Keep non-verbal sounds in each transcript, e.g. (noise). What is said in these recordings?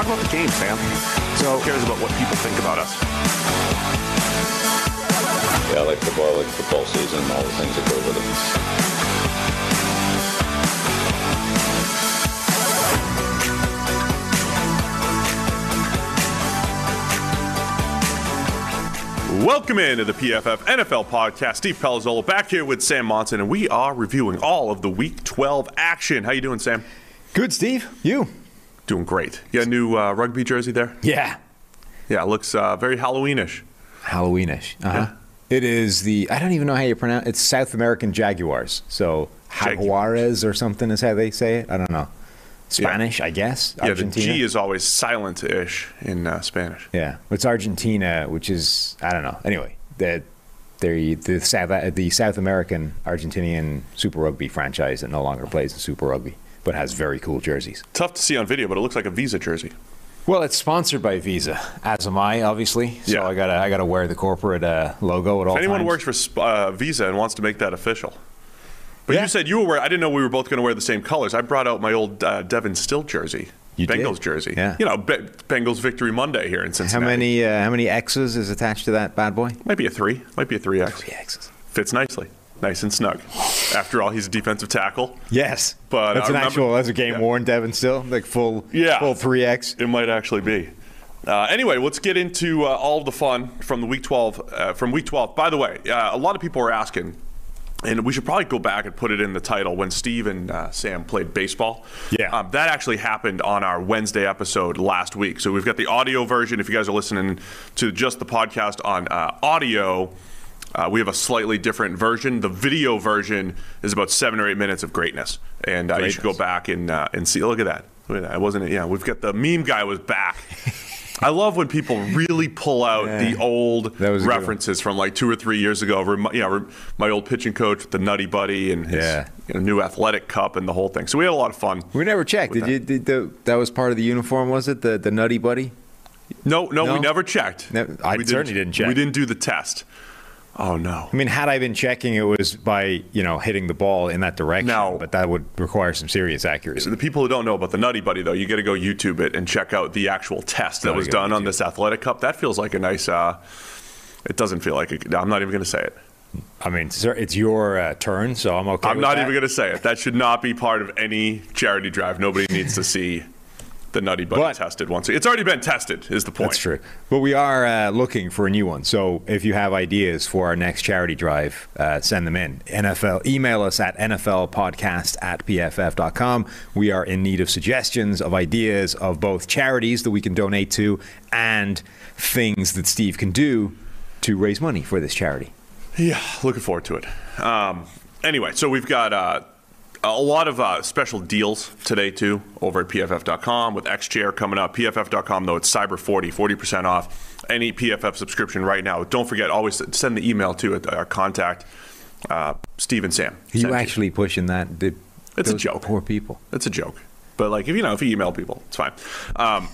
Talk about the game, Sam. So who cares about what people think about us? Yeah, I like football, I like football season, all the things that go with it. Welcome into the PFF NFL podcast. Steve Palazzolo back here with Sam Monson, and we are reviewing all of the Week 12 action. How you doing, Sam? Good, Steve. You? Doing great. You got a new uh, rugby jersey there? Yeah. Yeah, it looks uh, very Halloweenish. Halloweenish. Uh-huh. It is the I don't even know how you pronounce it's South American Jaguars. So Jaguares or something is how they say it. I don't know. Spanish, I guess. Yeah, the G is always silent-ish in uh, Spanish. Yeah, it's Argentina, which is I don't know. Anyway, the the the South the South American Argentinian Super Rugby franchise that no longer plays in Super Rugby, but has very cool jerseys. Tough to see on video, but it looks like a Visa jersey. Well, it's sponsored by Visa, as am I, obviously. So Yeah. I gotta I gotta wear the corporate uh, logo at all If anyone times. works for uh, Visa and wants to make that official. But Yeah. you said you were wearing, I didn't know we were both going to wear the same colors. I brought out my old uh, Devon Still jersey. You did? Bengals jersey. Yeah. You know, Be- Bengals victory Monday here in Cincinnati. how many uh, how many X's is attached to that bad boy? Might be a three. Might be a 3X. Three X's. Fits nicely. Nice and snug. After all, he's a defensive tackle. Yes, But that's I an remember- actual that's a game Yeah. worn Devon Still like full Yeah. full three X. It might actually be. Uh, anyway, let's get into uh, all of the fun from the week 12. Uh, from week 12. By the way, uh, a lot of people are asking, and we should probably go back and put it in the title when Steve and uh, Sam played baseball. Yeah. um, that actually happened on our Wednesday episode last week. So we've got the audio version. If you guys are listening to just the podcast on uh, audio. Uh, we have a slightly different version. The video version is about seven or eight minutes of greatness, and uh, you should go back and uh, and see. Look at that. Look at that. It wasn't. Yeah, we've got the meme guy was back. (laughs) I love when people really pull out the old That was a good one. references from like two or three years ago. Remi- yeah, rem- my old pitching coach with the Nutty Buddy and his Yeah. you know, new athletic cup and the whole thing. So we had a lot of fun. We never checked. Did With you? Did the, that was part of the uniform? Was it the the Nutty Buddy? No, no, No? we never checked. I We certainly didn't check. We didn't do the test. Oh no. I mean, had I been checking, it was by you know hitting the ball in that direction. No. but that would require some serious accuracy. So the people who don't know about the Nutty Buddy, though, you got to go YouTube it and check out the actual test that was done on this athletic cup. That feels like a nice. Uh, it doesn't feel like. I'm not even going to say it. I mean, sir, it's your uh, turn, so I'm okay. I'm not that. even going to say it. That should not be part of any charity drive. Nobody needs to see the Nutty Buddy But- tested once. It's already been tested. Is the point? That's true. But we are uh, looking for a new one. So if you have ideas for our next charity drive, uh, send them in. NFL, email us at NFLpodcast at PFF.com. We are in need of suggestions, of ideas of both charities that we can donate to and things that Steve can do to raise money for this charity. Yeah, looking forward to it. Um, anyway, so we've got uh, a lot of uh, special deals today too over at pff.com with XChair coming up. PFF.com though it's Cyber 40, 40% off any PFF subscription right now. Don't forget always send the email to our contact uh, Steve and Sam. Are you actually pushing that? The, It's a joke. Poor people. It's a joke. But like if you know if you email people, it's fine. Um,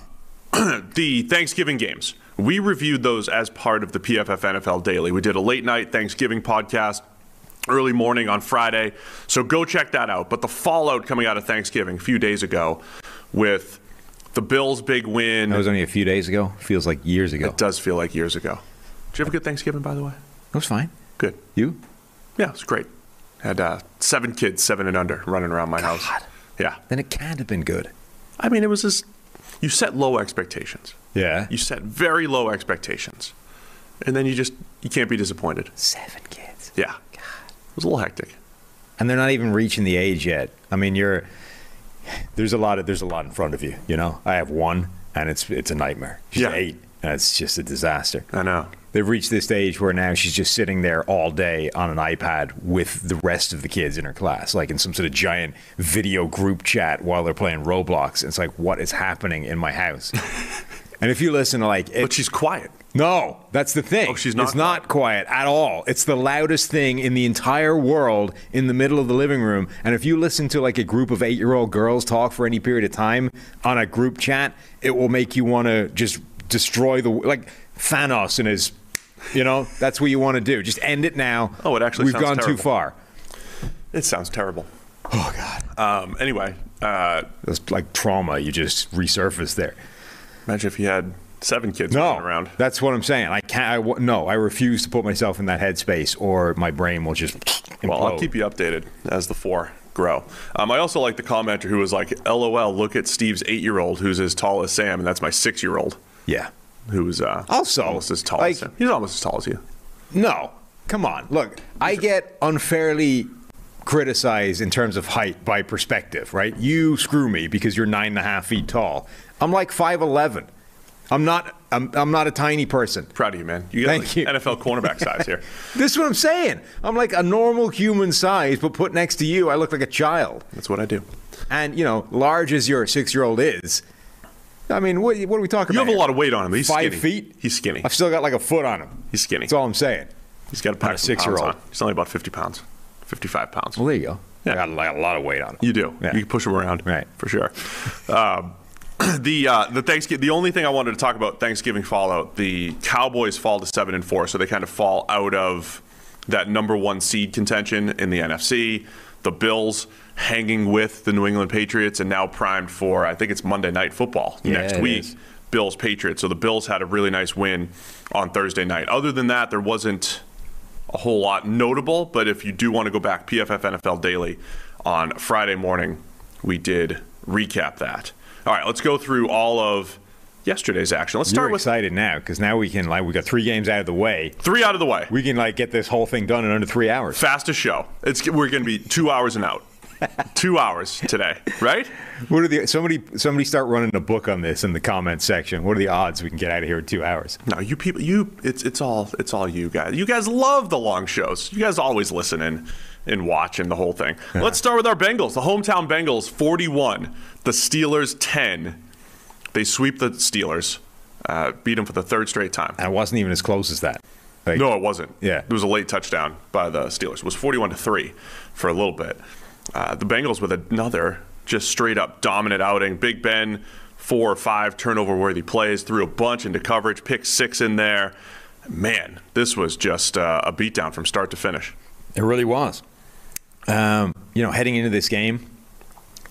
(clears throat) the Thanksgiving games. We reviewed those as part of the PFF NFL Daily. We did a late night Thanksgiving podcast early morning on Friday. So go check that out. But the fallout coming out of Thanksgiving a few days ago with the Bills' big win. That was only a few days ago. Feels like years ago. it does feel like years ago. Did you have a good Thanksgiving, by the way? It was fine. Good. You? Yeah, it was great. Had uh, seven kids, seven and under, running around my house. God. Yeah. Then it can't have been good. I mean, it was just, you set low expectations. Yeah. You set very low expectations. And then you just, you can't be disappointed. Seven kids. Yeah. It was a little hectic. and they're not even reaching the age yet. I mean, you're there's a lot of there's a lot in front of you. You know, I have one, and it's it's a nightmare. She's Yeah. eight, and it's just a disaster. I know. they've reached this stage where now she's just sitting there all day on an iPad with the rest of the kids in her class, like in some sort of giant video group chat while they're playing Roblox. It's like, what is happening in my house? (laughs) and if you listen to like, it, But she's quiet. No, that's the thing. Oh, she's not It's not quiet at all. It's the loudest thing in the entire world in the middle of the living room. And if you listen to like a group of eight-year-old girls talk for any period of time on a group chat, it will make you want to just destroy the like Thanos and his. You know, that's what you want to do. Just end it now. Oh, it actually we've gone too far. It sounds terrible. Oh God, Um, anyway, uh, that's like trauma. You just resurfaced there. imagine if you had seven kids No, running around. that's what I'm saying. I can't. I, no, I refuse to put myself in that headspace, or my brain will just. Well, I'll keep you updated as the four grow. Um, I also like the commenter who was like, "LOL, look at Steve's eight-year-old who's as tall as Sam, and that's my six-year-old Yeah. who's uh, Also, almost as tall like- as Sam. He's almost as tall as you. No, come on. Look, I get unfairly criticized in terms of height by perspective, right? You screw me because you're nine and a half feet tall. I'm like five eleven. I'm not. I'm, I'm not a tiny person. Proud of you, man. You got Thank like you. NFL cornerback size here. (laughs) This is what I'm saying. I'm like a normal human size, but put next to you, I look like a child. That's what I do. And you know, large as your six year old is, I mean, what, what are we talking You about? You have a lot of weight on him. He's Five skinny. feet. He's skinny. I've still got like a foot on him. He's skinny. That's all I'm saying. He's got a a pack of six-year-old. pounds on. He's only about 50 pounds, 55 pounds. Well, there you go. Yeah. I got like a lot of weight on him. You do. Yeah. You can push him around, Right. For sure. (laughs) Um, (clears throat) the uh, the Thanksgiving. The only thing I wanted to talk about Thanksgiving fallout. The Cowboys fall to seven and four, so they kind of fall out of that number one seed contention in the NFC. The Bills hanging with the New England Patriots and now primed for I think it's Monday Night Football Yeah, next week. is. Bills Patriots. So the Bills had a really nice win on Thursday night. Other than that, there wasn't a whole lot notable, but if you do want to go back, PFF NFL Daily on Friday morning, we did recap that. All right, let's go through all of yesterday's action. Let's start You're with excited now because now we can like we got three games out of the way. three out of the way. We can like get this whole thing done in under three hours. Fastest show. It's we're going to be two hours and out. (laughs) two hours today, right? What are the somebody somebody start running a book on this in the comments section? What are the odds we can get out of here in two hours? No, you people, you it's it's all it's all you guys. You guys love the long shows. You guys always listen and and watch and the whole thing. Let's start with our Bengals. The hometown Bengals, forty-one. The Steelers, ten. They sweep the Steelers, uh, beat them for the third straight time. And it wasn't even as close as that. Like, No, it wasn't. Yeah. it was a late touchdown by the Steelers. It was forty-one to three for a little bit. Uh, the Bengals with another just straight up dominant outing. Big Ben, four or five turnover worthy plays, threw a bunch into coverage, picked six in there. Man, this was just uh, a beatdown from start to finish. It really was. Um, you know, heading into this game,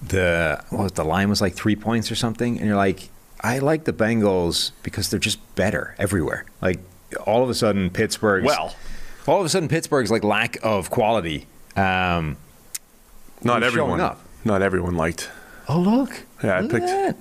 the what was it, the line was like three points or something, and you're like, I like the Bengals because they're just better everywhere. Like all of a sudden, Pittsburgh's Well. all of a sudden Pittsburgh's like lack of quality. Um, Not everyone. Not everyone liked. oh look, Yeah, I Look at picked-.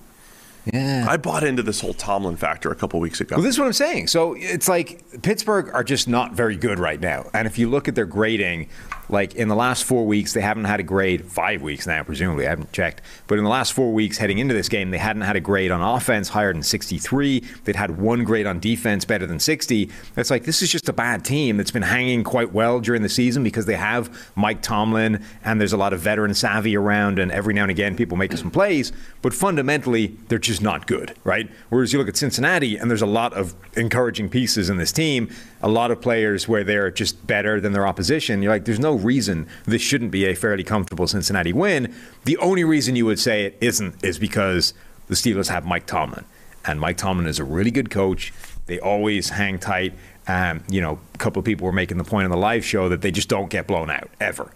Yeah, I bought into this whole Tomlin factor a couple weeks ago. Well, this is what I'm saying. So it's like Pittsburgh are just not very good right now. And if you look at their grading, like in the last four weeks, they haven't had a grade, five weeks now, presumably. I haven't checked. But in the last four weeks heading into this game, they hadn't had a grade on offense higher than 63. They'd had one grade on defense better than 60. It's like this is just a bad team that's been hanging quite well during the season because they have Mike Tomlin and there's a lot of veteran savvy around. And every now and again, people make some plays. But fundamentally, they're just not good, right? Whereas you look at Cincinnati, and there's a lot of encouraging pieces in this team, a lot of players where they're just better than their opposition. You're like, there's no reason this shouldn't be a fairly comfortable Cincinnati win. The only reason you would say it isn't is because the Steelers have Mike Tomlin. And Mike Tomlin is a really good coach. They always hang tight. Um, you know, a couple of people were making the point on the live show that they just don't get blown out ever.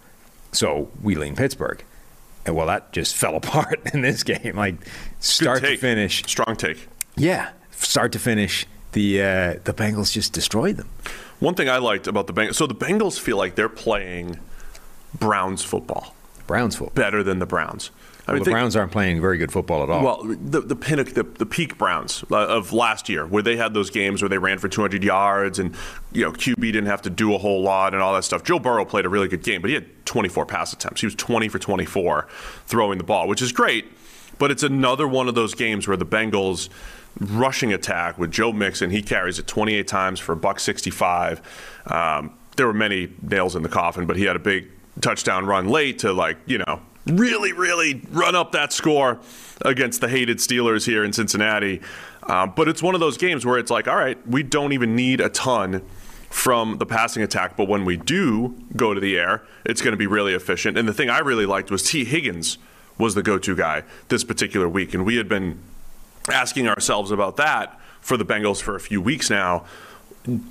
So we lean Pittsburgh. And well, that just (laughs) fell apart in this game. Like start to finish. Strong take. Yeah, start to finish, the uh, the Bengals just destroyed them. One thing I liked about the Bengals, so the Bengals feel like they're playing Browns football Browns football. better than the Browns. I Well, the think- Browns aren't playing very good football at all. Well, the the pinnacle, the, the peak Browns uh, of last year, where they had those games where they ran for 200 yards and you know QB didn't have to do a whole lot and all that stuff. Joe Burrow played a really good game, but he had 24 pass attempts. He was 20 for 24 throwing the ball, which is great. But it's another one of those games where the Bengals rushing attack with Joe Mixon, he carries it 28 times for a buck 65. Um, there were many nails in the coffin, but he had a big touchdown run late to like, you know, really, really run up that score against the hated Steelers here in Cincinnati. Um, but it's one of those games where it's like, all right, we don't even need a ton from the passing attack, but when we do go to the air, it's going to be really efficient. And the thing I really liked was Tee Higgins was the go to guy this particular week. And we had been asking ourselves about that for the Bengals for a few weeks now.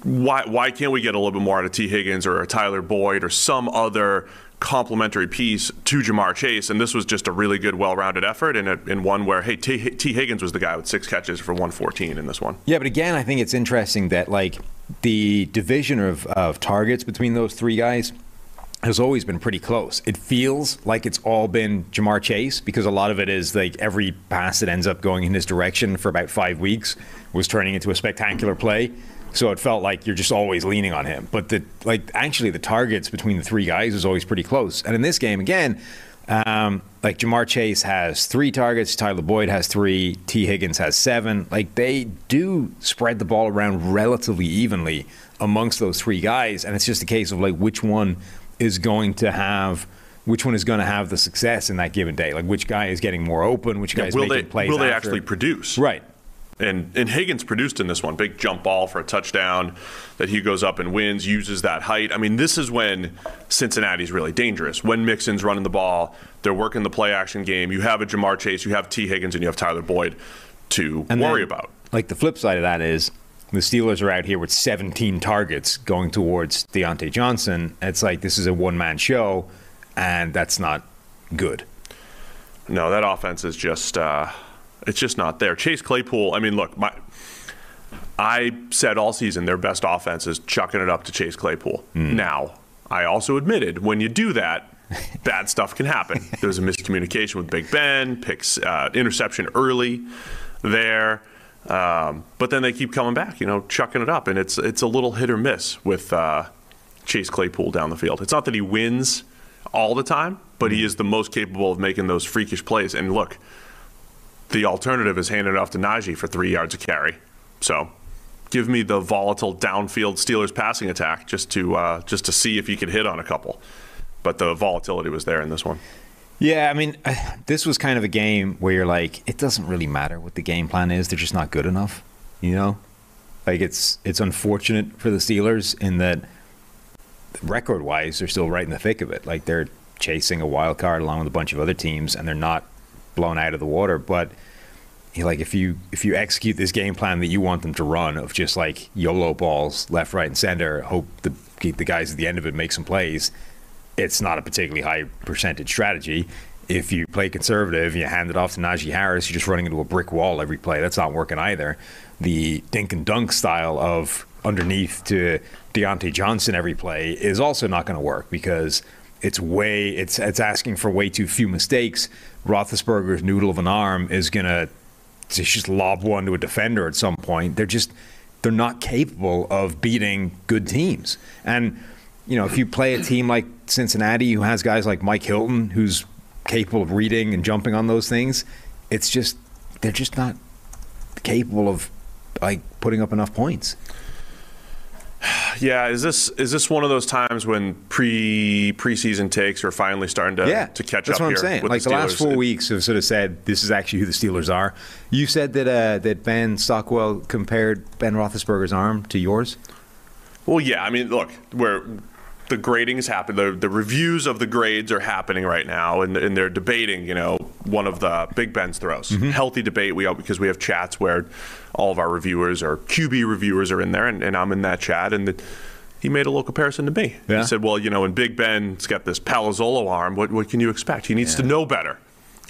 Why, why can't we get a little bit more out of Tee Higgins or Tyler Boyd or some other complementary piece to Ja'Marr Chase, and this was just a really good, well-rounded effort, and in one where hey, T, Tee Higgins was the guy with six catches for 114 in this one. Yeah, but again, I think it's interesting that like the division of, of targets between those three guys has always been pretty close. It feels like it's all been Ja'Marr Chase because a lot of it is like every pass that ends up going in his direction for about five weeks was turning into a spectacular play. So it felt like you're just always leaning on him. But the like actually the targets between the three guys was always pretty close. And in this game again, um, like Ja'Marr Chase has three targets, Tyler Boyd has three, Tee Higgins has seven. Like they do spread the ball around relatively evenly amongst those three guys, and it's just a case of like which one is going to have which one is going to have the success in that given day. Like which guy is getting more open, which guy is will making they, plays. Will they after. actually produce? Right. And, and Higgins produced in this one. Big jump ball for a touchdown that he goes up and wins, uses that height. I mean, this is when Cincinnati's really dangerous. When Mixon's running the ball, they're working the play action game. You have a Ja'Marr Chase, you have Tee Higgins, and you have Tyler Boyd to And worry then, about. Like the flip side of that is the Steelers are out here with 17 targets going towards Diontae Johnson. It's like this is a one man show, and that's not good. No, that offense is just uh, it's just not there. Chase Claypool, I mean, look, my I said all season their best offense is chucking it up to Chase Claypool. Now, I also admitted when you do that, bad (laughs) stuff can happen. There was a miscommunication with Big Ben, picks uh, interception early there. Um, but then they keep coming back, you know, chucking it up, and it's it's a little hit or miss with uh, Chase Claypool down the field. It's not that he wins all the time, but he is the most capable of making those freakish plays. And look, the alternative is handing it off to Najee for three yards of carry. So, give me the volatile downfield Steelers passing attack just to uh, just to see if you could hit on a couple. But the volatility was there in this one. Yeah, I mean, (sighs) this was kind of a game where you're like, it doesn't really matter what the game plan is; they're just not good enough. You know, like it's it's unfortunate for the Steelers in that record wise, they're still right in the thick of it. Like they're chasing a wild card along with a bunch of other teams, and they're not blown out of the water. But like if you if you execute this game plan that you want them to run of just like YOLO balls left, right, and center, hope the the guys at the end of it make some plays. It's not a particularly high percentage strategy. If you play conservative, you hand it off to Najee Harris, you're just running into a brick wall every play. That's not working either. The dink and dunk style of underneath to Diontae Johnson every play is also not going to work because it's way it's it's asking for way too few mistakes. Roethlisberger's noodle of an arm is going to just lob one to a defender at some point. They're just they're not capable of beating good teams. And you know, if you play a team like Cincinnati who has guys like Mike Hilton who's capable of reading and jumping on those things, it's just they're just not capable of like putting up enough points. Yeah, is this is this one of those times when pre preseason takes are finally starting to yeah, to catch that's up what here? I'm saying. Like the, last four weeks have sort of said this is actually who the Steelers are. You said that uh, that Ben Stockwell compared Ben Roethlisberger's arm to yours. Well, yeah. I mean, look, where the grading is happening, the, the reviews of the grades are happening right now, and, and they're debating, you know, one of the Big Ben's throws. Mm-hmm. Healthy debate. We because we have chats where all of our reviewers or QB reviewers are in there, and, and I'm in that chat, and the, he made a little comparison to me. Yeah. He said, "Well, you know, when Big Ben's got this Palazzolo arm, what what can you expect? He needs to know better,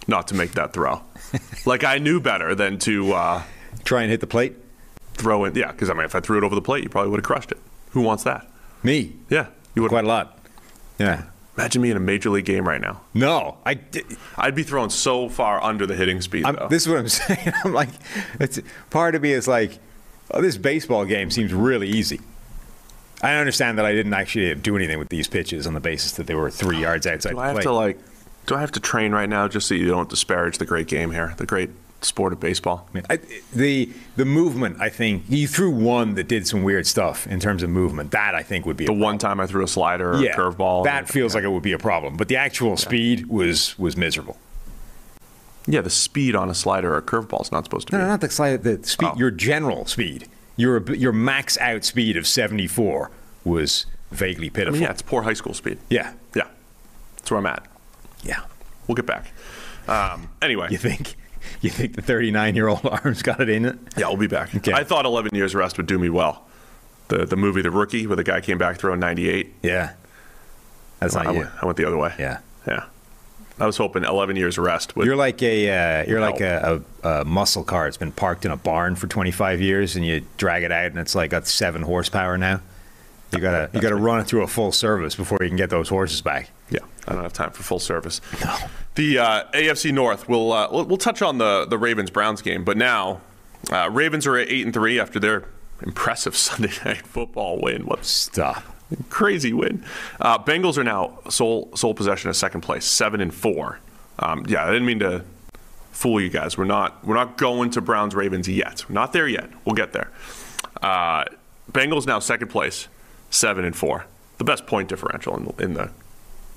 not to make that throw. (laughs) like I knew better than to." Uh, Try and hit the plate. throw it, Yeah, because I mean, if I threw it over the plate, you probably would have crushed it. Who wants that? Me, Yeah, you would. quite a lot. Yeah. Imagine me in a major league game right now. No, I. I'd be thrown so far under the hitting speed. This is what I'm (laughs) saying. I'm like, it's part of me is like, oh, this baseball game seems really easy. I understand that I didn't actually do anything with these pitches on the basis that they were three yards outside Do I have plate. to like Do I have to train right now just so you don't disparage the great game here, the great sport of baseball? I mean, the the movement, I think you threw one that did some weird stuff in terms of movement. That I think would be The one time I threw a slider or yeah, a curveball. That feels like it would be a problem. But the actual speed was was miserable. yeah, the speed on a slider or a curveball is not supposed to No, be. no, not the slide. The speed. Oh. Your general speed. Your your max out speed of seventy four was vaguely I pitiful. mean, yeah, it's poor high school speed. yeah, Yeah, that's where I'm at. yeah. We'll get back. Um, anyway, You think (laughs) you think the thirty nine year old (laughs) arms got it in it? yeah, we'll be back. Okay. I thought 11 years rest would do me well. The the movie The Rookie, where the guy came back throwing 98. Yeah, that's I not you. went, I went the other way. Yeah. yeah. I was hoping 11 years rest would. You're like a uh, you're like a, a, a muscle car. It's been parked in a barn for 25 years, and you drag it out, and it's like got seven horsepower now. You gotta you gotta run it through a full service before you can get those horses back. Yeah, I don't have time for full service. No. The uh, AFC North. We'll, uh, we'll we'll touch on the the Ravens Browns game, but now uh, Ravens are at eight and three after their impressive (laughs) Sunday night football win. What Stop. crazy win! Uh, Bengals are now sole sole possession of second place, seven and four. Um, yeah, I didn't mean to fool you guys. We're not we're not going to Browns Ravens yet. We're not there yet. We'll get there. Uh, Bengals now second place, seven and four. The best point differential in the, in the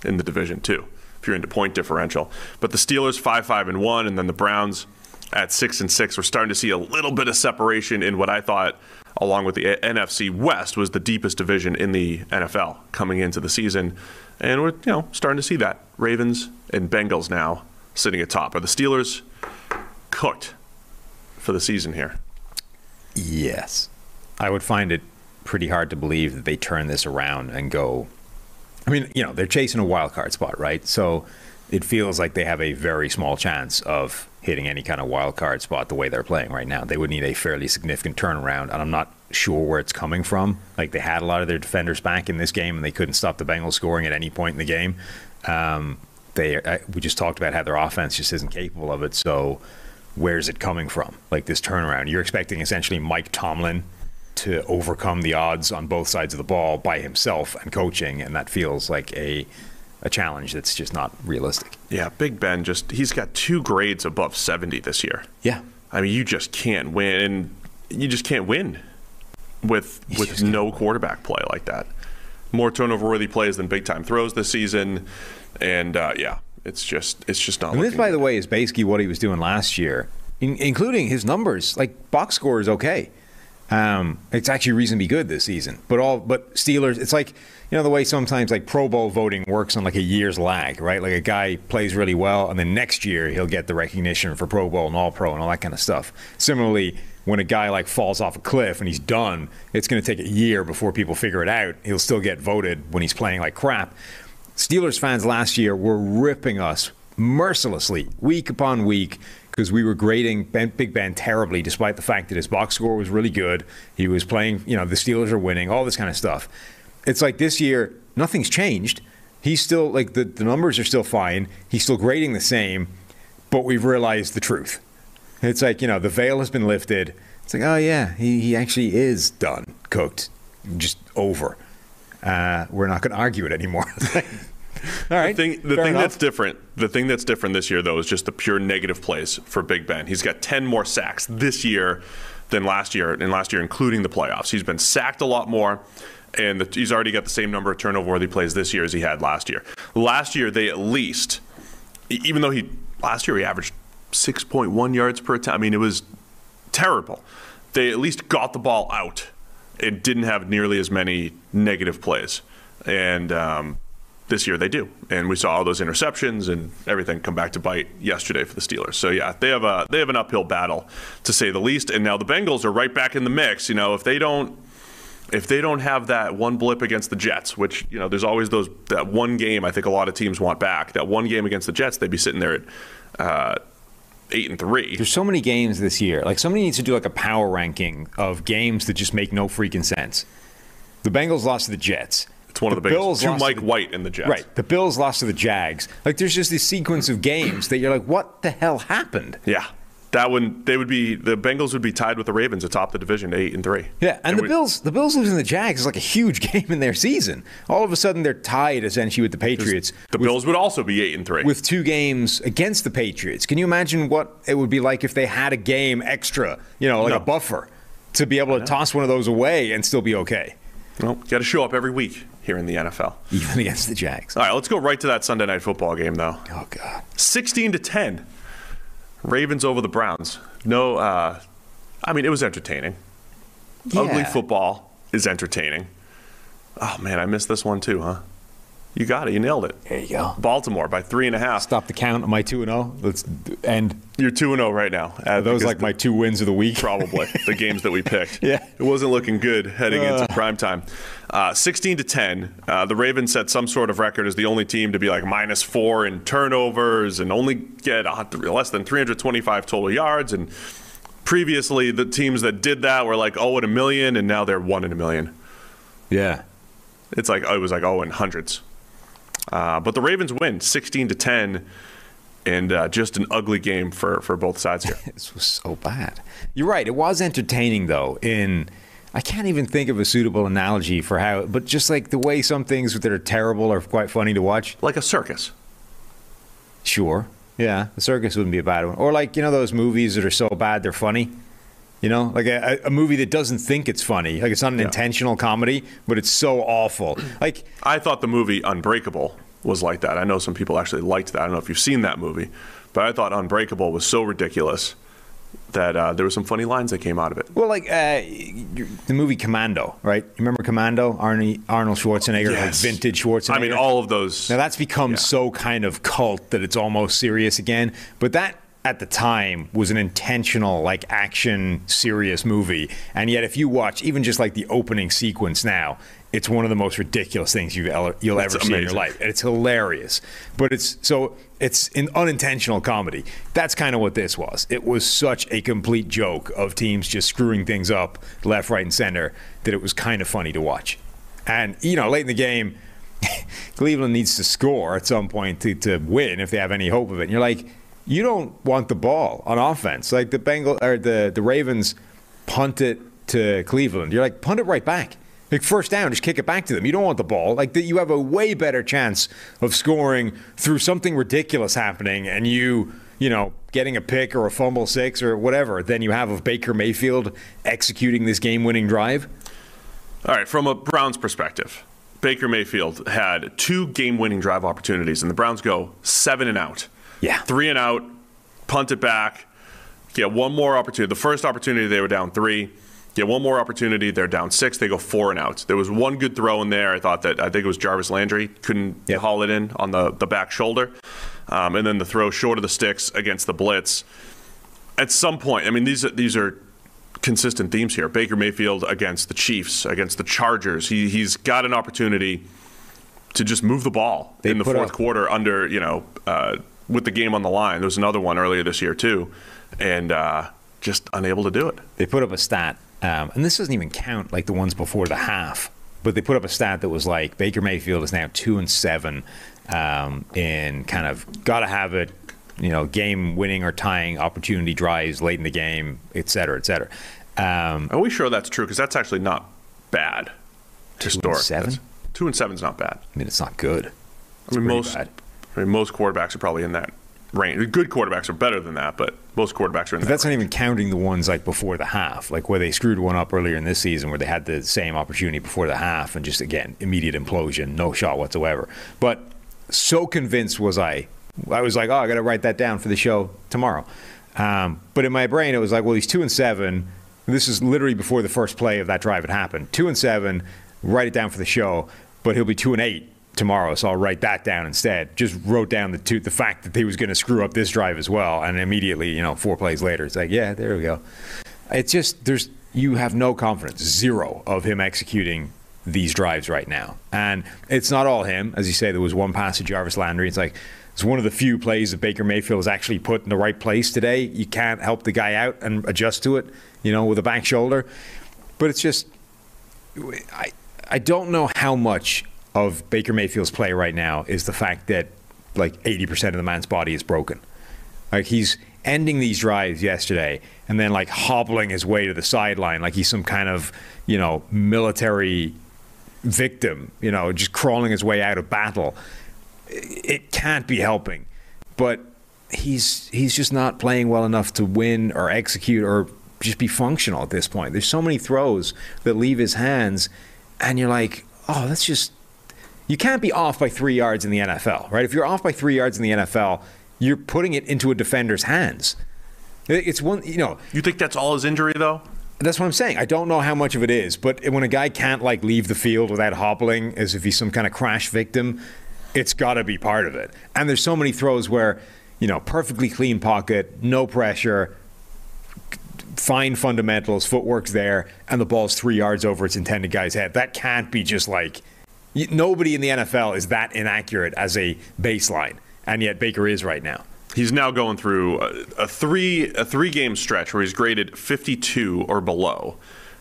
in the division too. If you're into point differential, but the Steelers five five and one, and then the Browns at six and six. We're starting to see a little bit of separation in what I thought, along with the NFC West, was the deepest division in the NFL coming into the season, and we're you know starting to see that Ravens and Bengals now sitting atop. Are the Steelers cooked for the season here? Yes. I would find it pretty hard to believe that they turn this around and go. I mean, you know, they're chasing a wild card spot, right? So it feels like they have a very small chance of hitting any kind of wild card spot the way they're playing right now. They would need a fairly significant turnaround, and I'm not sure where it's coming from. Like they had a lot of their defenders back in this game, and they couldn't stop the Bengals scoring at any point in the game. Um, they uh, we just talked about how their offense just isn't capable of it. So where's it coming from? Like this turnaround, you're expecting essentially Mike Tomlin to overcome the odds on both sides of the ball by himself and coaching, and that feels like a a challenge that's just not realistic. Yeah, Big Ben just he's got two grades above 70 this year. Yeah. I mean, you just can't win. and You just can't win with You with no quarterback play like that. More turnover-worthy plays than big-time throws this season, and uh, yeah, it's just it's just not. And this, by good. the way, is basically what he was doing last year, in, including his numbers. Like box score is okay. Um, it's actually reasonably good this season. But all but Steelers, it's like you know the way sometimes like Pro Bowl voting works on like a year's lag, right? Like a guy plays really well, and then next year he'll get the recognition for Pro Bowl and All Pro and all that kind of stuff. Similarly, when a guy like falls off a cliff and he's done, it's going to take a year before people figure it out. He'll still get voted when he's playing like crap. Steelers fans last year were ripping us mercilessly, week upon week, because we were grading ben, Big Ben terribly, despite the fact that his box score was really good. He was playing, you know, the Steelers are winning, all this kind of stuff. It's like this year, nothing's changed. He's still, like, the, the numbers are still fine. He's still grading the same, but we've realized the truth. It's like, you know, the veil has been lifted. It's like, oh, yeah, he, he actually is done, cooked, just over. Uh, we're not going to argue it anymore. (laughs) All right. The thing, the thing that's different, the thing that's different this year though is just the pure negative plays for Big Ben. He's got 10 more sacks this year than last year, and last year including the playoffs. He's been sacked a lot more, and the, he's already got the same number of turnover-worthy plays this year as he had last year. Last year they at least, even though he last year he averaged 6.1 yards per attempt. I mean it was terrible. They at least got the ball out and didn't have nearly as many negative plays. And um, this year they do. And we saw all those interceptions and everything come back to bite yesterday for the Steelers. So yeah, they have a they have an uphill battle to say the least. And now the Bengals are right back in the mix. You know, if they don't if they don't have that one blip against the Jets, which you know, there's always those that one game I think a lot of teams want back. That one game against the Jets, they'd be sitting there at uh, eight and three. There's so many games this year. Like somebody needs to do like a power ranking of games that just make no freaking sense. The Bengals lost to the Jets. It's one of the, biggest. To lost Mike the- White and the Jets. Right. The Bills lost to the Jags. Like there's just this sequence of games that you're like, what the hell happened? Yeah. that would they would be the Bengals would be tied with the Ravens atop the division, eight and three. Yeah, and the we- Bills, the Bills losing the Jags is like a huge (laughs) game in their season. All of a sudden, they're tied essentially with the Patriots. The with, Bills would also be eight and three. with two games against the Patriots. Can you imagine what it would be like if they had a game extra, you know, like No. a buffer, to be able to toss one of those away and still be okay, well, got to show up every week here in the NFL. (laughs) even against the Jags? All right, let's go right to that Sunday night football game though. Oh God. 16 to 10. Ravens over the Browns. No, uh, I mean, it was entertaining. Ugly football is entertaining. Oh, man, I missed this one too, huh? You got it. You nailed it. There you go. Baltimore by three and a half. Stop the count. Am I two and zero? Let's end. You're 2 and 0 right now. Uh, Are those like the- my two wins of the week? probably the games that we (laughs) picked. Yeah. it wasn't looking good heading into prime time. Uh, 16 to 10. Uh, the Ravens set some sort of record as the only team to be like minus four in turnovers and only get less than 325 total yards. And previously, the teams that did that were like oh in a million, and now they're one in a million. Yeah. It's like it was like oh in hundreds. Uh, but the Ravens win 16 to 10. And uh, just an ugly game for, for both sides here. (laughs) This was so bad. You're right. It was entertaining though. In I can't even think of a suitable analogy for how, but just like the way some things that are terrible are quite funny to watch. like a circus. Sure. Yeah, the circus wouldn't be a bad one. Or like you know those movies that are so bad they're funny. You know, like a, a movie that doesn't think it's funny, like it's not an Yeah. intentional comedy, but it's so awful. (clears throat) Like I thought the movie Unbreakable was like that. I know some people actually liked that. I don't know if you've seen that movie, but I thought Unbreakable was so ridiculous that uh, there were some funny lines that came out of it. Well, like uh, the movie Commando, right? You remember Commando? Arnie, Arnold Schwarzenegger, Yes. like vintage Schwarzenegger. I mean, all of those. Now that's become Yeah. so kind of cult that it's almost serious again. But that at the time was an intentional, like action, serious movie. And yet, if you watch even just like the opening sequence now, it's one of the most ridiculous things you've ever, you'll ever see in your life. And it's hilarious. But it's so it's an unintentional comedy. That's kind of what this was. It was such a complete joke of teams just screwing things up left, right, and center that it was kind of funny to watch. And you know, late in the game, (laughs) Cleveland needs to score at some point to, to win if they have any hope of it. And you're like, you don't want the ball on offense. Like the Bengal or the the Ravens punt it to Cleveland. You're like, punt it right back. Like first down, just kick it back to them. You don't want the ball. Like that, you have a way better chance of scoring through something ridiculous happening, and you, you know, getting a pick or a fumble six or whatever than you have of Baker Mayfield executing this game-winning drive. All right, from a Browns perspective, Baker Mayfield had two game-winning drive opportunities, and the Browns go seven and out. Yeah. three and out, punt it back, get one more opportunity. The first opportunity they were down three. Get one more opportunity, they're down six. They go four and out. There was one good throw in there. I thought that I think it was Jarvis Landry couldn't Yep. haul it in on the the back shoulder, um, and then the throw short of the sticks against the blitz. At some point, I mean these are, these are consistent themes here. Baker Mayfield against the Chiefs, against the Chargers. He he's got an opportunity to just move the ball They in the fourth up- quarter under you know uh, with the game on the line. There was another one earlier this year too, and uh, just unable to do it. they put up a stat, um, and this doesn't even count like the ones before the half, but they put up a stat that was like Baker Mayfield is now two and seven um, in kind of got to have it, you know, game winning or tying opportunity drives late in the game, et cetera, et cetera. Um, Are we sure that's true? Because that's actually not bad. Historic. seven? Two and seven is not bad. I mean, it's not good. I mean, most bad. I mean, most quarterbacks are probably in that range. Good quarterbacks are better than that, but most quarterbacks are in But that. that's not even counting the ones like before the half, like where they screwed one up earlier in this season, where they had the same opportunity before the half, and just again immediate implosion, no shot whatsoever. But so convinced was I, I was like, oh, I got to write that down for the show tomorrow. Um, but in my brain, it was like, well, he's two and seven. This is literally before the first play of that drive had happened. Two and seven. Write it down for the show, but he'll be two and eight tomorrow, so I'll write that down instead. Just wrote down the two, the fact that he was going to screw up this drive as well, and immediately, you know, four plays later, it's like, yeah, there we go. It's just there's you have no confidence, zero of him executing these drives right now, and it's not all him, as you say. There was one pass to Jarvis Landry. It's like it's one of the few plays that Baker Mayfield was actually put in the right place today. You can't help the guy out and adjust to it, you know, with a back shoulder, but it's just I I don't know how much of Baker Mayfield's play right now is the fact that like 80% of the man's body is broken. Like he's ending these drives yesterday and then like hobbling his way to the sideline like he's some kind of, you know, military victim, you know, just crawling his way out of battle. It can't be helping. But he's he's just not playing well enough to win or execute or just be functional at this point. There's so many throws that leave his hands and you're like, "Oh, that's just you can't be off by 3 yards in the NFL, right? If you're off by 3 yards in the NFL, you're putting it into a defender's hands. It's one, you know, You think that's all his injury though? that's what I'm saying. I don't know how much of it is, but when a guy can't like leave the field without hobbling as if he's some kind of crash victim, it's got to be part of it. And there's so many throws where, you know, perfectly clean pocket, no pressure, fine fundamentals, footwork's there, and the ball's three yards over its intended guy's head. That can't be just like nobody in the NFL is that inaccurate as a baseline, and yet Baker is right now. He's now going through a, a three a three game stretch where he's graded 52 or below.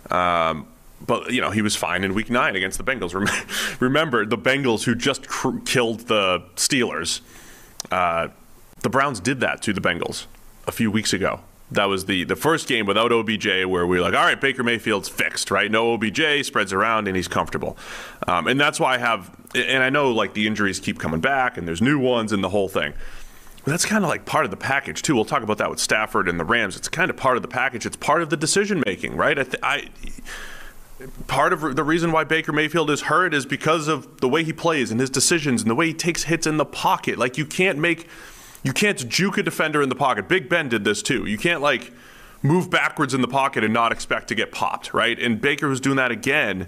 Um, but you know he was fine in Week Nine against the Bengals. (laughs) Remember the Bengals who just cr- killed the Steelers. Uh, the Browns did that to the Bengals a few weeks ago. That was the the first game without OBJ where we were like, all right, Baker Mayfield's fixed, right? No OBJ, spreads around, and he's comfortable. Um, and that's why I have, and I know like the injuries keep coming back, and there's new ones, and the whole thing. But that's kind of like part of the package too. We'll talk about that with Stafford and the Rams. It's kind of part of the package. It's part of the decision making, right? I, th- I part of the reason why Baker Mayfield is hurt is because of the way he plays and his decisions and the way he takes hits in the pocket. Like you can't make, you can't juke a defender in the pocket. Big Ben did this too. You can't like move backwards in the pocket and not expect to get popped, right? And Baker was doing that again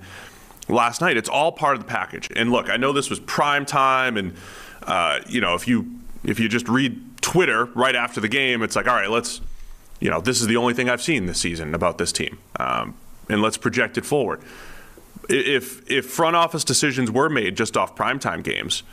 last night. It's all part of the package. And look, I know this was prime time, and uh, you know if you if you just read Twitter right after the game, it's like, all right, let's, you know, this is the only thing I've seen this season about this team, um, and let's project it forward. If if front office decisions were made just off primetime games,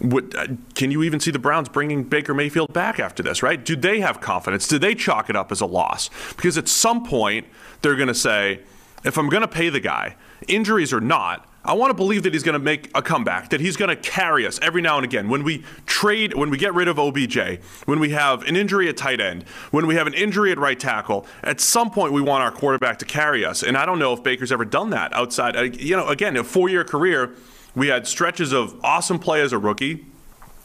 would, uh, can you even see the Browns bringing Baker Mayfield back after this, right? Do they have confidence? Do they chalk it up as a loss? Because at some point, they're going to say, if I'm going to pay the guy, injuries or not, I want to believe that he's going to make a comeback, that he's going to carry us every now and again. When we trade, when we get rid of OBJ, when we have an injury at tight end, when we have an injury at right tackle, at some point we want our quarterback to carry us. And I don't know if Baker's ever done that outside. uh, You know, again, a four year career, we had stretches of awesome play as a rookie,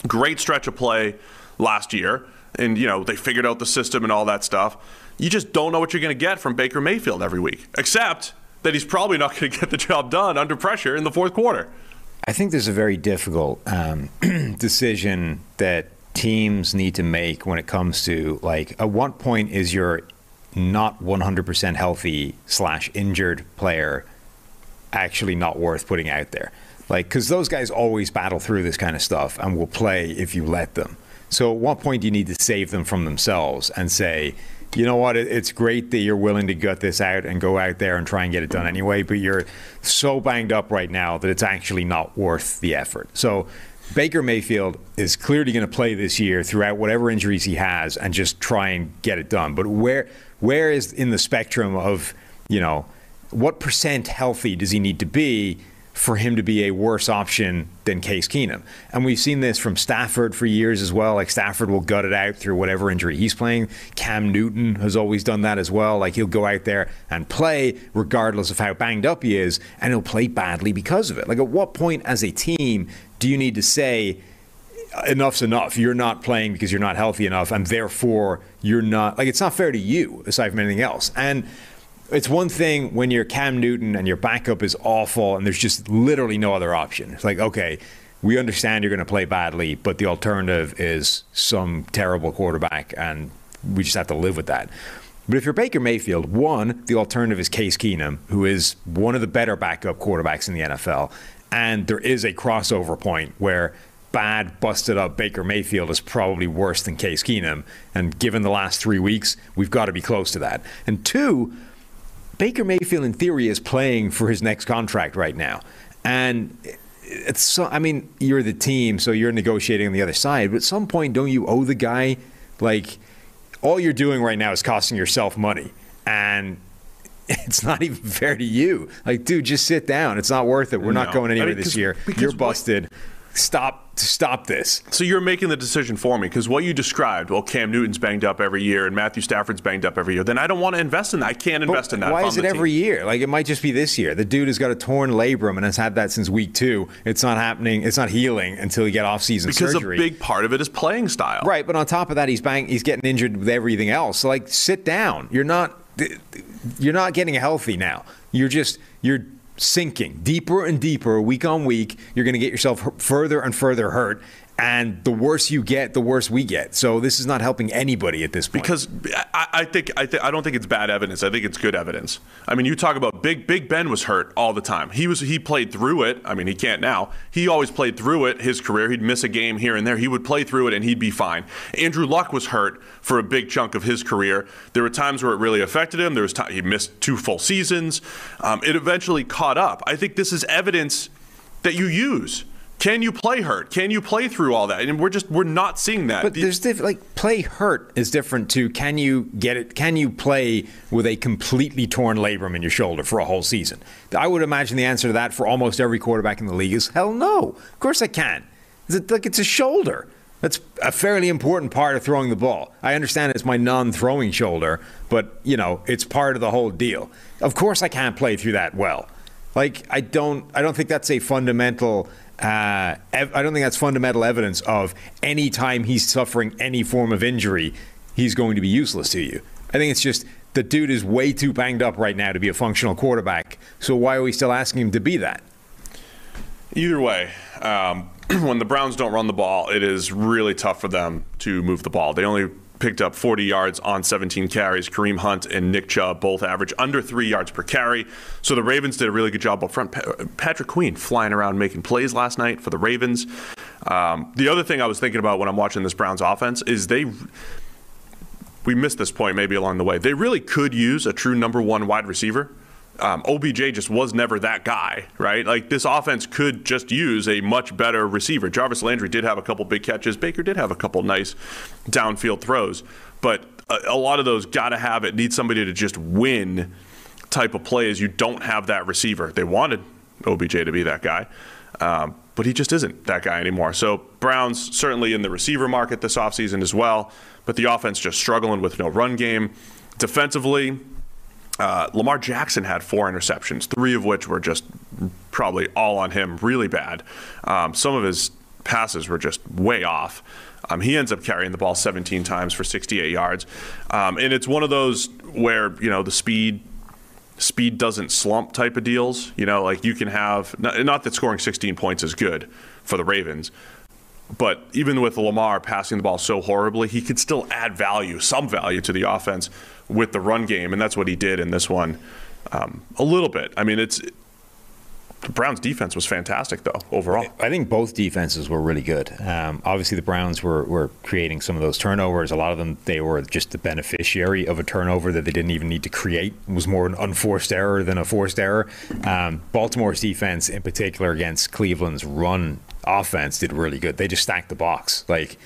great stretch of play last year, and you know they figured out the system and all that stuff. You just don't know what you're going to get from Baker Mayfield every week, except that he's probably not going to get the job done under pressure in the fourth quarter. I think there's a very difficult um, (clears throat) decision that teams need to make when it comes to like at what point is your not 100% healthy slash injured player actually not worth putting out there like because those guys always battle through this kind of stuff and will play if you let them so at what point do you need to save them from themselves and say you know what? It's great that you're willing to gut this out and go out there and try and get it done anyway, but you're so banged up right now that it's actually not worth the effort. So Baker Mayfield is clearly going to play this year throughout whatever injuries he has and just try and get it done. But where where is in the spectrum of, you know, what percent healthy does he need to be for him to be a worse option than Case Keenum. And we've seen this from Stafford for years as well. Like Stafford will gut it out through whatever injury he's playing. Cam Newton has always done that as well. Like he'll go out there and play regardless of how banged up he is, and he'll play badly because of it. Like at what point as a team do you need to say enough's enough. You're not playing because you're not healthy enough, and therefore you're not like it's not fair to you aside from anything else. And it's one thing when you're Cam Newton and your backup is awful and there's just literally no other option. It's like, okay, we understand you're going to play badly, but the alternative is some terrible quarterback, and we just have to live with that. But if you're Baker Mayfield, one, the alternative is Case Keenum, who is one of the better backup quarterbacks in the NFL. And there is a crossover point where bad, busted up Baker Mayfield is probably worse than Case Keenum. And given the last three weeks, we've got to be close to that. And two, Baker Mayfield, in theory, is playing for his next contract right now. And it's so, I mean, you're the team, so you're negotiating on the other side. But at some point, don't you owe the guy, like, all you're doing right now is costing yourself money. And (laughs) it's not even fair to you. Like, dude, just sit down. It's not worth it. We're not No. going I anywhere mean, this year. You're what- busted. Stop to stop this. So you're making the decision for me because what you described, well, Cam Newton's banged up every year and Matthew Stafford's banged up every year. Then I don't want to invest in that. I can't invest in that. Why is it every team. year? Like it might just be this year. The dude has got a torn labrum and has had that since week two. It's not happening. It's not healing until you get off-season Because surgery. a big part of it is playing style. Right, but on top of that, he's bang, he's getting injured with everything else. So like, sit down. You're not you're not getting healthy now. You're just you're sinking deeper and deeper week on week. You're going to get yourself further and further hurt. And the worse you get, the worse we get. So this is not helping anybody at this point. Because I, I think I, th- I don't think it's bad evidence. I think it's good evidence. I mean, you talk about Big Big Ben was hurt all the time. He was he played through it. I mean, he can't now. He always played through it. His career, he'd miss a game here and there. He would play through it and he'd be fine. Andrew Luck was hurt for a big chunk of his career. There were times where it really affected him. There was time he missed two full seasons. Um, it eventually caught up. I think this is evidence that you use. Can you play hurt? Can you play through all that? And we're just we're not seeing that. But there's diff- like play hurt is different to can you get it? Can you play with a completely torn labrum in your shoulder for a whole season? I would imagine the answer to that for almost every quarterback in the league is hell no. Of course I can. Is it like it's a shoulder? That's a fairly important part of throwing the ball. I understand it's my non-throwing shoulder, but you know it's part of the whole deal. Of course I can't play through that well. Like I don't, I don't think that's a fundamental. Uh, I don't think that's fundamental evidence of any time he's suffering any form of injury, he's going to be useless to you. I think it's just the dude is way too banged up right now to be a functional quarterback. So why are we still asking him to be that? Either way, um, (clears throat) when the Browns don't run the ball, it is really tough for them to move the ball. They only picked up 40 yards on 17 carries. Kareem Hunt and Nick Chubb both average under three yards per carry. So the Ravens did a really good job up front. Pa- Patrick Queen flying around making plays last night for the Ravens. Um, the other thing I was thinking about when I'm watching this Browns offense is they we missed this point maybe along the way. They really could use a true number one wide receiver. Um, OBJ just was never that guy, right? Like this offense could just use a much better receiver. Jarvis Landry did have a couple big catches. Baker did have a couple nice downfield throws, but a, a lot of those got to have it. Need somebody to just win type of plays. You don't have that receiver. They wanted OBJ to be that guy. Um, but he just isn't that guy anymore. So Browns certainly in the receiver market this offseason as well, but the offense just struggling with no run game. Defensively, uh, Lamar Jackson had four interceptions, three of which were just probably all on him, really bad. Um, some of his passes were just way off. Um, he ends up carrying the ball 17 times for 68 yards, um, and it's one of those where you know the speed speed doesn't slump type of deals. You know, like you can have not, not that scoring 16 points is good for the Ravens, but even with Lamar passing the ball so horribly, he could still add value, some value to the offense with the run game, and that's what he did in this one um, a little bit. I mean, it's the Browns' defense was fantastic though overall. I think both defenses were really good. Um, obviously, the Browns were, were creating some of those turnovers. A lot of them, they were just the beneficiary of a turnover that they didn't even need to create. It was more an unforced error than a forced error. Um, Baltimore's defense, in particular, against Cleveland's run offense, did really good. They just stacked the box. Like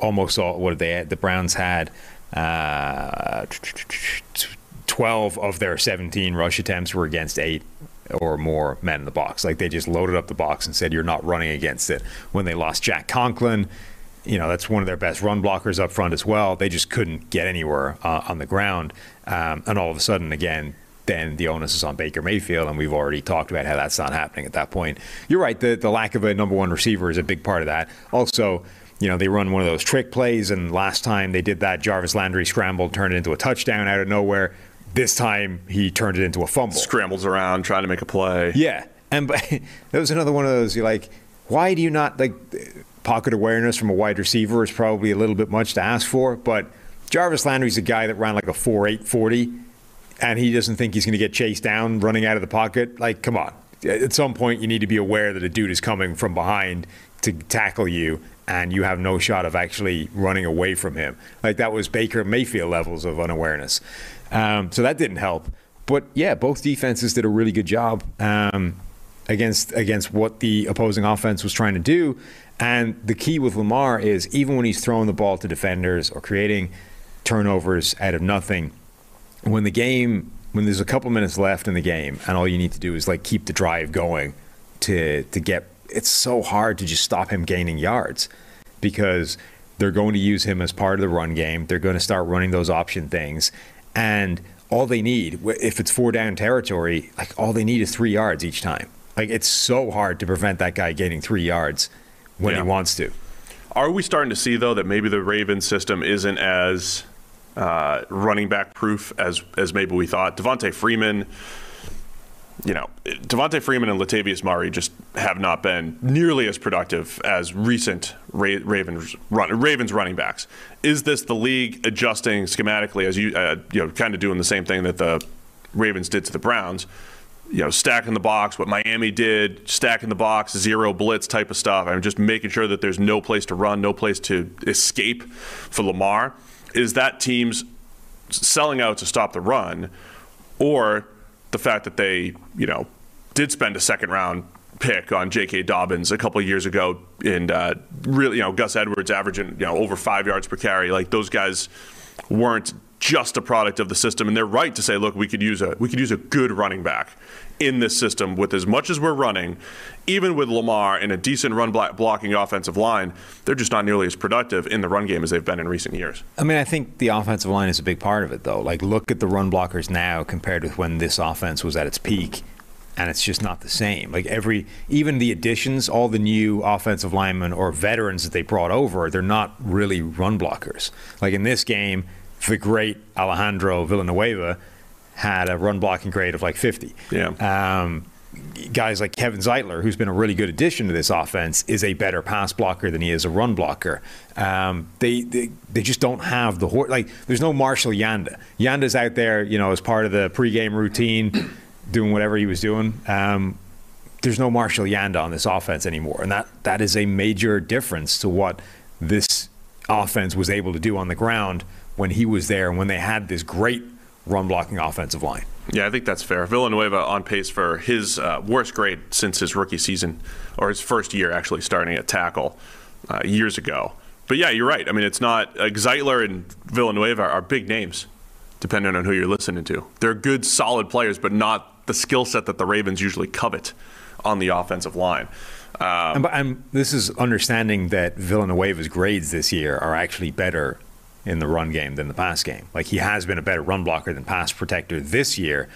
almost all what did they had. The Browns had. Uh, 12 of their 17 rush attempts were against eight or more men in the box. Like they just loaded up the box and said, you're not running against it. When they lost Jack Conklin, you know, that's one of their best run blockers up front as well. They just couldn't get anywhere uh, on the ground. Um, and all of a sudden, again, then the onus is on Baker Mayfield, and we've already talked about how that's not happening at that point. You're right, the, the lack of a number one receiver is a big part of that. Also, you know, they run one of those trick plays, and last time they did that, Jarvis Landry scrambled, turned it into a touchdown out of nowhere. This time he turned it into a fumble. Scrambles around trying to make a play. Yeah, and but, (laughs) that was another one of those. You're like, why do you not like pocket awareness from a wide receiver is probably a little bit much to ask for, but Jarvis Landry's a guy that ran like a four eight forty, and he doesn't think he's going to get chased down running out of the pocket. Like, come on. At some point, you need to be aware that a dude is coming from behind to tackle you, and you have no shot of actually running away from him. Like that was Baker Mayfield levels of unawareness. Um, so that didn't help. But yeah, both defenses did a really good job um, against against what the opposing offense was trying to do. And the key with Lamar is even when he's throwing the ball to defenders or creating turnovers out of nothing, when the game when there's a couple minutes left in the game and all you need to do is like keep the drive going to to get it's so hard to just stop him gaining yards because they're going to use him as part of the run game. They're going to start running those option things, and all they need, if it's four down territory, like all they need is three yards each time. Like it's so hard to prevent that guy gaining three yards when Yeah. he wants to. Are we starting to see though that maybe the Ravens system isn't as uh, running back proof as as maybe we thought? Devonta Freeman, you know, Devonta Freeman and Latavius Murray just have not been nearly as productive as recent Ra- Ravens run, Ravens running backs. Is this the league adjusting schematically as you uh, you know kind of doing the same thing that the Ravens did to the Browns? you know, stacking the box, what Miami did, stacking the box, zero blitz type of stuff. I'm just making sure that there's no place to run, no place to escape for Lamar. Is that teams selling out to stop the run, or the fact that they, you know, did spend a second round pick on J.K. Dobbins a couple years ago, and uh, really, you know, Gus Edwards averaging, you know, over five yards per carry. Like those guys weren't just a product of the system, and they're right to say, look, we could use a we could use a good running back in this system with as much as we're running, even with Lamar and a decent run block blocking offensive line, they're just not nearly as productive in the run game as they've been in recent years. I mean, I think the offensive line is a big part of it, though. Like, look at the run blockers now compared with when this offense was at its peak, and it's just not the same. Like, every, even the additions, all the new offensive linemen or veterans that they brought over, they're not really run blockers. Like, in this game, the great Alejandro Villanueva had a run blocking grade of like 50. Yeah. Um, guys like Kevin Zeitler, who's been a really good addition to this offense, is a better pass blocker than he is a run blocker. Um, they, they they just don't have the hor- like. There's no Marshall Yanda. Yanda's out there, you know, as part of the pregame routine, (coughs) doing whatever he was doing. Um, there's no Marshall Yanda on this offense anymore, and that that is a major difference to what this offense was able to do on the ground when he was there and when they had this great run blocking offensive line. Yeah, I think that's fair. Villanueva on pace for his uh, worst grade since his rookie season, or his first year actually starting at tackle uh, years ago. But yeah, you're right. I mean, it's not uh, Zeitler and Villanueva are big names, depending on who you're listening to. They're good, solid players, but not the skill set that the Ravens usually covet on the offensive line. Um, this is understanding that Villanueva's grades this year are actually better in the run game than the pass game. Like he has been a better run blocker than pass protector this year,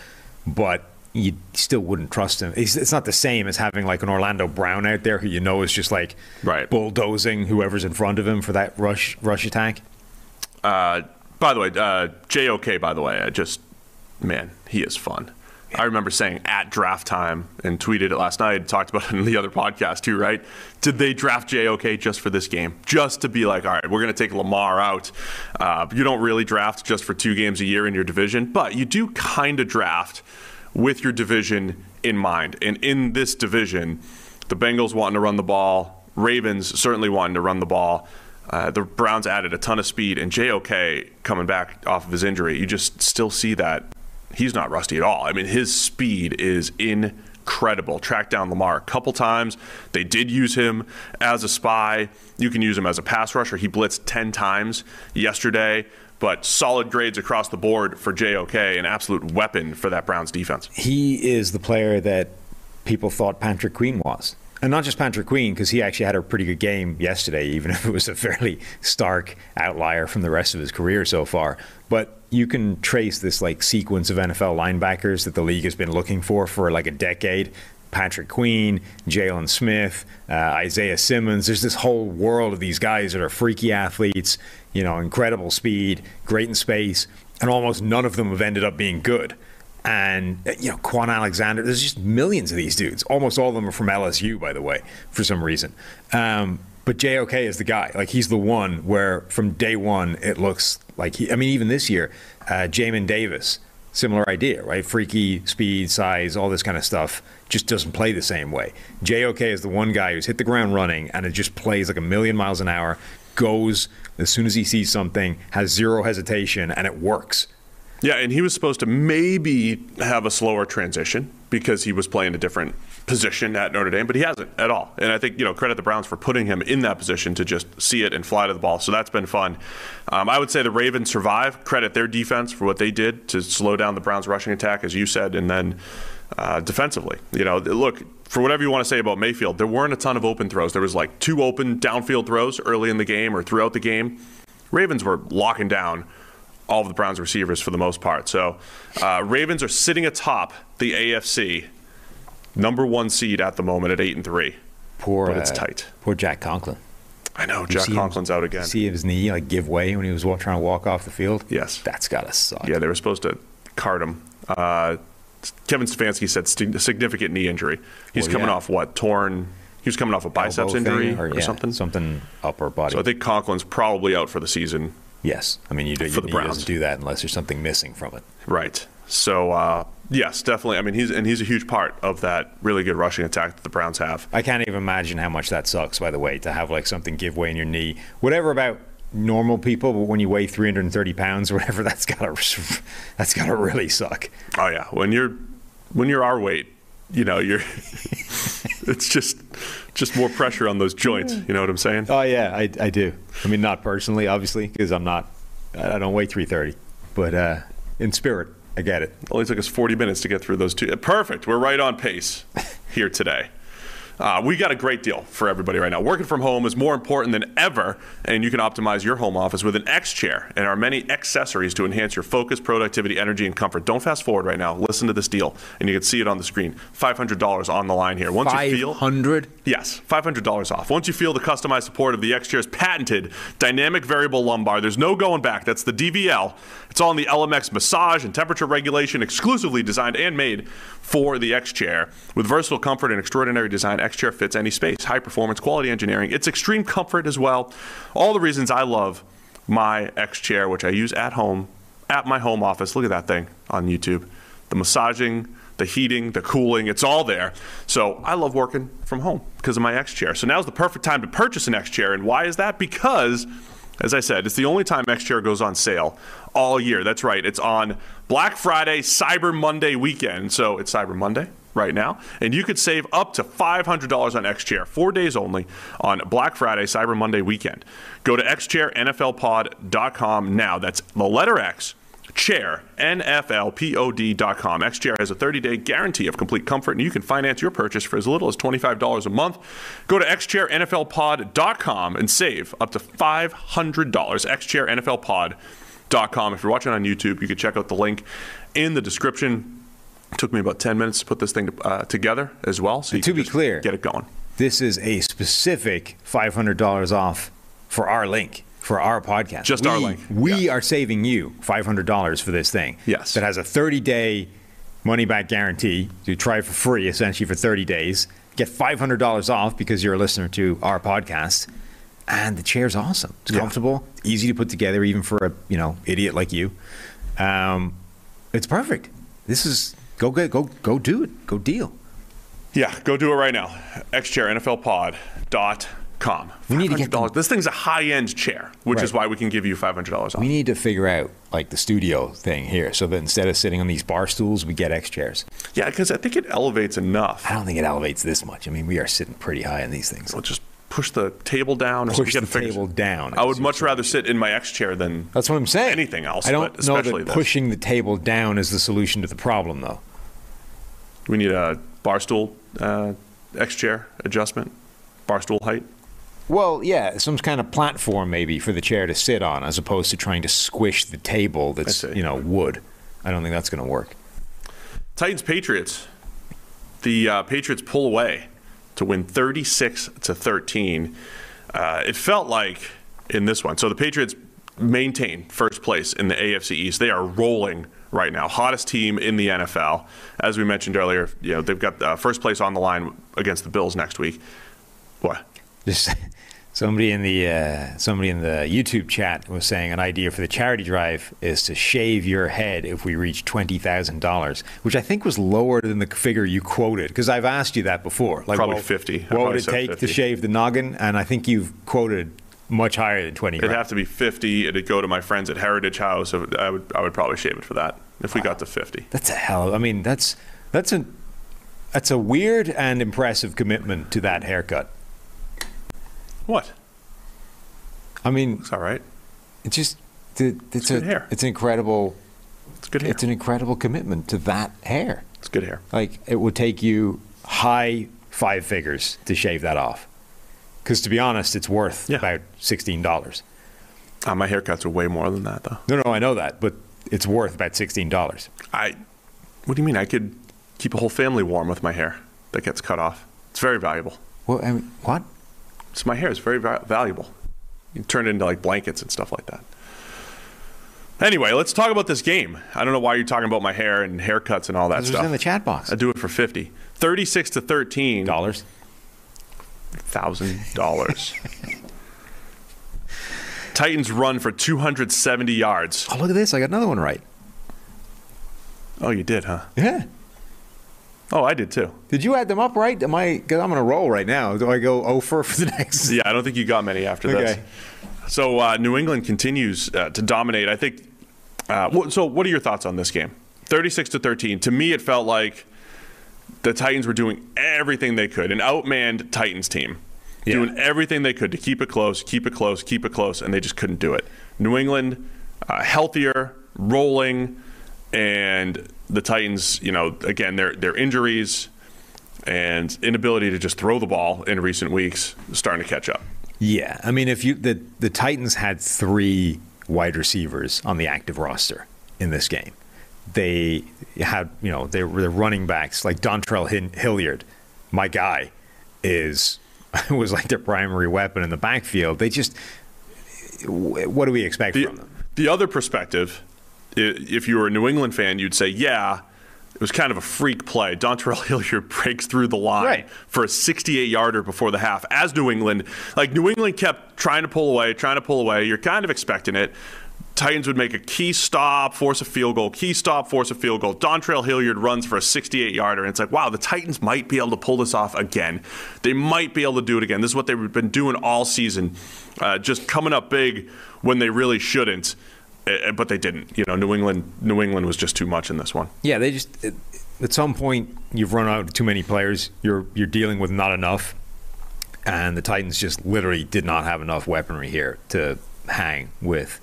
but you still wouldn't trust him. It's, it's not the same as having like an Orlando Brown out there who you know is just like Right. bulldozing whoever's in front of him for that rush rush attack. Uh, by the way, uh, JOK, by the way, I just, man, he is fun. I remember saying at draft time and tweeted it last night, talked about it in the other podcast too, right? Did they draft JOK just for this game? Just to be like, all right, we're going to take Lamar out. Uh, you don't really draft just for two games a year in your division, but you do kind of draft with your division in mind. And in this division, the Bengals wanting to run the ball, Ravens certainly wanting to run the ball. Uh, the Browns added a ton of speed, and JOK coming back off of his injury, you just still see that he's not rusty at all. I mean, his speed is incredible. Tracked down Lamar a couple times. They did use him as a spy. You can use him as a pass rusher. He blitzed 10 times yesterday, but solid grades across the board for JOK, an absolute weapon for that Browns defense. He is the player that people thought Patrick Queen was. And not just Patrick Queen, because he actually had a pretty good game yesterday, even (laughs) if it was a fairly stark outlier from the rest of his career so far. But you can trace this like sequence of NFL linebackers that the league has been looking for for like a decade. Patrick Queen, Jaylon Smith, uh, Isaiah Simmons. There's this whole world of these guys that are freaky athletes, you know, incredible speed, great in space, and almost none of them have ended up being good and uh, you know Kwon Alexander. There's just millions of these dudes. Almost all of them are from LSU, by the way, for some reason. Um, but JOK is the guy. Like he's the one where from day one it looks like he. I mean, even this year, uh, Jamin Davis, similar idea, right? Freaky speed, size, all this kind of stuff. Just doesn't play the same way. JOK is the one guy who's hit the ground running and it just plays like a million miles an hour. Goes as soon as he sees something, has zero hesitation, and it works. Yeah, and he was supposed to maybe have a slower transition because he was playing a different position at Notre Dame, but he hasn't at all. And I think, you know, credit the Browns for putting him in that position to just see it and fly to the ball. So that's been fun. Um, I would say the Ravens survive. Credit their defense for what they did to slow down the Browns' rushing attack, as you said, and then uh, defensively. You know, look, for whatever you want to say about Mayfield, there weren't a ton of open throws. There was like two open downfield throws early in the game or throughout the game. Ravens were locking down all of the Browns receivers for the most part. So uh, Ravens are sitting atop the AFC, number one seed at the moment at eight and three. Poor, But it's uh, tight. Poor Jack Conklin. I know You Jack see him- Conklin's out again. See his knee like give way when he was wa- trying to walk off the field. Yes. that's gotta suck. Yeah, they were supposed to cart him. Uh, Kevin Stefanski said sti- significant knee injury. He's Well, coming yeah. off what torn? He was coming off a biceps Elbow injury or, or, yeah, something. something upper body. So I think Conklin's probably out for the season. yes, I mean you do, For your the knee Browns. doesn't do that unless there's something missing from it. Right. So uh, yes, definitely. I mean, he's and he's a huge part of that really good rushing attack that the Browns have. I can't even imagine how much that sucks. By the way, to have like something give way in your knee, whatever about normal people, but when you weigh 330 pounds or (laughs) whatever, that's gotta (laughs) that's gotta really suck. Oh yeah, when you're when you're our weight, you know, you're (laughs) it's just just more pressure on those joints. You know what I'm saying? Oh yeah, I, I do. I mean, not personally, obviously, because I'm not. I I don't weigh 330, but uh, in spirit, I get it. It only took us 40 minutes to get through those two. Perfect. We're right on pace here today. Uh, we got a great deal for everybody right now. Working from home is more important than ever, and you can optimize your home office with an X chair and our many accessories to enhance your focus, productivity, energy, and comfort. Don't fast forward right now. Listen to this deal, and you can see it on the screen. $500 on the line here. Once you feel 500. Yes, $500 off. Once you feel the customized support of the X Chair's patented dynamic variable lumbar, there's no going back. That's the DVL. It's all in the LMX massage and temperature regulation, exclusively designed and made for the X Chair. With versatile comfort and extraordinary design, X Chair fits any space, high performance, quality engineering. It's extreme comfort as well. All the reasons I love my X Chair, which I use at home, at my home office. Look at that thing on YouTube. The massaging, the heating, the cooling, it's all there. So I love working from home because of my X Chair. So now's the perfect time to purchase an X Chair. And why is that? Because, as I said, it's the only time X Chair goes on sale all year. That's right. It's on Black Friday, Cyber Monday weekend. So it's Cyber Monday right now. And you could save up to $500 on X Chair, four days only on Black Friday, Cyber Monday weekend. Go to xchairnflpod.com now. That's the letter X chair nflpod.com xchair has a 30-day guarantee of complete comfort and you can finance your purchase for as little as $25 a month go to xchairnflpod.com and save up to $500 xchairnflpod.com if you're watching on youtube you can check out the link in the description it took me about 10 minutes to put this thing uh, together as well so you to can be clear- get it going This is a specific $500 off for our link, for our podcast. Just we, our link, We are saving you $500 for this thing. Yes. That has a 30 day money back guarantee. You try it for free, essentially, for 30 days. Get $500 off because you're a listener to our podcast. And the chair's awesome. It's Yeah. comfortable, easy to put together, even for a you know idiot like you. Um, it's perfect. This is go get go go do it. Go deal. Yeah, go do it right now. xchairnflpod.com. We need to get $500. This thing's a high-end chair, which is why we can give you $500 off. We need to figure out like the studio thing here, so that instead of sitting on these bar stools, we get X chairs. yeah, because I think it elevates enough. I don't think it elevates this much. I mean, we are sitting pretty high on these things. We'll just push the table down. or Push the table down. I would much rather sit in my X chair than That's what I'm saying. anything else, I don't but know especially that this. pushing the table down is the solution to the problem, though. we need a bar stool uh, X chair adjustment, bar stool height. Well, yeah, some kind of platform maybe for the chair to sit on, as opposed to trying to squish the table that's you know wood. I don't think that's going to work. Titans Patriots. The uh, Patriots pull away to win 36 to 13. Uh, it felt like in this one. So the Patriots maintain first place in the AFC East. They are rolling right now, hottest team in the NFL. As we mentioned earlier, you know they've got uh, first place on the line against the Bills next week. What? Just (laughs) somebody in the uh, somebody in the YouTube chat was saying an idea for the charity drive is to shave your head if we reach twenty thousand dollars, which I think was lower than the figure you quoted. Because I've asked you that before. Like Probably what- 50. What probably would it take 50. to shave the noggin? And I think you've quoted much higher than twenty. It'd grand. have to be 50. It'd go to my friends at Heritage House. I would, I would, I would probably shave it for that if we got to 50. That's a hell. Of, I mean, that's that's a that's a weird and impressive commitment to that haircut. What? I mean, It's all right. it's just the, it's, a good hair. it's incredible. It's good hair. It's an incredible commitment to that hair. It's good hair. Like it would take you high five figures to shave that off. Because to be honest, it's worth Yeah. about sixteen dollars. Uh, my haircuts are way more than that, though. No, no, I know that, but it's worth about sixteen dollars. I. What do you mean? I could keep a whole family warm with my hair that gets cut off. It's very valuable. Well, I mean, what? So my hair is very va- valuable. You can turn it into like blankets and stuff like that. Anyway, let's talk about this game. I don't know why you're talking about my hair and haircuts and all that stuff. in the chat box. I do it for fifty. Thirty-six to thirteen Dollars. thousand dollars. (laughs) Titans run for 270 yards. Oh, look at this! I got another one right. Oh, you did, huh? Yeah. Oh, I did too. Did you add them up right? Am I? Because I'm on a roll right now. Do I go over for the next? (laughs) Yeah, I don't think you got many after this. So uh, New England continues uh, to dominate. I think. Uh, so, what are your thoughts on this game? 36 to 13. To me, it felt like the Titans were doing everything they could, an outmanned Titans team, Yeah. doing everything they could to keep it close, keep it close, keep it close, and they just couldn't do it. New England, uh, healthier, rolling, and the Titans, you know, again, their their injuries and inability to just throw the ball in recent weeks starting to catch up. Yeah, I mean, if you the the Titans had three wide receivers on the active roster in this game, they had you know they were the running backs like Dontrell Hilliard, my guy, is (laughs) was like their primary weapon in the backfield. They just what do we expect The, from them? the other perspective, if you were a New England fan, you'd say, yeah, it was kind of a freak play. Dontrell (laughs) Hilliard breaks through the line Right. for a 68 yarder before the half. As New England, like New England kept trying to pull away, trying to pull away. You're kind of expecting it. Titans would make a key stop, force a field goal, key stop, force a field goal. Dontrell Hilliard runs for a 68 yarder, and it's like, wow, the Titans might be able to pull this off again. They might be able to do it again. This is what they've been doing all season, uh, just coming up big when they really shouldn't, but they didn't. You know, New England, New England was just too much in this one. Yeah, they just at some point you've run out of too many players. You're you're dealing with not enough, and the Titans just literally did not have enough weaponry here to hang with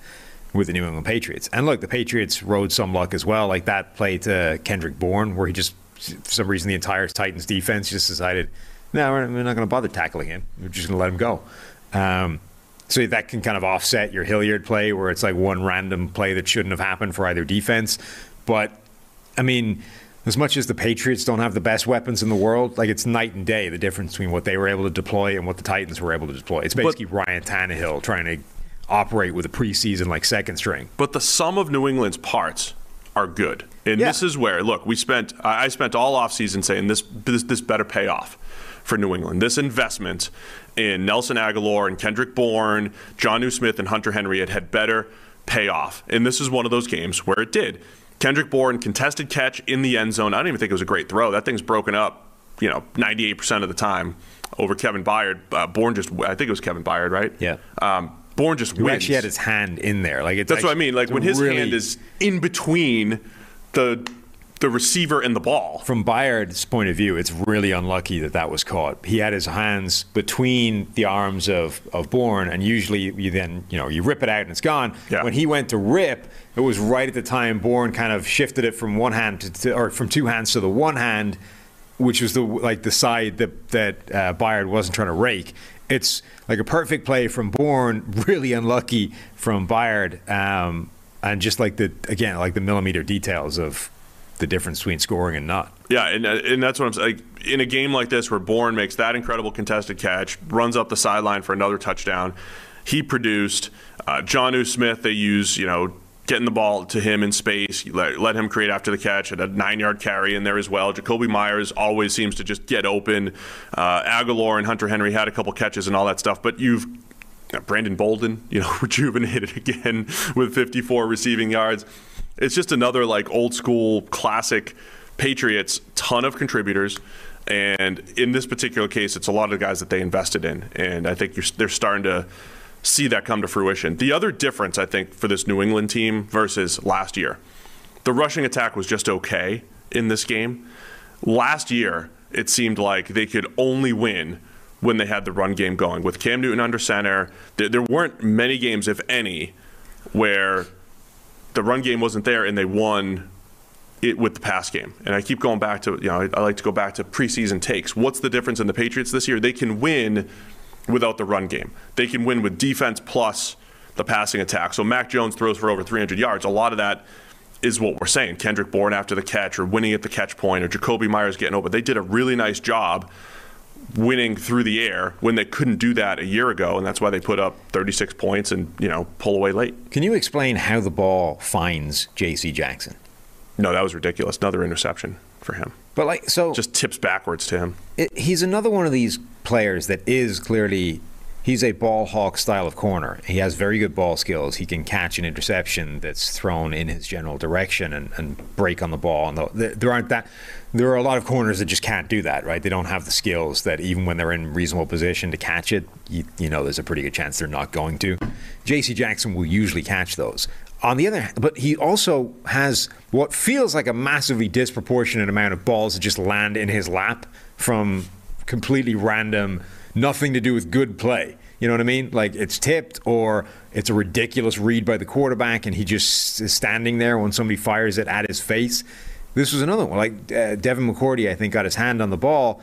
with the New England Patriots. And look, the Patriots rode some luck as well, like that play to Kendrick Bourne, where he just for some reason the entire Titans defense just decided, no, we're we're not going to bother tackling him. We're just going to let him go. Um, so that can kind of offset your Hilliard play, where it's like one random play that shouldn't have happened for either defense. But I mean, as much as the Patriots don't have the best weapons in the world, like it's night and day the difference between what they were able to deploy and what the Titans were able to deploy. It's basically Ryan Tannehill trying to operate with a preseason like second string. But the sum of New England's parts are good. And Yeah. this is where, look, we spent, I I spent all offseason saying this, this, this better pay off for New England. This investment in Nelson Agholor and Kendrick Bourne, Jonnu Smith, and Hunter Henry, had had better pay off. And this is one of those games where it did. Kendrick Bourne, contested catch in the end zone. I don't even think it was a great throw. That thing's broken up, you know, 98% of the time over Kevin Byard. Uh, Bourne just, I think it was Kevin Byard, right? Yeah. Um, Bourne just Who wins. actually had his hand in there. Like it's That's what I mean. Like when his really- hand is in between the the receiver and the ball. from Byard's point of view, it's really unlucky that that was caught. He had his hands between the arms of, of Bourne, and usually you then, you know, you rip it out and it's gone. Yeah. When he went to rip, it was right at the time Bourne kind of shifted it from one hand to, to or from two hands to the one hand, which was the like the side that that uh, Byard wasn't trying to rake. It's like a perfect play from Bourne, (laughs) really unlucky from Byard, um, and just like the again like the millimeter details of the difference between scoring and not. Yeah, and, uh, and that's what I'm saying. In a game like this where Bourne makes that incredible contested catch, runs up the sideline for another touchdown, he produced. Uh, Jonnu Smith, they use, you know, getting the ball to him in space, let, let him create after the catch, and a nine yard carry in there as well. Jakobi Meyers always seems to just get open. Uh, Agholor and Hunter Henry had a couple catches and all that stuff, but you've uh, Brandon Bolden, you know, (laughs) rejuvenated again with 54 receiving yards. It's just another like old school classic Patriots, ton of contributors. And in this particular case, it's a lot of the guys that they invested in. And I think they're starting to see that come to fruition. The other difference, I think, for this New England team versus last year, the rushing attack was just okay in this game. Last year, it seemed like they could only win when they had the run game going. With Cam Newton under center, there weren't many games, if any, where the run game wasn't there and they won it with the pass game. And I keep going back to, you know, I, I like to go back to preseason takes. What's the difference in the Patriots this year? They can win without the run game. They can win with defense plus the passing attack. So Mac Jones throws for over 300 yards. A lot of that is what we're saying. Kendrick Bourne after the catch or winning at the catch point or Jakobi Meyers getting open. They did a really nice job winning through the air when they couldn't do that a year ago, and that's why they put up 36 points and you know pull away late. Can you explain how the ball finds J.C. Jackson? No, that was ridiculous. Another interception for him. But like, so Just tips backwards to him. it, he's another one of these players that is clearly he's a ball hawk style of corner. He has very good ball skills. He can catch an interception that's thrown in his general direction and, and break on the ball. And the, there aren't that. There are a lot of corners that just can't do that, right? They don't have the skills that even when they're in reasonable position to catch it, you, you know, there's a pretty good chance they're not going to. J.C. Jackson will usually catch those. On the other hand, but he also has what feels like a massively disproportionate amount of balls that just land in his lap from completely random, nothing to do with good play. You know what I mean? Like it's tipped or it's a ridiculous read by the quarterback and he just is standing there when somebody fires it at his face. This was another one. Like uh, Devin McCourty, I think, got his hand on the ball.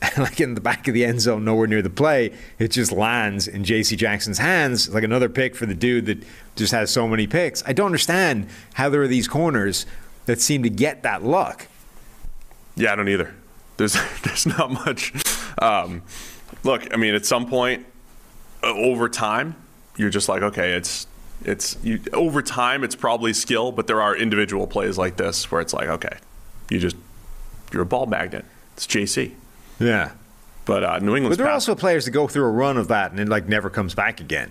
(laughs) like in the back of the end zone, nowhere near the play, it just lands in J.C. Jackson's hands. Like another pick for the dude that just has so many picks. I don't understand how there are these corners that seem to get that luck. Yeah, I don't either. There's (laughs) there's not much. Um, look, I mean, at some point uh, over time, you're just like, okay, it's it's you, over time, it's probably skill, but there are individual plays like this where it's like, okay, you just you're a ball magnet. It's JC, Yeah. but uh, New England. But there are also players that go through a run of that and it like never comes back again.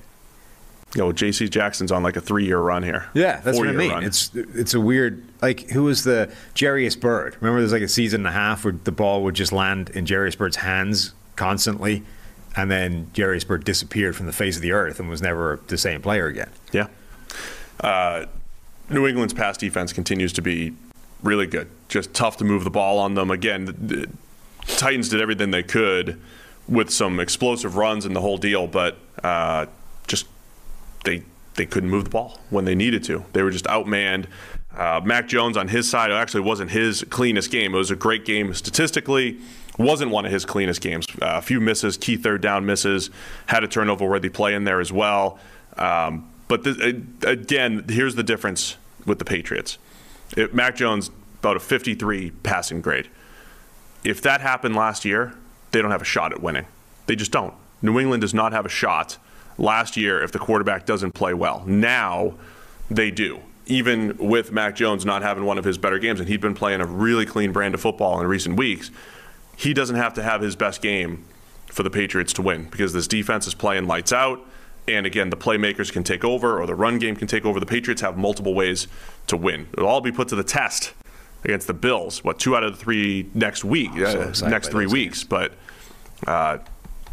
you know, JC Jackson's on like a three year run here. Yeah, that's what I mean. run. It's it's a weird like who was the Jairus Byrd? Remember, there's like a season and a half where the ball would just land in Jairus Byrd's hands constantly, and then Jairus Byrd disappeared from the face of the earth and was never the same player again. Yeah. Uh, New England's pass defense continues to be really good. Just tough to move the ball on them. Again, the Titans did everything they could with some explosive runs and the whole deal, but uh, just they they couldn't move the ball when they needed to. They were just outmanned. Uh, Mac Jones on his side actually wasn't his cleanest game. It was a great game statistically. Wasn't one of his cleanest games. Uh, a few misses, key third down misses. Had a turnover worthy play in there as well. Um, but the, uh, again, here's the difference with the Patriots. It, Mac Jones about a 53 passing grade. If that happened last year, they don't have a shot at winning. They just don't. New England does not have a shot last year if the quarterback doesn't play well. Now they do. Even with Mac Jones not having one of his better games, and he'd been playing a really clean brand of football in recent weeks, he doesn't have to have his best game for the Patriots to win because this defense is playing lights out. And again, the playmakers can take over or the run game can take over. The Patriots have multiple ways to win. It'll all be put to the test against the Bills. What, two out of the three next week, so uh, excited next three weeks. But uh,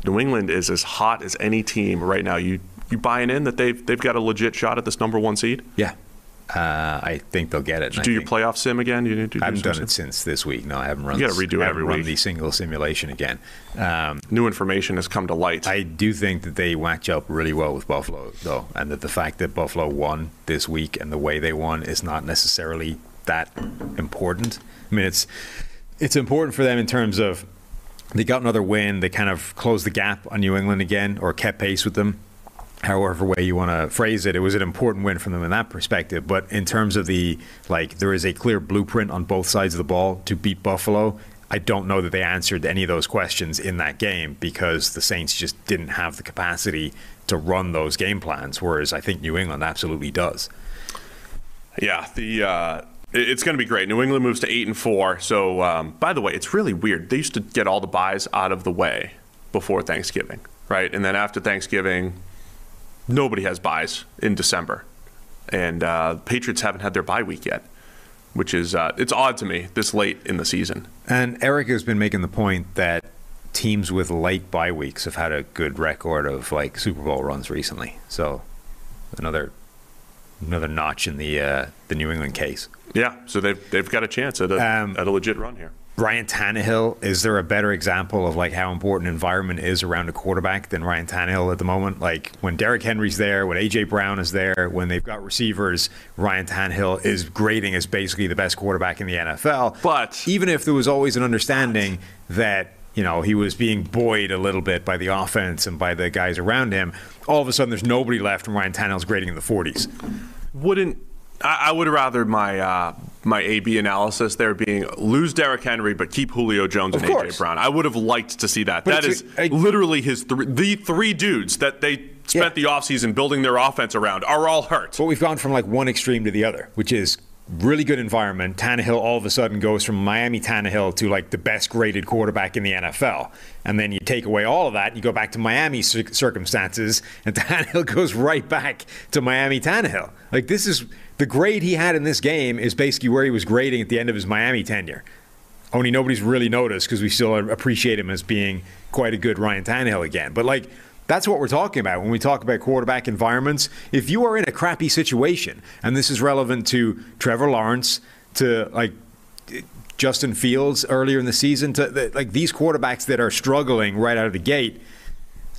New England is as hot as any team right now. You you buying in that they've they've got a legit shot at this number one seed? Yeah, uh, I think they'll get it. Do I your playoff sim again? You do I haven't done sim? it since this week. No, I haven't run. You redo it I haven't every run the single simulation again. Um, New information has come to light. I do think that they whacked up really well with Buffalo, though, and that the fact that Buffalo won this week and the way they won is not necessarily that important. I mean, it's it's important for them in terms of they got another win. They kind of closed the gap on New England again, or kept pace with them. However way you want to phrase it, it was an important win for them in that perspective. But in terms of the like, there is a clear blueprint on both sides of the ball to beat Buffalo. I don't know that they answered any of those questions in that game because the Saints just didn't have the capacity to run those game plans. Whereas I think New England absolutely does. Yeah, the uh, it's going to be great. New England moves to eight and four. So, um, by the way, it's really weird. They used to get all the byes out of the way before Thanksgiving, right? And then after Thanksgiving, nobody has byes in December, and uh, Patriots haven't had their bye week yet, which is uh, it's odd to me this late in the season. And Eric has been making the point that teams with light bye weeks have had a good record of like Super Bowl runs recently. So another another notch in the uh, the New England case. Yeah, so they've they've got a chance at a Um, at a legit run here. Ryan Tannehill, is there a better example of like how important environment is around a quarterback than Ryan Tannehill at the moment? Like when Derrick Henry's there, when AJ Brown is there, when they've got receivers, Ryan Tannehill is grading as basically the best quarterback in the NFL. But- even if there was always an understanding that you know he was being buoyed a little bit by the offense and by the guys around him, all of a sudden there's nobody left, and Ryan Tannehill's grading in the 40s. wouldn't I, I would rather my uh, my AB analysis there being lose Derrick Henry but keep Julio Jones and Of AJ. Brown. I would have liked to see that. But that is I- literally his thr the three dudes that they spent the offseason building their offense around are all hurt. But we've gone from like one extreme to the other, which is really good environment. Tannehill all of a sudden goes from Miami Tannehill to like the best graded quarterback in the NFL. And then you take away all of that, and you go back to Miami circumstances, and (laughs) Tannehill goes right back to Miami Tannehill. Like this is the grade he had in this game is basically where he was grading at the end of his Miami tenure. Only nobody's really noticed because we still appreciate him as being quite a good Ryan Tannehill again. But like that's what we're talking about when we talk about quarterback environments. If you are in a crappy situation, and this is relevant to Trevor Lawrence, to like Justin Fields earlier in the season, to like these quarterbacks that are struggling right out of the gate,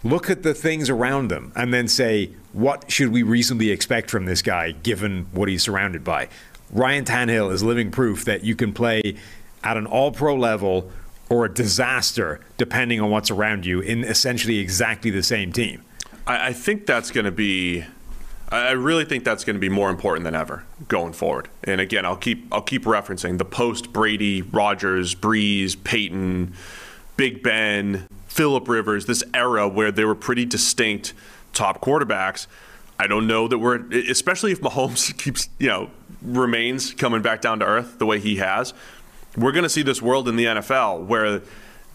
look at the things around them and then say, what should we reasonably expect from this guy given what he's surrounded by? Ryan Tannehill is living proof that you can play at an all pro level or a disaster depending on what's around you in essentially exactly the same team. I, I think that's going to be. I I really think that's going to be more important than ever going forward. And again, I'll keep I'll keep referencing the post Brady, Rodgers, Brees, Peyton, Big Ben, Philip Rivers, this era where they were pretty distinct top quarterbacks. I don't know that we're especially if Mahomes (laughs) keeps you know remains coming back down to earth the way he has. We're going to see this world in the NFL where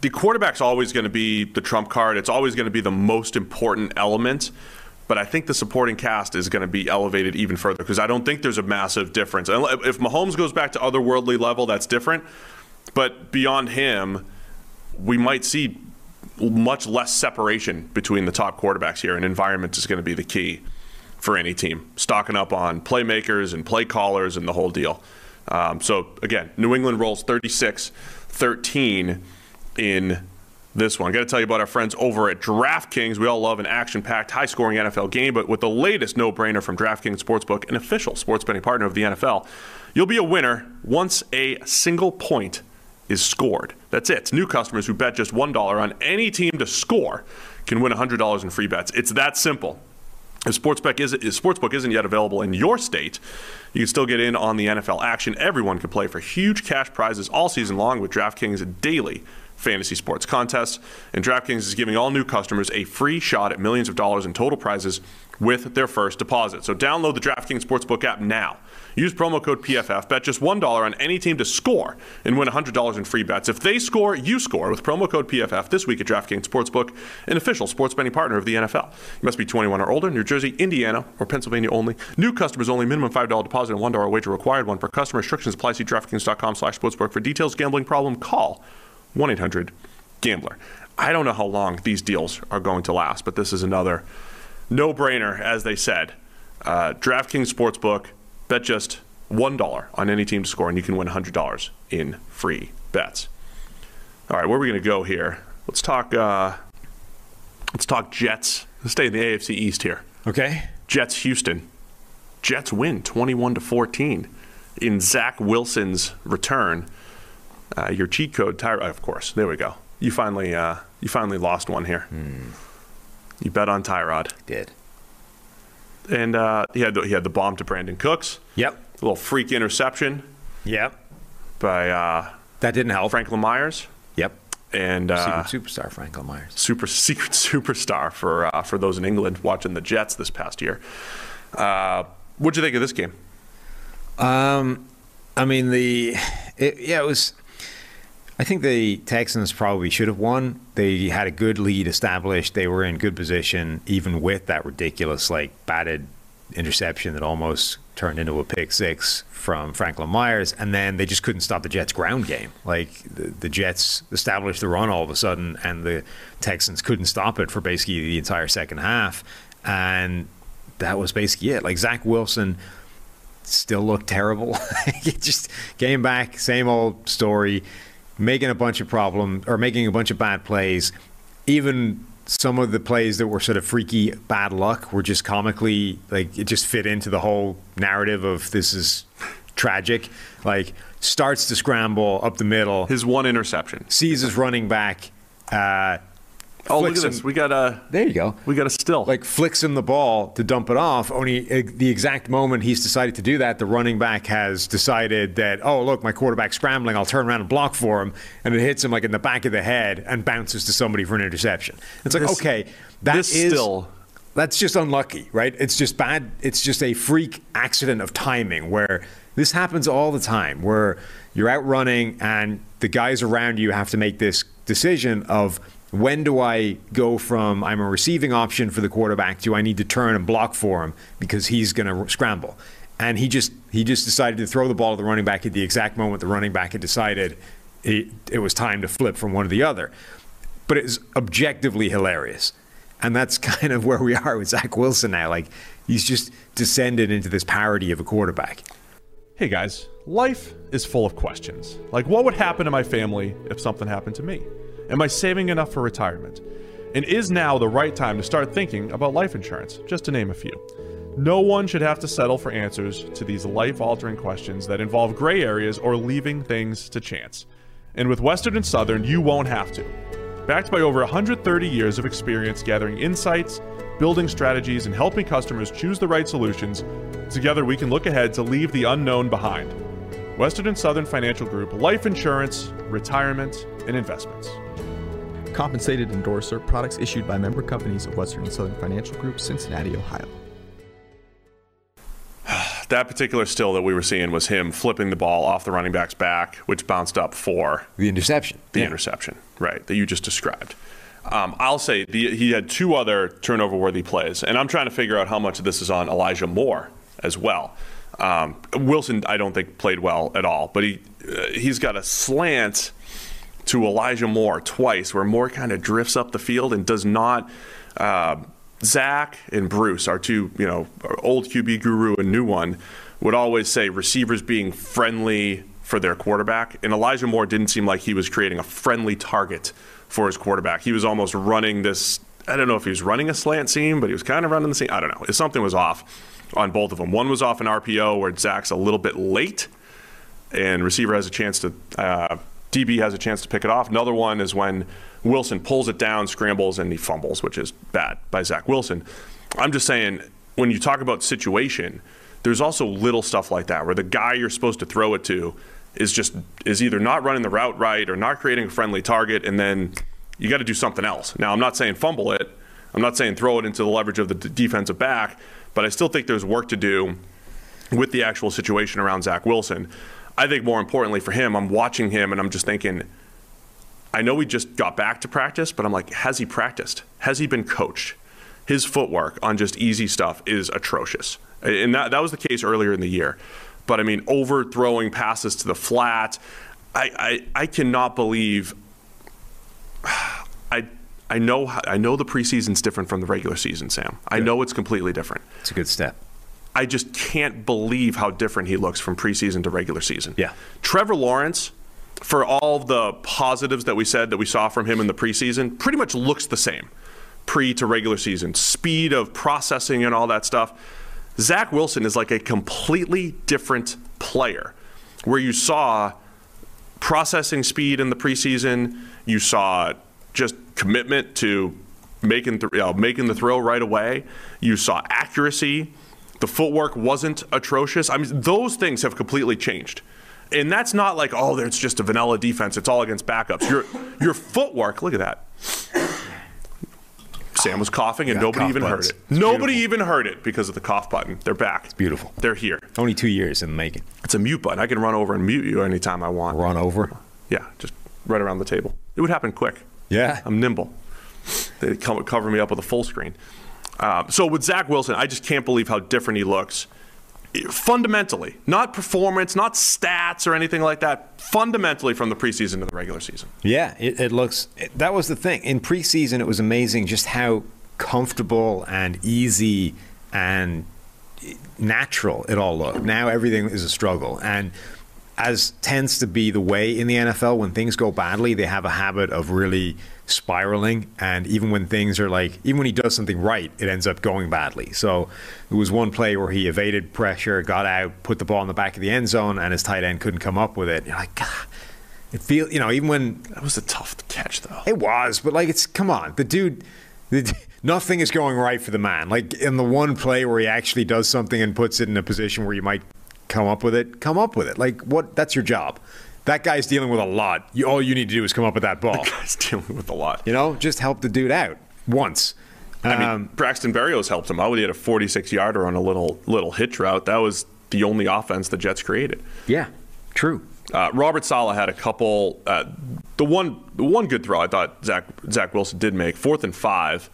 the quarterback's always going to be the trump card. It's always going to be the most important element. But I think the supporting cast is going to be elevated even further because I don't think there's a massive difference. If Mahomes goes back to otherworldly level, that's different. But beyond him, we might see much less separation between the top quarterbacks here, and environment is going to be the key for any team. Stocking up on playmakers and play callers and the whole deal. Um, so, again, New England rolls 36 13 in this one. Got to tell you about our friends over at DraftKings. We all love an action packed, high scoring NFL game, but with the latest no brainer from DraftKings Sportsbook, an official sports betting partner of the NFL, you'll be a winner once a single point is scored. That's it. New customers who bet just $1 on any team to score can win $100 in free bets. It's that simple. If Sportsbook, is, if Sportsbook isn't yet available in your state, you can still get in on the NFL action. Everyone can play for huge cash prizes all season long with DraftKings daily fantasy sports contests. And DraftKings is giving all new customers a free shot at millions of dollars in total prizes with their first deposit. So download the DraftKings Sportsbook app now. Use promo code PFF. Bet just $1 on any team to score and win $100 in free bets. If they score, you score with promo code PFF this week at DraftKings Sportsbook, an official sports betting partner of the NFL. You must be 21 or older, New Jersey, Indiana, or Pennsylvania only. New customers only. Minimum $5 deposit and $1 wager required. One per customer. Restrictions apply. See DraftKings.com slash sportsbook for details. Gambling problem? Call 1-800-GAMBLER. I don't know how long these deals are going to last, but this is another no-brainer, as they said. Uh, DraftKings Sportsbook, bet just $1 on any team to score, and you can win $100 in free bets. All right, where are we going to go here? Let's talk. Uh, let's talk Jets. Let's stay in the AFC East here. Okay. Jets Houston. Jets win 21 to 14 in Zach Wilson's return. Uh, your cheat code, Tyra. Of course, there we go. You finally, uh, you finally lost one here. You bet on Tyrod, Did. and uh, he had the, he had the bomb to Brandin Cooks. Yep. A little freak interception Yep. by uh, That didn't help. Franklin Myers, Yep. and uh, Secret superstar Franklin Myers. super (laughs) secret superstar for uh, for those in England watching the Jets this past year. Uh, what'd you think of this game? Um, I mean the, it, yeah, it was. I think the Texans probably should have won. They had a good lead established. They were in good position, even with that ridiculous, like batted interception that almost turned into a pick six from Franklin Myers, and then they just couldn't stop the Jets' ground game. Like the, the Jets established the run all of a sudden, and the Texans couldn't stop it for basically the entire second half, and that was basically it. Like Zach Wilson still looked terrible. (laughs) just came back, same old story. Making a bunch of problem or making a bunch of bad plays. Even some of the plays that were sort of freaky bad luck were just comically like it just fit into the whole narrative of this is tragic. Like starts to scramble up the middle, His one interception. sees his running back. Uh, Oh, look flicks at this. We got a There you go. we got a still. like flicks him the ball to dump it off. Only uh, the exact moment he's decided to do that, the running back has decided that, oh, look, my quarterback's scrambling. I'll turn around and block for him. And it hits him like in the back of the head and bounces to somebody for an interception. It's like, This- okay, that this is- still- That's just unlucky, right? It's just bad. It's just a freak accident of timing where this happens all the time, where you're out running and the guys around you have to make this decision of when do I go from I'm a receiving option for the quarterback to I need to turn and block for him because he's going to scramble. And he just he just decided to throw the ball to the running back at the exact moment the running back had decided it, it was time to flip from one to the other. But it's objectively hilarious. And that's (laughs) kind of where we are with Zach Wilson now. Like he's just descended into this parody of a quarterback. Hey guys, life is full of questions. Like, what would happen to my family if something happened to me? Am I saving enough for retirement? And is now the right time to start thinking about life insurance, just to name a few? No one should have to settle for answers to these life altering questions that involve gray areas or leaving things to chance. And with Western and Southern, you won't have to. Backed by over 130 years of experience gathering insights, building strategies, and helping customers choose the right solutions, together we can look ahead to leave the unknown behind. Western and Southern Financial Group, life insurance, retirement, and investments. Compensated endorser, products issued by member companies of Western and Southern Financial Group, Cincinnati, Ohio. (sighs) that particular still that we were seeing was him flipping the ball off the running back's back, which bounced up for The interception. the interception, right, that you just described. Um, I'll say the, he had two other turnover worthy plays, and I'm trying to figure out how much of this is on Elijah Moore as well. Um, Wilson, I don't think played well at all, but he uh, he's got a slant to Elijah Moore twice, where Moore kind of drifts up the field and does not. Uh, Zach and Bruce, our two, you know, old QB guru and new one, would always say receivers being friendly for their quarterback. And Elijah Moore didn't seem like he was creating a friendly target for his quarterback. He was almost running this. I don't know if he was running a slant seam, but he was kind of running the seam. I don't know. Something was off on both of them. One was off an RPO where Zach's a little bit late, and receiver has a chance to. Uh, DB has a chance to pick it off. Another one is when Wilson pulls it down, scrambles, and he fumbles, which is bad by Zach Wilson. I'm just saying, when you talk about situation, there's also little stuff like that where the guy you're supposed to throw it to is just is either not running the route right or not creating a friendly target, and then you got to do something else. Now, I'm not saying fumble it. I'm not saying throw it into the leverage of the defensive back, but I still think there's work to do with the actual situation around Zach Wilson. I think more importantly for him, I'm watching him and I'm just thinking, I know he just got back to practice, but I'm like, has he practiced? Has he been coached? His footwork on just easy stuff is atrocious. And that, that was the case earlier in the year. But I mean, overthrowing passes to the flat, I, I, I cannot believe. I, I know I know the preseason's different from the regular season, Sam. I know it's completely different. It's a good step. I just can't believe how different he looks from preseason to regular season. Yeah. Trevor Lawrence, for all the positives that we said that we saw from him in the preseason, pretty much looks the same pre to regular season. Speed of processing and all that stuff. Zach Wilson is like a completely different player where you saw processing speed in the preseason, you saw just commitment to making th- you know, making the throw right away. You saw accuracy. The footwork wasn't atrocious. I mean, those things have completely changed. And that's not like, oh, it's just a vanilla defense. It's all against backups. Your your footwork, look at that. Sam was coughing and Yeah, nobody even buttons. heard it. It's Nobody beautiful. even heard it because of the cough button. They're back. It's beautiful. They're here. Only two years in the making. It's a mute button. I can run over and mute you anytime I want. Run over. Yeah, just right around the table. It would happen quick. Yeah. I'm nimble. They come cover me up with a full screen. Um, so with Zach Wilson, I just can't believe how different he looks. Fundamentally, not performance, not stats or anything like that. Fundamentally, from the preseason to the regular season. Yeah, it, it looks. It, that was the thing in preseason. It was amazing just how comfortable and easy and natural it all looked. Now everything is a struggle, and as tends to be the way in the NFL, when things go badly, they have a habit of really spiraling. And even when things are like, even when he does something right, it ends up going badly. So there was one play where he evaded pressure, got out, put the ball in the back of the end zone, and his tight end couldn't come up with it. You're like, God. It feels, you know, even when That was a tough catch, though. it was, but like it's come on, the dude, the, nothing is going right for the man. Like in the one play where he actually does something and puts it in a position where you might come up with it, come up with it. Like what? That's your job. That guy's dealing with a lot. You, all you need to do is come up with that ball. (laughs) That guy's dealing with a lot. You know, just help the dude out once. I mean, Um, Braxton Berrios helped him out. He had a 46 yarder on a little little hitch route. That was the only offense the Jets created. yeah, true. Uh, Robert Saleh had a couple. Uh, the one, the one good throw I thought Zach Zach Wilson did make fourth and five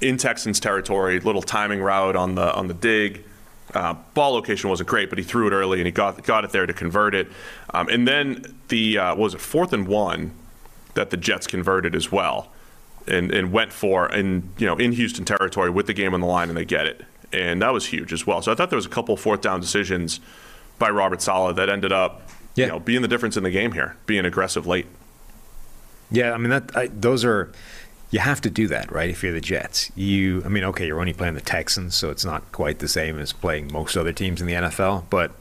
in Texans territory. Little timing route on the on the dig. Uh, ball location wasn't great, but he threw it early and he got got it there to convert it. Um, and then the uh, what was it fourth and one that the Jets converted as well, and and went for and you know in Houston territory with the game on the line and they get it, and that was huge as well. So I thought there was a couple fourth down decisions by Robert Saleh that ended up Yeah. you know being the difference in the game here, being aggressive late. Yeah, I mean that. I, those are. You have to do that, right? If you're the Jets, you. I mean, okay, you're only playing the Texans, so it's not quite the same as playing most other teams in the NFL. But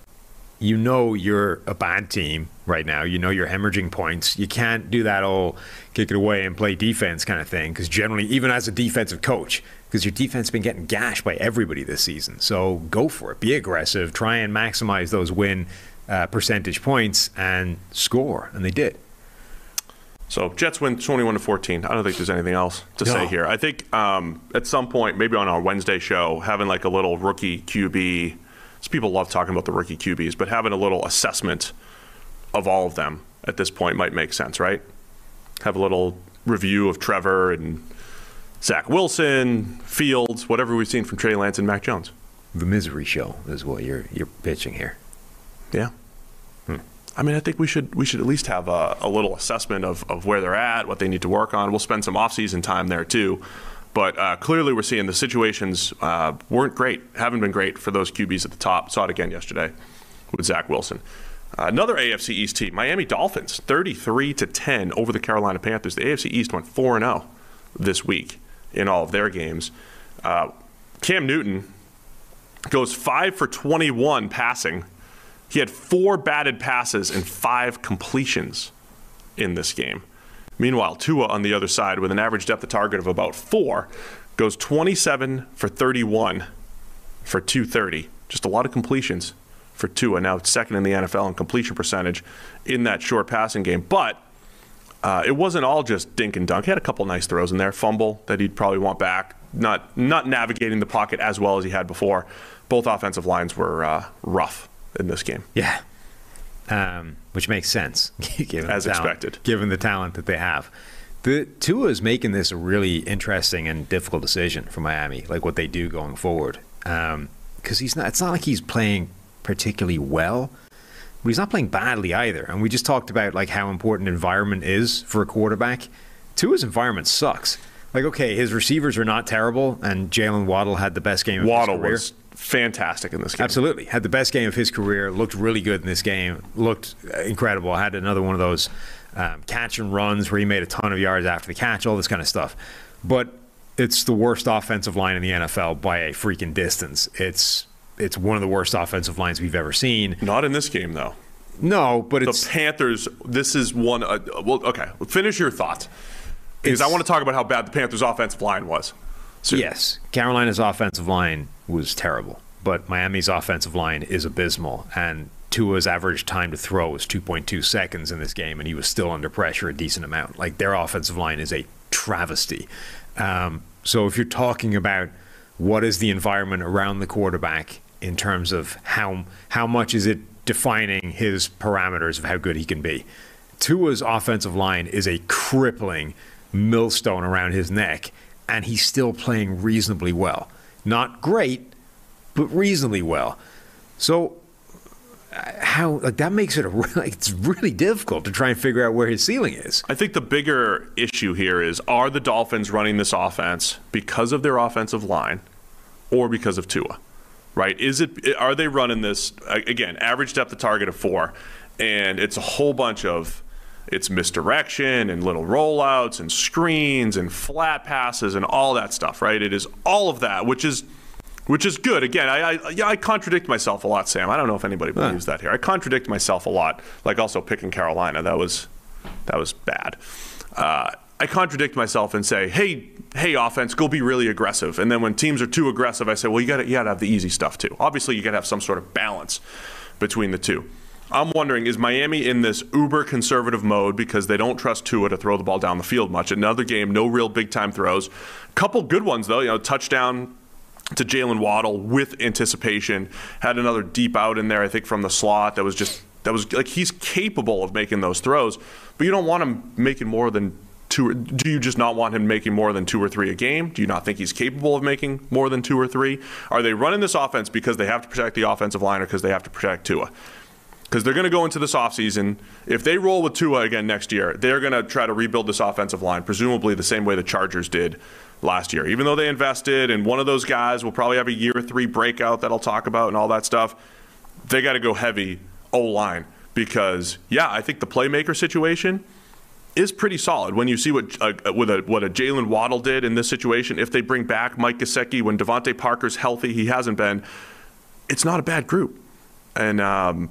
you know you're a bad team right now. You know you're hemorrhaging points. You can't do that all kick it away and play defense kind of thing. Because generally, even as a defensive coach, because your defense has been getting gashed by everybody this season. So go for it. Be aggressive. Try and maximize those win uh, percentage points and score. And they did. So Jets win 21 to 14. I don't think there's anything else to say here. I think um, at some point, maybe on our Wednesday show, having like a little rookie QB. People love talking about the rookie QBs, but having a little assessment of all of them at this point might make sense, right? Have a little review of Trevor and Zach Wilson, Fields, whatever we've seen from Trey Lance and Mac Jones. The misery show is what you're you're pitching here. Yeah. I mean, I think we should we should at least have a, a little assessment of, of where they're at, what they need to work on. We'll spend some offseason time there too. But uh, clearly, we're seeing the situations uh, weren't great, haven't been great for those QBs at the top. Saw it again yesterday with Zach Wilson. Uh, another AFC East team, Miami Dolphins, 33 to 10 over the Carolina Panthers. The AFC East went 4 0 this week in all of their games. Uh, Cam Newton goes 5 for 21 passing. He had four batted passes and five completions in this game. Meanwhile, Tua on the other side, with an average depth of target of about four, goes 27 for 31 for 230. Just a lot of completions for Tua. Now second in the NFL in completion percentage in that short passing game. But uh, it wasn't all just dink and dunk. He had a couple nice throws in there. Fumble that he'd probably want back. Not not navigating the pocket as well as he had before. Both offensive lines were uh, rough in this game. Yeah. Um, which makes sense, (laughs) given As talent, expected. given the talent that they have. The Tua is making this a really interesting and difficult decision for Miami, like what they do going forward. Because he's not. It's not like he's playing particularly well, but he's not playing badly either. And we just talked about like how important environment is for a quarterback. Tua's environment sucks. Like, okay, his receivers are not terrible, and Jaylen Waddle had the best game of Waddle his career. was fantastic in this game. Absolutely. Had the best game of his career. Looked really good in this game. Looked incredible. Had another one of those um, catch and runs where he made a ton of yards after the catch, all this kind of stuff. But it's the worst offensive line in the NFL by a freaking distance. It's it's one of the worst offensive lines we've ever seen. Not in this game though. No, but The Panthers. This is one. Uh, well, okay. Finish your thought, because I want to talk about how bad the Panthers' offensive line was. So, Yes, Carolina's offensive line was terrible, but Miami's offensive line is abysmal. And Tua's average time to throw was 2.2 seconds in this game, and he was still under pressure a decent amount. Like their offensive line is a travesty. Um, so if you're talking about what is the environment around the quarterback in terms of how how much is it defining his parameters of how good he can be, Tua's offensive line is a crippling millstone around his neck, and he's still playing reasonably well. Not great, but reasonably well. So, how like that makes it a (laughs) like, it's really difficult to try and figure out where his ceiling is. I think the bigger issue here is: Are the Dolphins running this offense because of their offensive line, or because of Tua? Right? Is it? Are they running this again? Average depth of target of four, and it's a whole bunch of it's misdirection and little rollouts and screens and flat passes and all that stuff, right? It is all of that, which is which is good. Again, I, I yeah, I contradict myself a lot, Sam. I don't know if anybody believes that here. I contradict myself a lot, like also picking Carolina. That was that was bad. Uh, I contradict myself and say, "Hey, hey, offense, go be really aggressive." And then when teams are too aggressive, I say, "Well, you got to you got to have the easy stuff too." Obviously, you got to have some sort of balance between the two. I'm wondering, is Miami in this uber conservative mode because they don't trust Tua to throw the ball down the field much? Another game, no real big time throws. Couple good ones though. You know, touchdown to Jaylen Waddle with anticipation. Had another deep out in there, I think, from the slot. That was just that was like he's capable of making those throws, but you don't want him making more than two. Do you just not want him making more than two or three a game? Do you not think he's capable of making more than two or three? Are they running this offense because they have to protect the offensive line or because they have to protect Tua? Because they're going to go into this offseason. If they roll with Tua again next year, they're going to try to rebuild this offensive line, presumably the same way the Chargers did last year. Even though they invested, and one of those guys will probably have a year three breakout that I'll talk about and all that stuff, they got to go heavy O line because, yeah, I think the playmaker situation is pretty solid when you see what uh, with a, what a Jaylen Waddle did in this situation. If they bring back Mike Gesicki when DeVante Parker's healthy, he hasn't been. It's not a bad group, and um,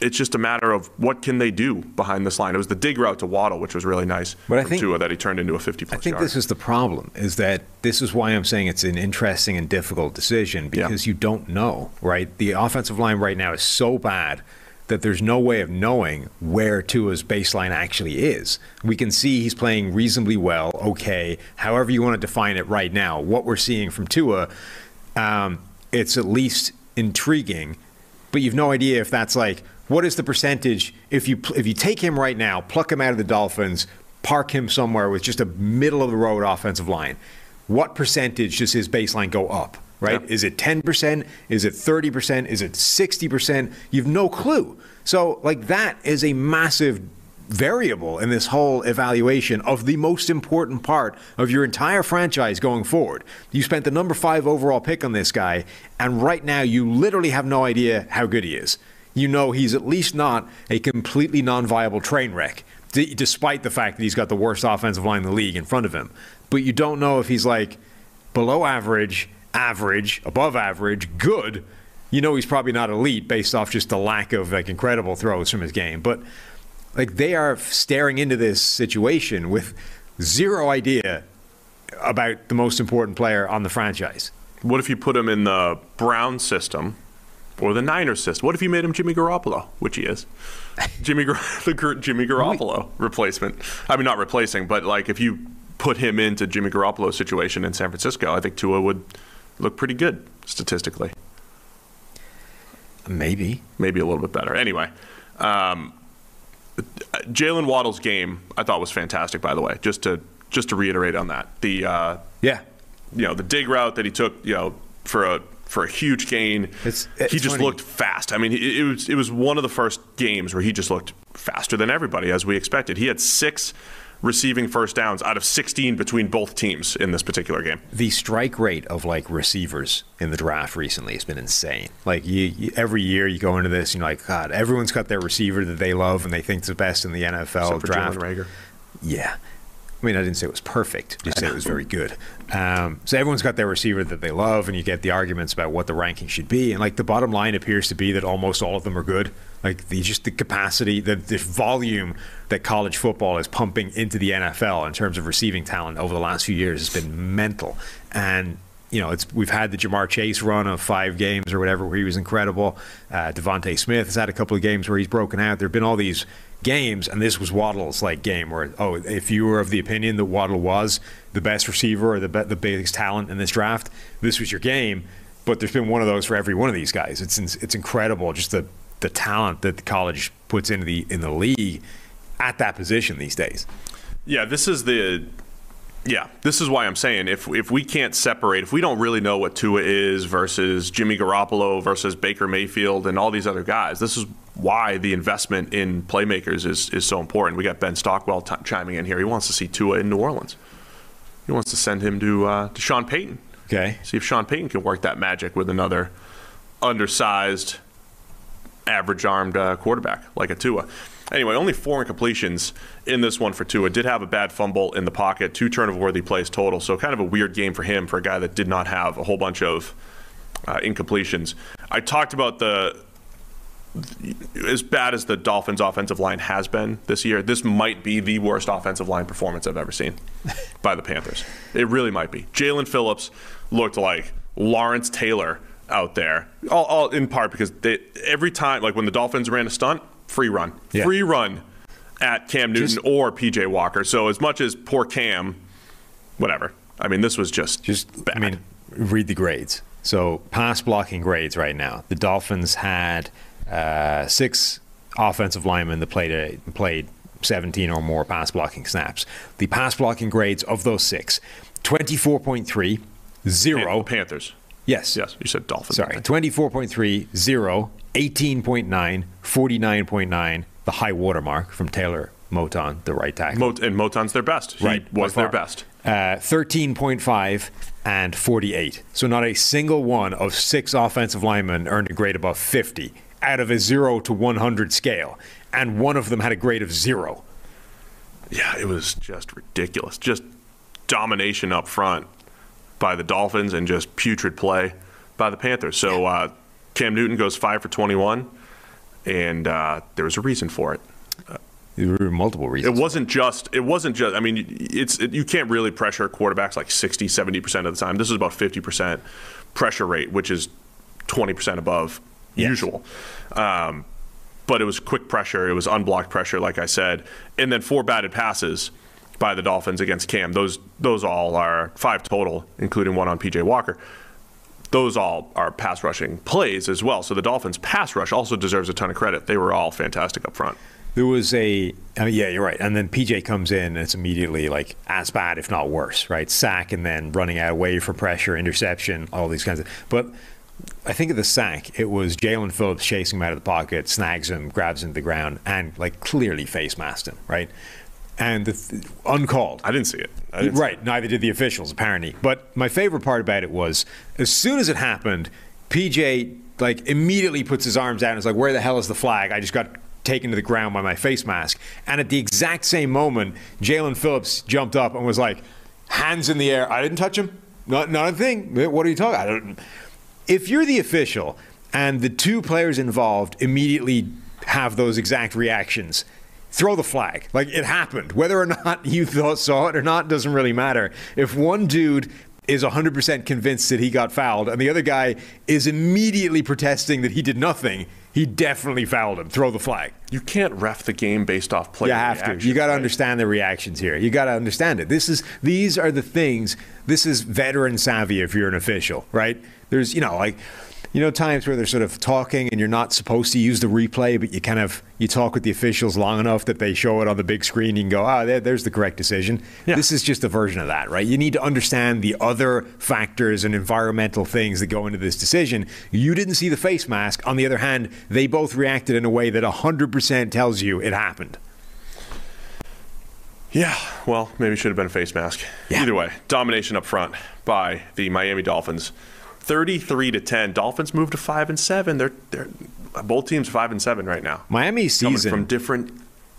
it's just a matter of what can they do behind this line. It was the dig route to Waddle, which was really nice But I think- Tua that he turned into a 50 plus. I think yard. this is the problem is that this is why I'm saying it's an interesting and difficult decision because you don't know, right? The offensive line right now is so bad that there's no way of knowing where Tua's baseline actually is. We can see he's playing reasonably well, okay, however you want to define it right now. What we're seeing from Tua, um, it's at least intriguing, but you've no idea if that's like what is the percentage if you if you take him right now, pluck him out of the Dolphins, park him somewhere with just a middle of the road offensive line. What percentage does his baseline go up? Right? Is it 10%? Is it 30%? Is it 60%? You've no clue. So, like, that is a massive variable in this whole evaluation of the most important part of your entire franchise going forward. You spent the number five overall pick on this guy, and right now you literally have no idea how good he is. You know he's at least not a completely non viable train wreck, d- despite the fact that he's got the worst offensive line in the league in front of him. But you don't know if he's like below average, average, above average, good. You know he's probably not elite based off just the lack of like incredible throws from his game. But like they are staring into this situation with zero idea about the most important player on the franchise. What if you put him in the Brown system or the Niners system? What if you made him Jimmy Garoppolo, which he is? Jimmy Gar- (laughs) the Jimmy Garoppolo replacement. I mean, not replacing, but like if you put him into Jimmy Garoppolo's situation in San Francisco, I think Tua would look pretty good statistically. Maybe. Maybe a little bit better. Anyway, um, Jaylen Waddle's game I thought was fantastic. By the way, just to just to reiterate on that, the uh, Yeah. you know the dig route that he took you know for a for a huge gain It's- he just funny. looked fast i mean it, it was it was one of the first games where he just looked faster than everybody as we expected he had six receiving first downs out of 16 between both teams in this particular game The strike rate of like receivers in the draft recently has been insane. Like you, you, every year you go into this, and you're like, God, everyone's got their receiver that they love and they think is the best in the NFL except draft. Yeah. I mean, I didn't say it was perfect. Just said it was very good. Um, so everyone's got their receiver that they love, and you get the arguments about what the ranking should be. And like the bottom line appears to be that almost all of them are good. Like the just the capacity, the, the volume that college football is pumping into the NFL in terms of receiving talent over the last few years has been mental. And you know, it's we've had the Ja'Marr Chase run of five games or whatever where he was incredible. Uh, DeVonta Smith has had a couple of games where he's broken out. There have been all these games, and this was Waddle's like game where oh, if you were of the opinion that Waddle was the best receiver or the be- the biggest talent in this draft, this was your game. But there's been one of those for every one of these guys. It's it's incredible just the the talent that the college puts into the in the league at that position these days. Yeah, this is the yeah, this is why I'm saying if if we can't separate, if we don't really know what Tua is versus Jimmy Garoppolo versus Baker Mayfield and all these other guys, this is why the investment in playmakers is is so important. We got Ben Stockwell t- chiming in here. He wants to see Tua in New Orleans. He wants to send him to uh, to Sean Payton. Okay. See if Sean Payton can work that magic with another undersized average armed uh, quarterback like a Tua. Anyway, only four incompletions in this one for Tua. Did have a bad fumble in the pocket, two turnover worthy plays total. So kind of a weird game for him for a guy that did not have a whole bunch of uh, incompletions. I talked about the as bad as the Dolphins' offensive line has been this year, this might be the worst offensive line performance I've ever seen (laughs) by the Panthers. It really might be. Jaelan Phillips looked like Lawrence Taylor out there, all, all in part because they, every time, like when the Dolphins ran a stunt, free run, Yeah. free run at Cam Newton Just- or PJ Walker. So as much as poor Cam, whatever. I mean, this was just Just, bad. I mean, read the grades. So, pass blocking grades right now. The Dolphins had uh, six offensive linemen that played a, played 17 or more pass blocking snaps. The pass blocking grades of those six 24.3, Pan- zero. Panthers. Yes. Yes, you said Dolphins. Sorry, 24.3, 0, 18.9, 49.9, the high watermark from Taylor Moton, the right tackle. Mot- and Moton's their best. He Right, was their best. Uh, 13.5 and 48. So not a single one of six offensive linemen earned a grade above 50 out of a 0 to 100 scale. And one of them had a grade of 0. Yeah, it was just ridiculous. Just domination up front by the Dolphins and just putrid play by the Panthers. So uh, Cam Newton goes five for 21, and uh, there was a reason for it. There were multiple reasons. It wasn't just. It wasn't just. I mean, it's it, you can't really pressure quarterbacks like 60, 70 percent of the time. This is about 50 percent pressure rate, which is 20 percent above Yes. usual. Um, but it was quick pressure. It was unblocked pressure, like I said, and then four batted passes by the Dolphins against Cam. Those those all are five total, including one on PJ Walker. Those all are pass rushing plays as well. So the Dolphins' pass rush also deserves a ton of credit. They were all fantastic up front. There was a, I mean, yeah, you're right. And then PJ comes in and it's immediately like as bad, if not worse, right? Sack and then running out away for pressure, interception, all these kinds of. But I think of the sack, it was Jaelan Phillips chasing him out of the pocket, snags him, grabs him to the ground, and like clearly face masked him, right? And the th- uncalled. I didn't see it. Didn't see Right, neither did the officials apparently. But my favorite part about it was as soon as it happened, PJ like immediately puts his arms out and is like, "Where the hell is the flag? I just got taken to the ground by my face mask." And at the exact same moment, Jaelan Phillips jumped up and was like, "Hands in the air! I didn't touch him. Not not a thing. What are you talking? I don't." If you're the official and the two players involved immediately have those exact reactions, throw the flag. Like it happened. Whether or not (laughs) you thought, saw it or not doesn't really matter. If one dude is 100% convinced that he got fouled and the other guy is immediately protesting that he did nothing, he definitely fouled him. Throw the flag. You can't ref the game based off player You have to. You got to right? understand the reactions here. You got to understand it. This is these are the things. This is veteran savvy if you're an official, right? There's you know like you know times where they're sort of talking and you're not supposed to use the replay, but you kind of you talk with the officials long enough that they show it on the big screen. You can go, ah, there, there's the correct decision. Yeah. This is just a version of that, right? You need to understand the other factors and environmental things that go into this decision. You didn't see the face mask. On the other hand, they both reacted in a way that 100% tells you it happened. Yeah, well, maybe it should have been a face mask. Yeah. Either way, domination up front by the Miami Dolphins, thirty-three to ten. Dolphins move to five and seven. They're they're both teams five and seven right now. Coming season, from different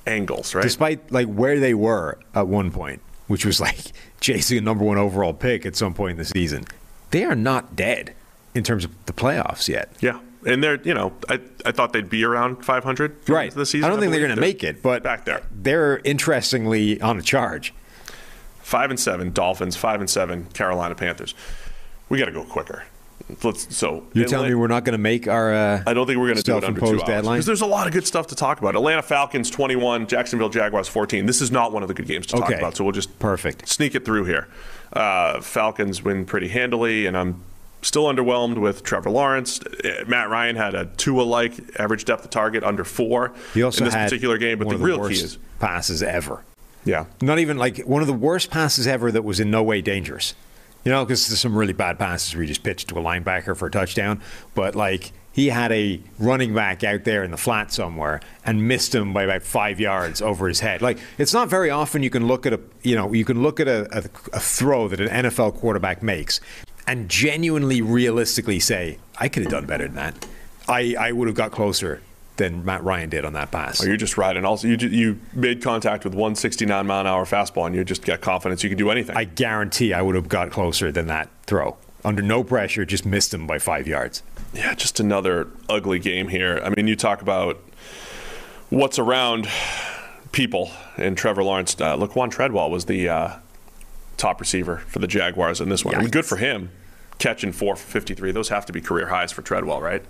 angles, right? despite like where they were at one point, which was like (laughs) chasing a number one overall pick at some point in the season, they are not dead in terms of the playoffs yet. yeah, and they're you know I I thought they'd be around five hundred Right. this season. I don't think they're going to make it, but back there. they're interestingly on a charge. Five and seven Dolphins, five and seven Carolina Panthers. We got to go quicker. Let's so You're telling me we're not going to make our? Uh, I don't think we're going to do it under two hours deadline? because there's a lot of good stuff to talk about. Atlanta Falcons 21, Jacksonville Jaguars 14. This is not one of the good games to talk about, so we'll just Perfect. sneak it through here. Uh, Falcons win pretty handily, and I'm still underwhelmed with Trevor Lawrence. Uh, Matt Ryan had a Tua-like average depth of target under four He also in this particular game, but one the of real worst key is passes ever. yeah. Not even like one of the worst passes ever that was in no way dangerous. You know, because there's some really bad passes where he just pitched to a linebacker for a touchdown. But like he had a running back out there in the flat somewhere and missed him by about five yards over his head. Like it's not very often you can look at a you know you can look at a, a, a throw that an NFL quarterback makes and genuinely realistically say I could have done better than that. I, I would have got closer than Matt Ryan did on that pass. Or you're just riding. Also, you you made contact with 169 mile an hour fastball, and you just got confidence you can do anything. I guarantee I would have got closer than that throw. Under no pressure, just missed him by five yards. yeah, just another ugly game here. I mean, you talk about what's around people, and Trevor Lawrence. Uh, Laquon Treadwell was the uh, top receiver for the Jaguars in this one. I mean, good for him, catching four for 53. Those have to be career highs for Treadwell, right?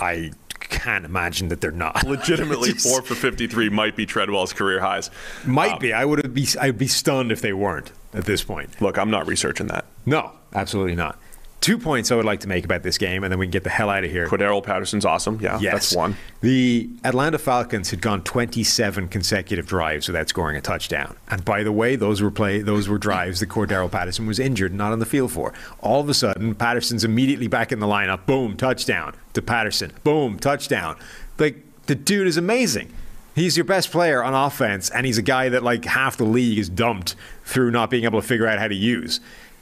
I can't imagine that they're not. Legitimately, (laughs) Just- four for 53 might be Treadwell's career highs. Might Um, be. I would be. I'd be stunned if they weren't at this point. Look, I'm not researching that. No, absolutely not. Two points I would like to make about this game, and then we can get the hell out of here. Cordarrelle Patterson's awesome. Yeah, Yes. that's one. The Atlanta Falcons had gone 27 consecutive drives without scoring a touchdown. And by the way, those were play those were drives that Cordarrelle Patterson was injured, not on the field for. All of a sudden, Patterson's immediately back in the lineup. Boom, touchdown to Patterson. Boom, touchdown. Like the dude is amazing. He's your best player on offense, and he's a guy that like half the league is dumped through not being able to figure out how to use.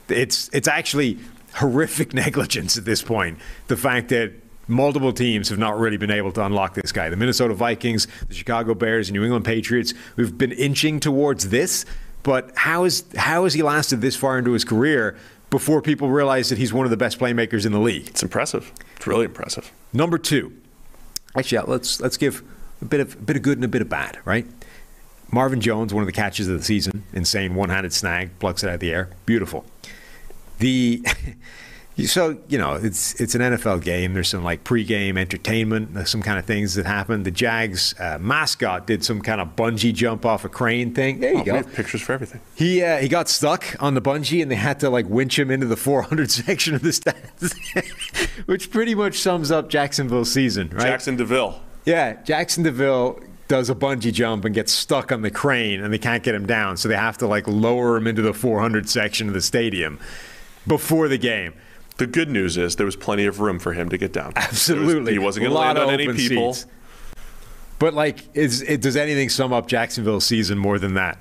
It's it's actually horrific (laughs) negligence at this point. The fact that multiple teams have not really been able to unlock this guy. The Minnesota Vikings, the Chicago Bears, New England Patriots, we've been inching towards this, but how is how has he lasted this far into his career before people realize that he's one of the best playmakers in the league? It's impressive. It's really impressive. Number two, actually, yeah, let's let's give a bit of a bit of good and a bit of bad, right? Marvin Jones, one of the catches of the season, insane one-handed snag, plucks it out of the air, beautiful. The (laughs) so you know it's it's an NFL game. There's some like pregame entertainment, some kind of things that happen. The Jags uh, mascot did some kind of bungee jump off a crane thing. There you Oh, go. pictures for everything. He uh, he got stuck on the bungee and they had to like winch him into the 400 (laughs) section of the stands, (laughs) which pretty much sums up Jacksonville's season, right? Jaxson de Ville. Yeah, Jaxson de Ville does a bungee jump and gets stuck on the crane and they can't get him down, so they have to like lower him into the 400 section of the stadium before the game. The good news is there was plenty of room for him to get down. There was- Absolutely, he wasn't going to Lot land on any people. seats. But like, is it, does anything sum up Jacksonville's season more than that?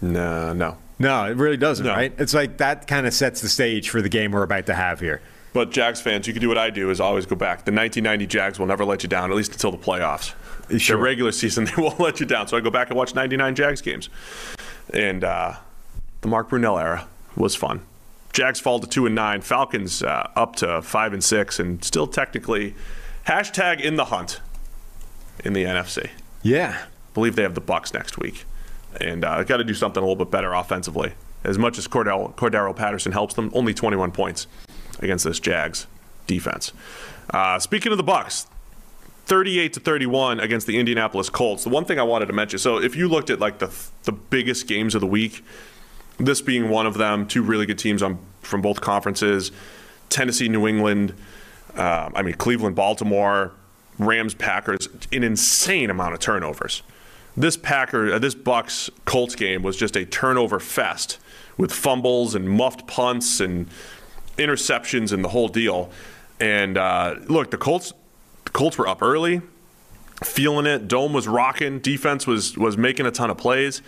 No, no. No, it really doesn't, No. right? It's like that kind of sets the stage for the game we're about to have here. But Jags fans, you can do what I do is always go back. The 1990 Jags will never let you down, at least until the playoffs. Sure. Their regular season, (laughs) they won't let you down. So I go back and watch 99 Jags games. And uh, the Mark Brunell era was fun. Jags fall to 2 and 9. Falcons uh, up to 5 and 6, and still technically hashtag in the hunt in the NFC. Yeah. believe they have the Bucks next week, and uh, got to do something a little bit better offensively. As much as Cordell, Cordarrelle Patterson helps them, only 21 points against this Jags defense. Uh, speaking of the Bucks, 38 to 31 against the Indianapolis Colts. The one thing I wanted to mention, so if you looked at like the the biggest games of the week, this being one of them, two really good teams on from both conferences, Tennessee, New England, um, I mean Cleveland, Baltimore, Rams, Packers, an insane amount of turnovers. This Packer, uh, this Bucks Colts game was just a turnover fest with fumbles and muffed punts and interceptions and the whole deal. And uh, look, the Colts, the Colts were up early, feeling it. Dome was rocking. Defense was was making a ton of plays.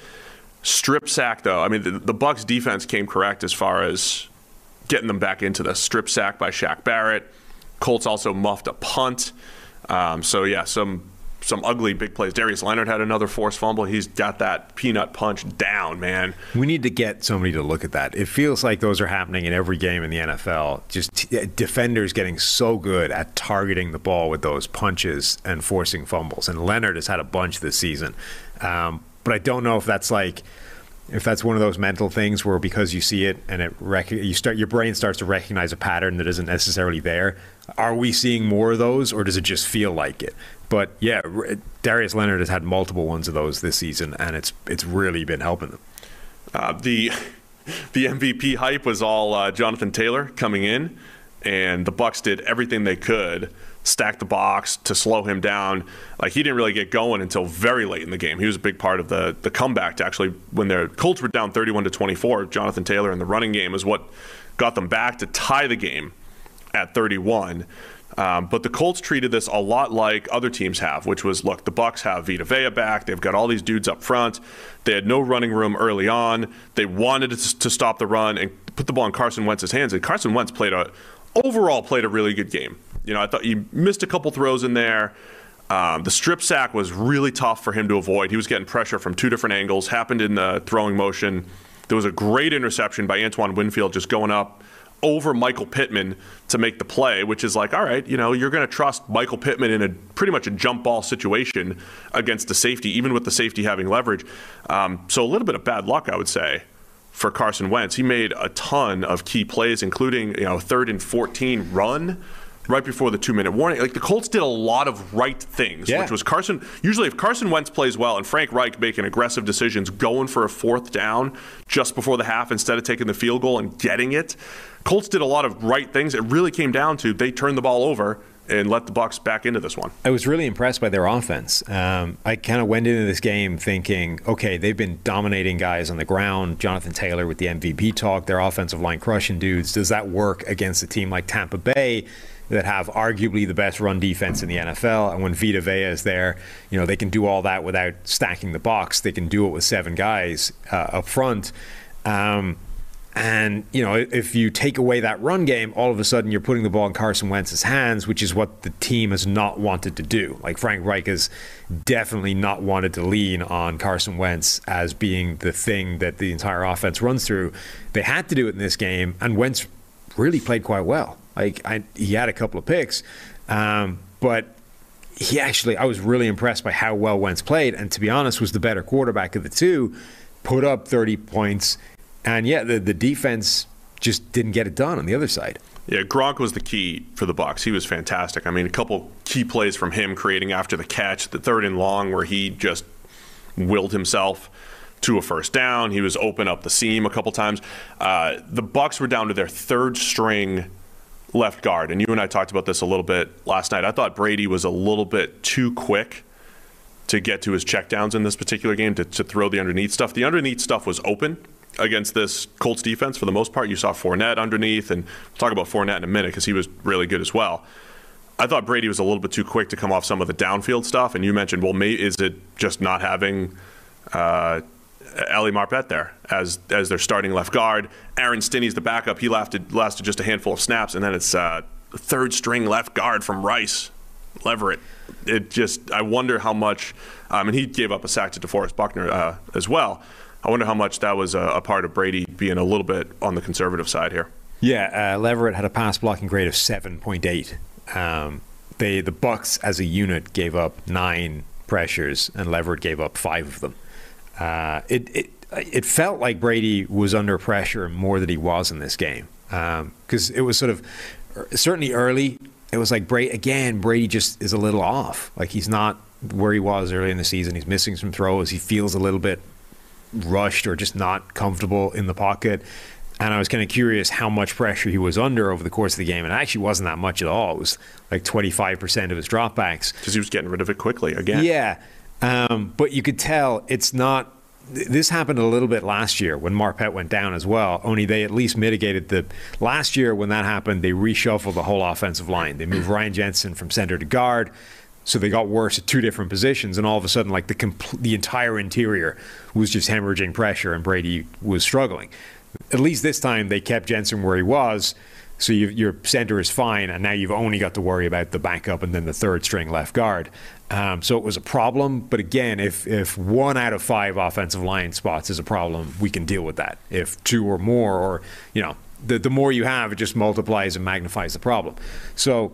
Strip sack though. I mean, the, the Bucks defense came correct as far as getting them back into the strip sack by Shaq Barrett. Colts also muffed a punt. Um, so yeah, some some ugly big plays. Darius Leonard had another forced fumble. He's got that peanut punch down, man. We need to get somebody to look at that. It feels like those are happening in every game in the NFL. Just t- defenders getting so good at targeting the ball with those punches and forcing fumbles. And Leonard has had a bunch this season. Um, but I don't know if that's like if that's one of those mental things where because you see it and it rec- you start your brain starts to recognize a pattern that isn't necessarily there. Are we seeing more of those, or does it just feel like it? But yeah, Darius Leonard has had multiple ones of those this season, and it's it's really been helping them. Uh, the the MVP hype was all uh, Jonathan Taylor coming in, and the Bucks did everything they could stack the box to slow him down. Like he didn't really get going until very late in the game. He was a big part of the the comeback. To actually, when their Colts were down 31 to 24, Jonathan Taylor in the running game is what got them back to tie the game at 31. Um, but the Colts treated this a lot like other teams have, which was look, the Bucks have Vita Vea back. They've got all these dudes up front. They had no running room early on. They wanted to, to stop the run and put the ball in Carson Wentz's hands. And Carson Wentz played a overall played a really good game. You know, I thought he missed a couple throws in there. Um, the strip sack was really tough for him to avoid. He was getting pressure from two different angles. Happened in the throwing motion. There was a great interception by Antoine Winfield just going up over Michael Pittman to make the play, which is like, all right, you know, you're going to trust Michael Pittman in a pretty much a jump ball situation against the safety, even with the safety having leverage. Um, so a little bit of bad luck, I would say, for Carson Wentz. He made a ton of key plays, including you know third and 14 run right before the two minute warning. Like the Colts did a lot of right things, Yeah. which was Carson. Usually, if Carson Wentz plays well and Frank Reich making aggressive decisions, going for a fourth down just before the half instead of taking the field goal and getting it, Colts did a lot of right things. It really came down to they turned the ball over and let the Bucks back into this one. I was really impressed by their offense. Um, I kind of went into this game thinking, okay, they've been dominating guys on the ground. Jonathan Taylor with the MVP talk, their offensive line crushing dudes. Does that work against a team like Tampa Bay that have arguably the best run defense in the NFL? And when Vita Vea is there, you know, they can do all that without stacking the box. They can do it with seven guys uh, up front. Um, and, you know, if you take away that run game, all of a sudden you're putting the ball in Carson Wentz's hands, which is what the team has not wanted to do. Like Frank Reich has definitely not wanted to lean on Carson Wentz as being the thing that the entire offense runs through. They had to do it in this game, and Wentz really played quite well. Like, I, he had a couple of picks, um, but he actually, I was really impressed by how well Wentz played, and to be honest, was the better quarterback of the two. Put up 30 points, and yeah, the, the defense just didn't get it done on the other side. Yeah, Gronk was the key for the Bucks. He was fantastic. I mean, a couple key plays from him creating after the catch, the third and long where he just willed himself to a first down. He was open up the seam a couple times. Uh, the Bucks were down to their third string left guard, and you and I talked about this a little bit last night. I thought Brady was a little bit too quick to get to his checkdowns in this particular game to, to throw the underneath stuff. The underneath stuff was open against this Colts defense for the most part. You saw Fournette underneath, and we'll talk about Fournette in a minute because he was really good as well. I thought Brady was a little bit too quick to come off some of the downfield stuff, and you mentioned, well, may, is it just not having uh, Ali Marpet there as as their starting left guard? Aaron Stinnie's the backup. He lasted lasted just a handful of snaps, and then it's uh, third string left guard from Rice, Leverett. It just I wonder how much, um, and he gave up a sack to DeForest Buckner uh, as well. I wonder how much that was a, a part of Brady being a little bit on the conservative side here. Yeah, uh, Leverett had a pass blocking grade of 7.8. Um, they the Bucks as a unit gave up nine pressures, and Leverett gave up five of them. Uh, it it it felt like Brady was under pressure more than he was in this game because it was sort of certainly early. It was like Brady again. Brady just is a little off. Like he's not where he was early in the season. He's missing some throws. He feels a little bit rushed or just not comfortable in the pocket. And I was kind of curious how much pressure he was under over the course of the game. And it actually wasn't that much at all. It was like 25% of his dropbacks. because he was getting rid of it quickly again. Yeah. Um, but you could tell it's not. This happened a little bit last year when Marpet went down as well. Only they at least mitigated the. Last year when that happened, they reshuffled the whole offensive line. They moved Ryan Jensen from center to guard, so they got worse at two different positions. And all of a sudden, like the compl- the entire interior was just hemorrhaging pressure, and Brady was struggling. At least this time they kept Jensen where he was. So you, your center is fine, and now you've only got to worry about the backup and then the third string left guard. Um, so it was a problem, but again, if if one out of five offensive line spots is a problem, we can deal with that. If two or more, or you know, the the more you have, it just multiplies and magnifies the problem. So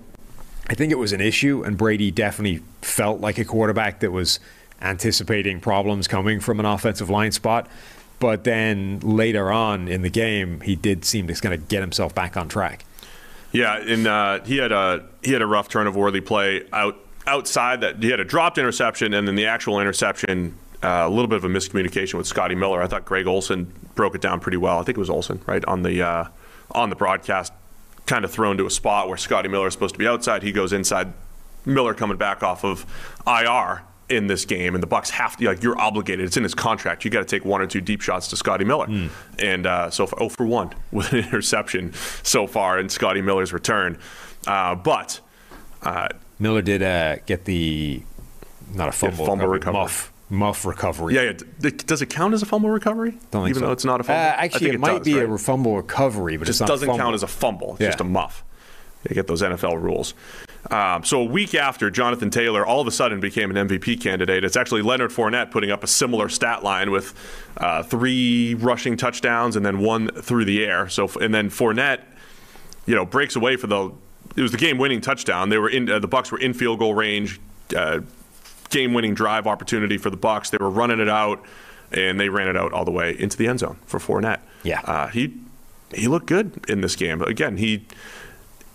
I think it was an issue, and Brady definitely felt like a quarterback that was anticipating problems coming from an offensive line spot. But then later on in the game, he did seem to kind of get himself back on track. Yeah, and uh, he had a he had a rough turnover worthy play out outside that he had a dropped interception and then the actual interception. Uh, a little bit of a miscommunication with Scotty Miller. I thought Greg Olsen broke it down pretty well. I think it was Olsen, right on the uh, on the broadcast, kind of thrown to a spot where Scotty Miller is supposed to be outside. He goes inside. Miller coming back off of IR in this game, and the Bucks have to like you're obligated. It's in his contract. You got to take one or two deep shots to Scotty Miller, and uh, so for, 0 for one (laughs) with an interception so far in Scotty Miller's return. Uh, but uh, Miller did uh, get the not a fumble, fumble recovery, muff muff recovery. yeah, yeah, does it count as a fumble recovery? Don't Even so. though it's not a Uh, fumble. I actually, think it, might does, be right? a fumble recovery, but just it's not doesn't fumble. count as a fumble. It's Yeah. just a muff. You get those NFL rules. Um, so a week after Jonathan Taylor all of a sudden became an MVP candidate, it's actually Leonard Fournette putting up a similar stat line with uh, three rushing touchdowns and then one through the air. So and then Fournette, you know, breaks away for the it was the game-winning touchdown. They were in uh, the Bucks were in field goal range, uh, game-winning drive opportunity for the Bucks. They were running it out, and they ran it out all the way into the end zone for Fournette. Yeah. uh, he he looked good in this game. Again, he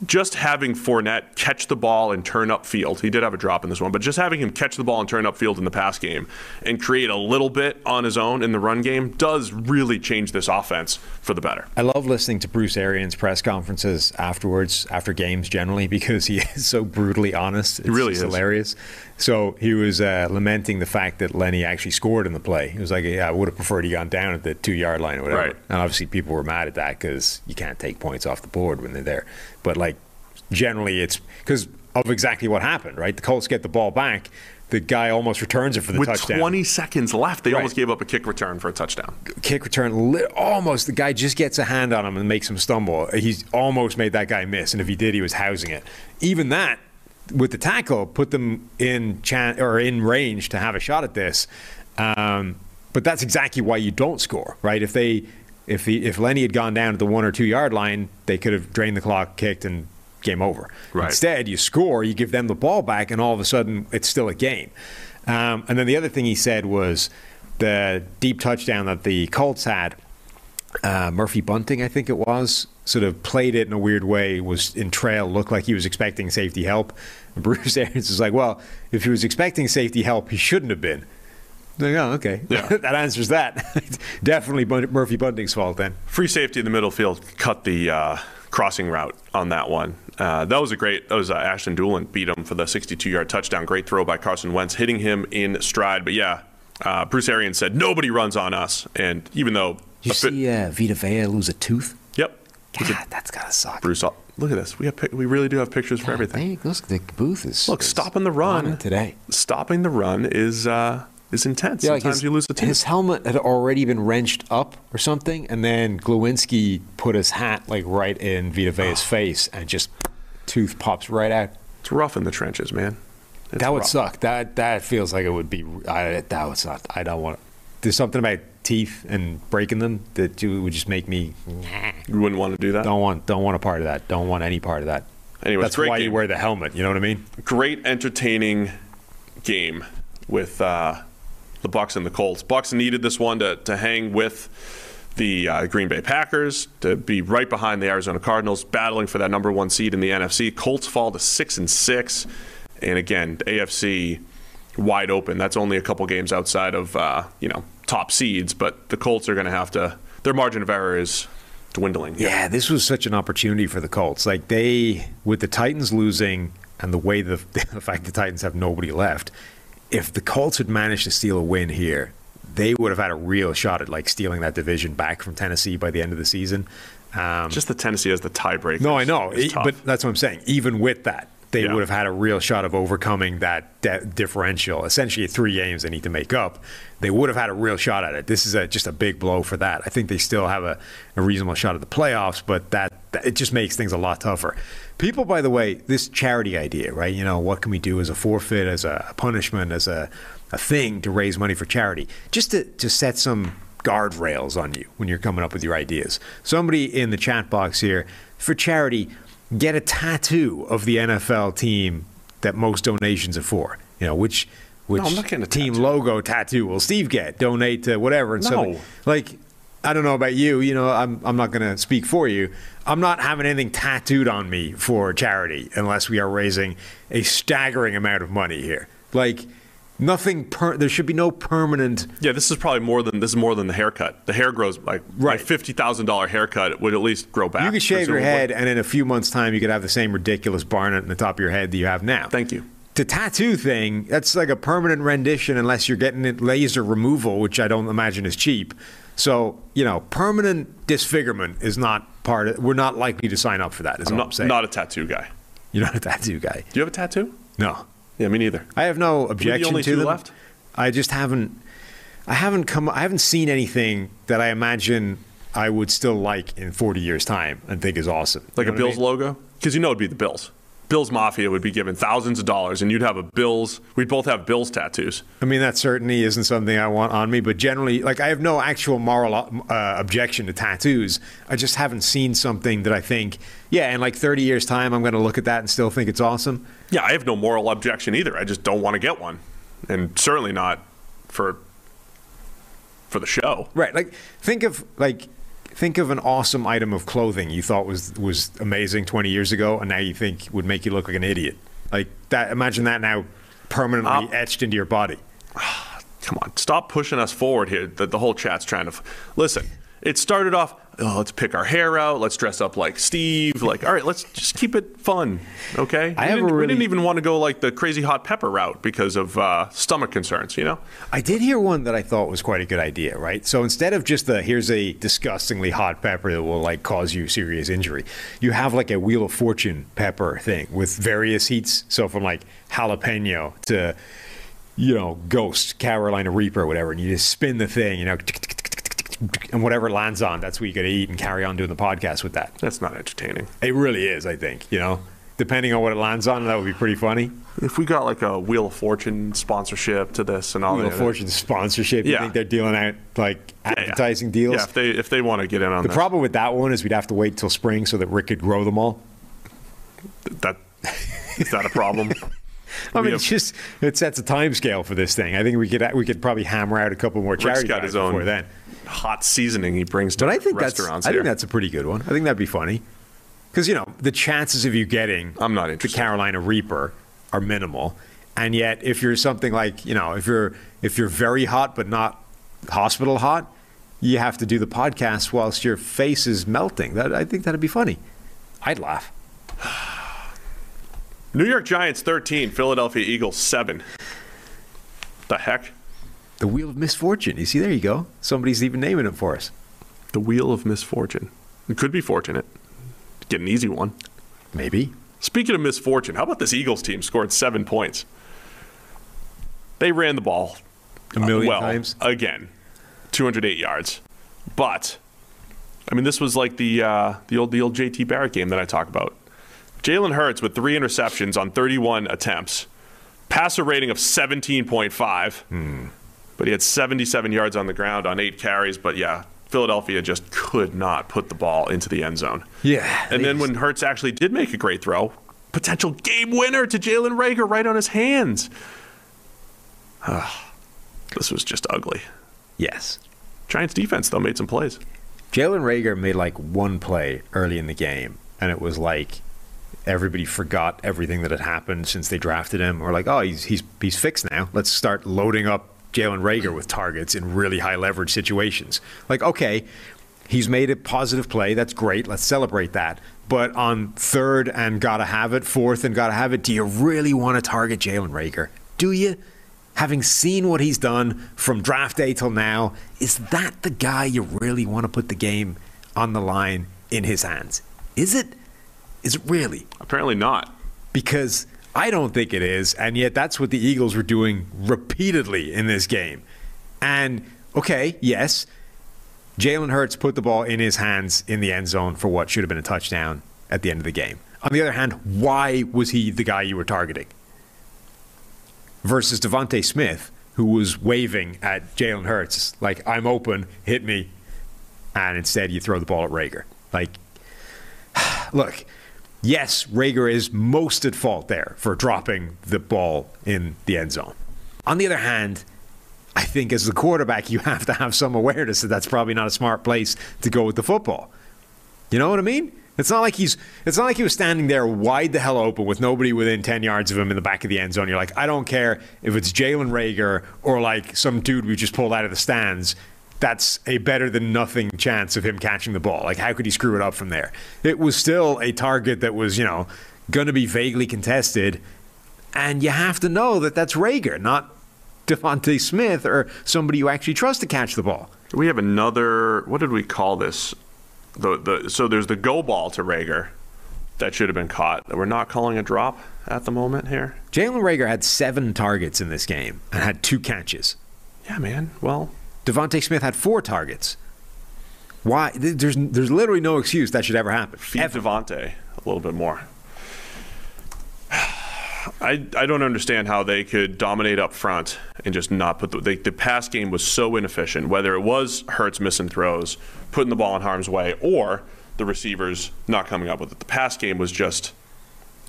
just having Fournette catch the ball and turn up field. He did have a drop in this one, but just having him catch the ball and turn up field in the pass game and create a little bit on his own in the run game does really change this offense for the better. I love listening to Bruce Arians' press conferences afterwards, after games generally, (laughs) because he is so brutally honest. It's really is. hilarious. So he was uh, lamenting the fact that Lenny actually scored in the play. He was like, "Yeah, I would have preferred he gone down at the two yard line or whatever." Right. And obviously, people were mad at that because you can't take points off the board when they're there. But like, generally, it's because of exactly what happened. Right? The Colts get the ball back. The guy almost returns it for the With touchdown. 20 seconds left, they Right. almost gave up a kick return for a touchdown. kick return, li- almost the guy just gets a hand on him and makes him stumble. He's almost made that guy miss, and if he did, he was housing it. Even that, with the tackle, put them in chan- or in range to have a shot at this. Um, but that's exactly why you don't score, right? If they, if he, if Lenny had gone down at the one or two yard line, they could have drained the clock, kicked, and game over. Right. Instead, you score, you give them the ball back, and all of a sudden, it's still a game. Um, and then the other thing he said was the deep touchdown that the Colts had. Uh, Murphy Bunting, I think it was, sort of played it in a weird way. Was in trail, looked like he was expecting safety help. And Bruce (laughs) Arians is like, well, if he was expecting safety help, he shouldn't have been. Like, oh, okay, Yeah. (laughs) that answers that. (laughs) Definitely Murphy Bunting's fault then. Free safety in the middle field cut the uh, crossing route on that one. Uh, that was a great. That was uh, Ashton Dulin beat him for the 62-yard touchdown. Great throw by Carson Wentz, hitting him in stride. But yeah, uh, Bruce Arians said nobody runs on us, and even though You a bit- see uh, Vita Vea lose a tooth? yep, God, that's gotta suck. Bruce. Look at this. We have we really do have pictures for everything. Hey, look, the booth is Look, is stopping the run today. Stopping the run is uh, is intense. Yeah, like Sometimes his, you lose a tooth. his helmet had already been wrenched up or something, and then Glowinski put his hat like right in Vita Vea's face, and just tooth pops right out. It's rough in the trenches, man. It's that would rough. suck. That that feels like it would be. I, that would suck. I don't want. To. There's something about teeth and breaking them that you would just make me You wouldn't want to do that. don't want don't want a part of that. Don't want any part of that. Anyways, That's why you wear the helmet. You know what I mean? great entertaining game with uh, the Bucs and the Colts. Bucs needed this one to, to hang with the uh, Green Bay Packers to be right behind the Arizona Cardinals, battling for that number one seed in the NFC. Colts fall to six and six, and again, AFC wide open. That's only a couple games outside of uh, you know top seeds, but the Colts are going to have to. Their margin of error is dwindling. Yeah, this was such an opportunity for the Colts. Like they, with the Titans losing and the way the, (laughs) the fact the Titans have nobody left, if the Colts had managed to steal a win here, they would have had a real shot at like stealing that division back from Tennessee by the end of the season. Um, Just the Tennessee as the tiebreaker. no, I know, is It- tough. but that's what I'm saying. Even with that, they Yeah. would have had a real shot of overcoming that de- differential. Essentially, three games they need to make up. They would have had a real shot at it. This is a, just a big blow for that. I think they still have a, a reasonable shot at the playoffs, but that, that it just makes things a lot tougher. People, by the way, this charity idea, right? You know, what can we do as a forfeit, as a punishment, as a, a thing to raise money for charity? Just to, to set some guardrails on you when you're coming up with your ideas. Somebody in the chat box here for charity, get a tattoo of the NFL team that most donations are for. You know, which which No, I'm not getting team logo tattoo will Steve get? Donate to whatever. And so, No. like, I don't know about you. You know, I'm I'm not going to speak for you. I'm not having anything tattooed on me for charity unless we are raising a staggering amount of money here. Like, nothing. Per- there should be no permanent. Yeah, this is probably more than this is more than the haircut. The hair grows like Right. my fifty thousand dollar haircut would at least grow back. You could shave your head, and in a few months' time, you could have the same ridiculous barnet in the top of your head that you have now. Thank you. The tattoo thing, that's like a permanent rendition unless you're getting it laser removal, which I don't imagine is cheap. So, you know, permanent disfigurement is not part of we're not likely to sign up for that, is I'm all I'm not, saying. not a tattoo guy. you're not a tattoo guy. Do you have a tattoo? No. Yeah, me neither. I have no the objection only to them. left? I just haven't I haven't come I haven't seen anything that I imagine I would still like in 40 years time and think is awesome. Like You a know I Bills mean? logo? Because you know it'd be the Bills. Bills Mafia would be given thousands of dollars, and you'd have a Bills. We'd both have Bills tattoos. I mean, that certainly isn't something I want on me, but generally, like, I have no actual moral uh, objection to tattoos. I just haven't seen something that I think, yeah, in like 30 years' time, I'm going to look at that and still think it's awesome. Yeah, I have no moral objection either. I just don't want to get one, and certainly not for for the show. Right. Like, think of, like, think of an awesome item of clothing you thought was was amazing 20 years ago and now you think would make you look like an idiot like that imagine that now permanently Um, etched into your body Come on, stop pushing us forward here. The, the whole chat's trying to f- listen. It started off. Oh, let's pick our hair out. Let's dress up like Steve. (laughs) Like, all right, let's just keep it fun, okay? I we didn't, we didn't even want to go like the crazy hot pepper route because of uh, stomach concerns. You know, I did hear one that I thought was quite a good idea, right? So instead of just the here's a disgustingly hot pepper that will like cause you serious injury, you have like a Wheel of Fortune pepper thing with various heats. So from like jalapeno to you know Ghost, Carolina Reaper, whatever, and you just spin the thing, you know, and whatever it lands on, that's what you got to eat and carry on doing the podcast with that. that's not entertaining. It really is, I think. You know, depending on what it lands on, that would be pretty funny. If we got like a Wheel of Fortune sponsorship to this and all Wheel of Fortune sponsorship. You Yeah. think they're dealing out like yeah, yeah. advertising deals? Yeah, if they if they want to get in on The this, problem with that one is we'd have to wait till spring so that Rick could grow them all. that is that a problem? (laughs) I We mean, have- it's just it sets a time scale for this thing. I think we could we could probably hammer out a couple more Rick's charity got drives his own before then. Hot seasoning he brings to But I think that's restaurants I think that's a pretty good one. I think that'd be funny because you know the chances of you getting I'm not the. Carolina Reaper are minimal, and yet if you're something like you know if you're if you're very hot but not hospital hot, you have to do the podcast whilst your face is melting. That I think that'd be funny. I'd laugh. New York Giants 13, Philadelphia Eagles 7. The heck? The Wheel of Misfortune. You see, there you go. Somebody's even naming it for us. The wheel of misfortune. It could be fortunate. Get an easy one. Maybe. Speaking of misfortune, how about this Eagles team scored seven points? They ran the ball A million well times. again, 208 yards. But I mean, this was like the uh, the old the old JT Barrett game that I talk about. Jalen Hurts with three interceptions on 31 attempts, passer rating of 17.5. Hmm. But he had 77 yards on the ground on eight carries. But yeah, Philadelphia just could not put the ball into the end zone. Yeah. And then when Hurts actually did make a great throw, potential game winner to Jalen Reagor right on his hands. Ah, this was just ugly. Yes. Giants defense though made some plays. Jalen Reagor made like one play early in the game, and it was like everybody forgot everything that had happened since they drafted him. Or like, oh, he's he's he's fixed now. Let's start loading up Jalen Reagor with targets in really high leverage situations. Like, okay, he's made a positive play. That's great. Let's celebrate that. But on third and gotta have it, fourth and gotta have it, do you really want to target Jalen Reagor? Do you? Having seen what he's done from draft day till now, is that the guy you really want to put the game on the line in his hands? Is it? Is it really? Apparently not. Because I don't think it is, and yet that's what the Eagles were doing repeatedly in this game. And okay, yes, Jalen Hurts put the ball in his hands in the end zone for what should have been a touchdown at the end of the game. On the other hand, why was he the guy you were targeting? Versus DeVonta Smith, who was waving at Jalen Hurts, like, I'm open, hit me. And instead, you throw the ball at Reagor. Like, (sighs) look, yes, Reagor is most at fault there for dropping the ball in the end zone. On the other hand, I think as the quarterback, you have to have some awareness that that's probably not a smart place to go with the football. You know what I mean? It's not like he's. It's not like he was standing there wide the hell open with nobody within ten yards of him in the back of the end zone. You're like, I don't care if it's Jalen Reagor or like some dude we just pulled out of the stands. That's a better than nothing chance of him catching the ball. Like, how could he screw it up from there? It was still a target that was, you know, going to be vaguely contested, and you have to know that that's Reagor, not DeVonta Smith or somebody you actually trust to catch the ball. We have another. What did we call this? The the so there's the go ball to Reagor that should have been caught that we're not calling a drop at the moment here. Jalen Reagor had seven targets in this game and had two catches. Yeah, man. Well, DeVonta Smith had four targets. Why? There's there's literally no excuse that should ever happen. feed DeVonta a little bit more. I, I don't understand how they could dominate up front and just not put the, they, the pass game was so inefficient. Whether it was Hurts missing throws, putting the ball in harm's way, or the receivers not coming up with it. The pass game was just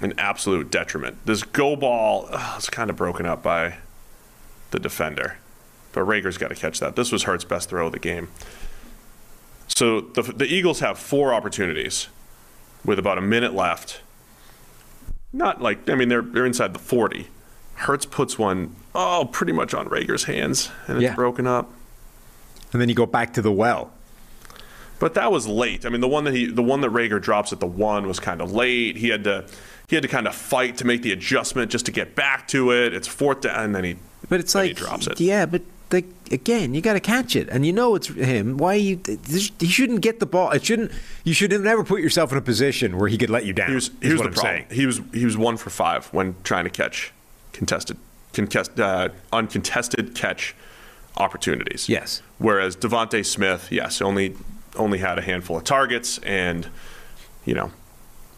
an absolute detriment. This go ball uh, is kind of broken up by the defender, but Reagor's got to catch that. This was Hurts' best throw of the game. So the, the Eagles have four opportunities with about a minute left. Not like I mean they're they're inside the 40. Hurts puts one oh pretty much on Reagor's hands and it's Yeah. broken up. And then you go back to the well. But that was late. I mean the one that he the one that Reagor drops at the one was kind of late. He had to he had to kind of fight to make the adjustment just to get back to it. It's fourth down and then he But it's then he like, drops it. yeah, but like again, you got to catch it, and you know it's him. Why you? He shouldn't get the ball. It shouldn't. You should never put yourself in a position where he could let you down. He was, is here's what the I'm problem. saying. He was he was one for five when trying to catch contested, contest, uh, uncontested catch opportunities. Yes. Whereas DeVonta Smith, yes, only only had a handful of targets and you know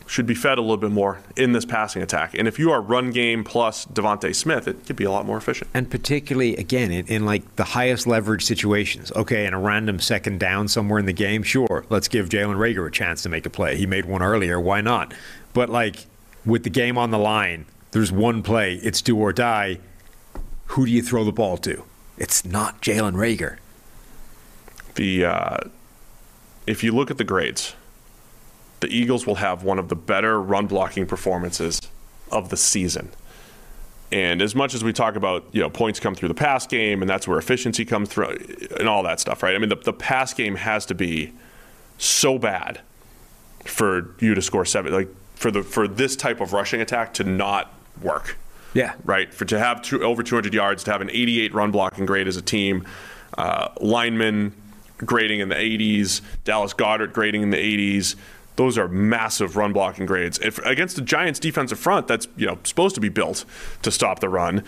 should be fed a little bit more in this passing attack. And if you are run game plus DeVonta Smith, it could be a lot more efficient. And particularly, again, in, in like the highest leverage situations. Okay, in a random second down somewhere in the game, sure, let's give Jalen Reagor a chance to make a play. He made one earlier, why not? But like with the game on the line, there's one play, it's do or die. Who do you throw the ball to? It's not Jalen Reagor. the uh, if you look at the grades, the Eagles will have one of the better run blocking performances of the season. And as much as we talk about, you know, points come through the pass game, and that's where efficiency comes through, and all that stuff, right? I mean, the, the pass game has to be so bad for you to score seven, like for the for this type of rushing attack to not work Yeah. right? For to have two, over 200 yards, to have an 88 run blocking grade as a team, uh, lineman grading in the 80s, Dallas Goedert grading in the 80s. Those are massive run blocking grades. If against the Giants defensive front, that's you know supposed to be built to stop the run,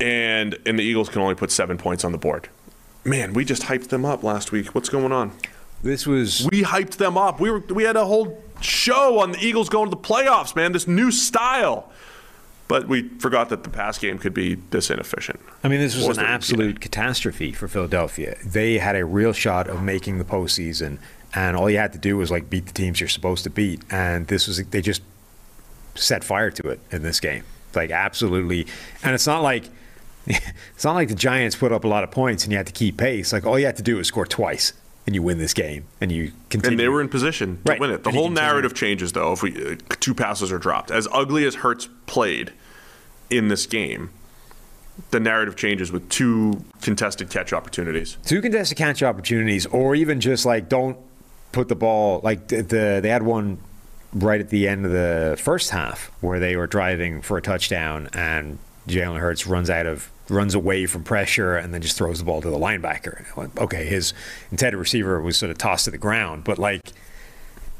and and the Eagles can only put seven points on the board. Man, we just hyped them up last week. What's going on? This was We hyped them up. We were we had a whole show on the Eagles going to the playoffs, man. This new style. But we forgot that the pass game could be this inefficient. I mean, this was Or an absolute catastrophe for Philadelphia. They had a real shot of making the postseason, and all you had to do was like beat the teams you're supposed to beat. And this was they just set fire to it in this game, like absolutely. And it's not like (laughs) it's not like the Giants put up a lot of points and you had to keep pace. Like all you had to do is score twice, and you win this game, and you continue. And they were in position to Right. win it. The And whole narrative changes though if we uh, two passes are dropped. As ugly as Hurts played in this game, the narrative changes with two contested catch opportunities. two contested catch opportunities, or even just like don't put the ball like the, the they had one right at the end of the first half where they were driving for a touchdown and Jalen Hurts runs out of runs away from pressure and then just throws the ball to the linebacker. And I went, okay, his intended receiver was sort of tossed to the ground, but like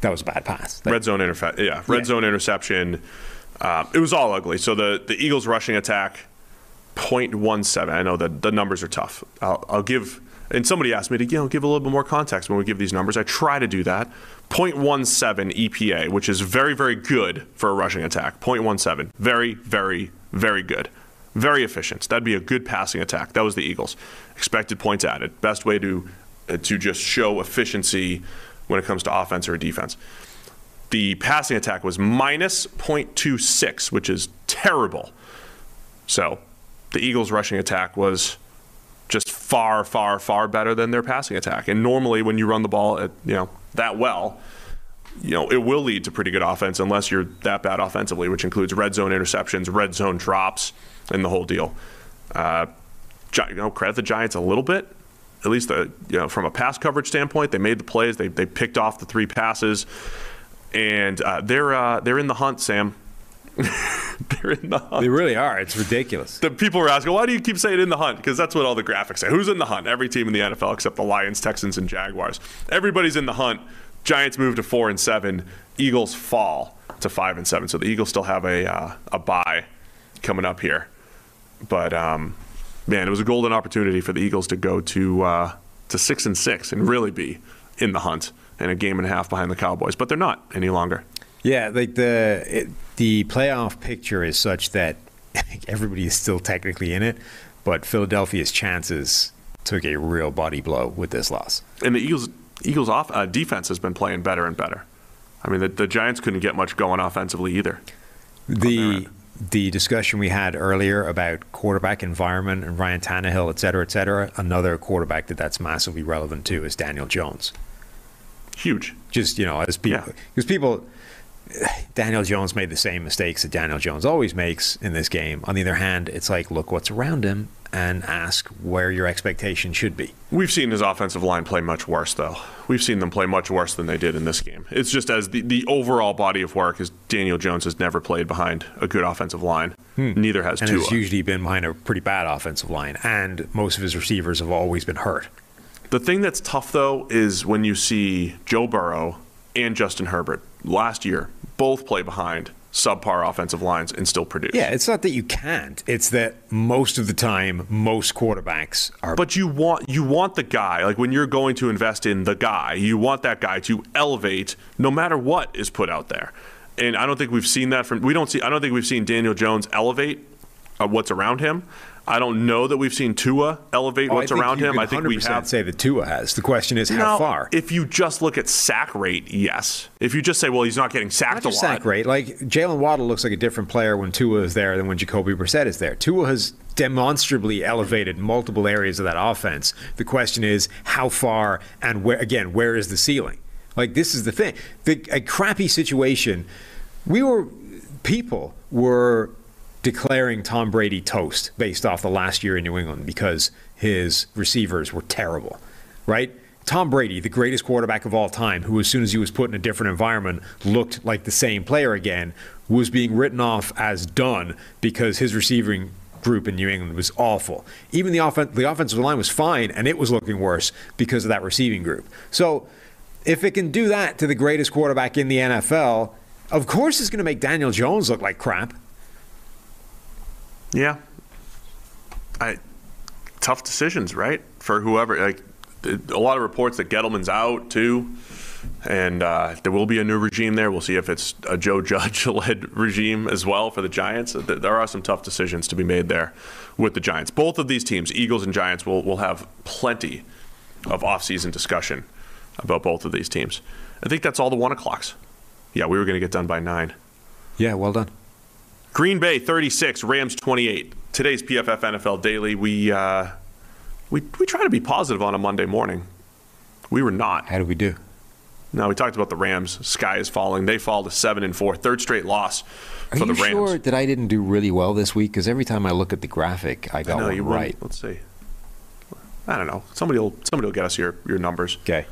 that was a bad pass. Red zone intercept. Yeah, red Yeah. zone interception. Um, it was all ugly. So the the Eagles rushing attack, 0.17. I know that the numbers are tough. I'll, I'll give. And somebody asked me to you know give a little bit more context when we give these numbers. I try to do that. 0.17 EPA, which is very very good for a rushing attack. 0.17, very very very good. Very efficient. That'd be a good passing attack. That was the Eagles. Expected points added. Best way to uh, to just show efficiency when it comes to offense or defense the passing attack was minus 0.26, which is terrible. So the Eagles' rushing attack was just far, far, far better than their passing attack. And normally, when you run the ball at you know that well, you know it will lead to pretty good offense unless you're that bad offensively, which includes red zone interceptions, red zone drops, and the whole deal. Uh, you know, credit the Giants a little bit. At least, the, you know, from a pass coverage standpoint, they made the plays. They, they picked off the three passes, and uh, they're uh, they're in the hunt, Sam. (laughs) they're in the hunt. they really are. It's ridiculous. The people were asking, why do you keep saying in the hunt? Because that's what all the graphics say. Who's in the hunt? Every team in the NFL except the Lions, Texans, and Jaguars. Everybody's in the hunt. Giants move to four and seven. Eagles fall to five and seven. So the Eagles still have a uh, a bye coming up here. But um, man, it was a golden opportunity for the Eagles to go to uh, to six and six and really be in the hunt and a game and a half behind the Cowboys. But they're not any longer. Yeah, like the it, the playoff picture is such that (laughs) everybody is still technically in it, but Philadelphia's chances took a real body blow with this loss. And the Eagles Eagles off uh, defense has been playing better and better. I mean, the, the Giants couldn't get much going offensively either. The the discussion we had earlier about quarterback environment and Ryan Tannehill, et cetera, et cetera, another quarterback that that's massively relevant to is Daniel Jones. Huge. Just you know, as people, Yeah. because people, Daniel Jones made the same mistakes that Daniel Jones always makes in this game. On the other hand, it's like look what's around him and ask where your expectation should be. We've seen his offensive line play much worse, though. We've seen them play much worse than they did in this game. It's just as the, the overall body of work is Daniel Jones has never played behind a good offensive line. Hmm. Neither has and Tua. has usually been behind a pretty bad offensive line, and most of his receivers have always been hurt. The thing that's tough though is when you see Joe Burrow and Justin Herbert last year both play behind subpar offensive lines and still produce. Yeah, it's not that you can't; it's that most of the time, most quarterbacks are. But you want you want the guy like when you're going to invest in the guy, you want that guy to elevate no matter what is put out there. And I don't think we've seen that from we don't see I don't think we've seen Daniel Jones elevate uh, what's around him. I don't know that we've seen Tua elevate Oh, what's around him. I think we 100% have say that Tua has. The question is how far. If you just look at sack rate, yes. If you just say, well, he's not getting sacked Not a lot. sack rate. Like Jaylen Waddle looks like a different player when Tua is there than when Jacoby Brissett is there. Tua has demonstrably elevated multiple areas of that offense. The question is how far and where. Again, where is the ceiling? Like this is the thing. The, a crappy situation. We were people were declaring Tom Brady toast based off the last year in New England because his receivers were terrible, right? Tom Brady, the greatest quarterback of all time, who as soon as he was put in a different environment looked like the same player again, was being written off as done because his receiving group in New England was awful. Even the offen- the offensive line was fine and it was looking worse because of that receiving group. So, if it can do that to the greatest quarterback in the NFL, of course it's going to make Daniel Jones look like crap. Yeah. I tough decisions, right? For whoever like a lot of reports that Gettleman's out too. And uh, there will be a new regime there. We'll see if it's a Joe Judge (laughs) led regime as well for the Giants. There are some tough decisions to be made there with the Giants. Both of these teams, Eagles and Giants, will, will have plenty of offseason discussion about both of these teams. I think that's all the one o'clocks. Yeah, we were going to get done by nine. Yeah, well done. Green Bay 36, Rams 28. Today's PFF NFL Daily. We uh, we we try to be positive on a Monday morning. We were not. How do we do? No, we talked about the Rams. Sky is falling. They fall to seven and four. Third straight loss Are for the Rams. Are you sure that I didn't do really well this week? Because every time I look at the graphic, I got no, one you won't. right. Let's see. I don't know. Somebody will somebody will get us your your numbers. Okay.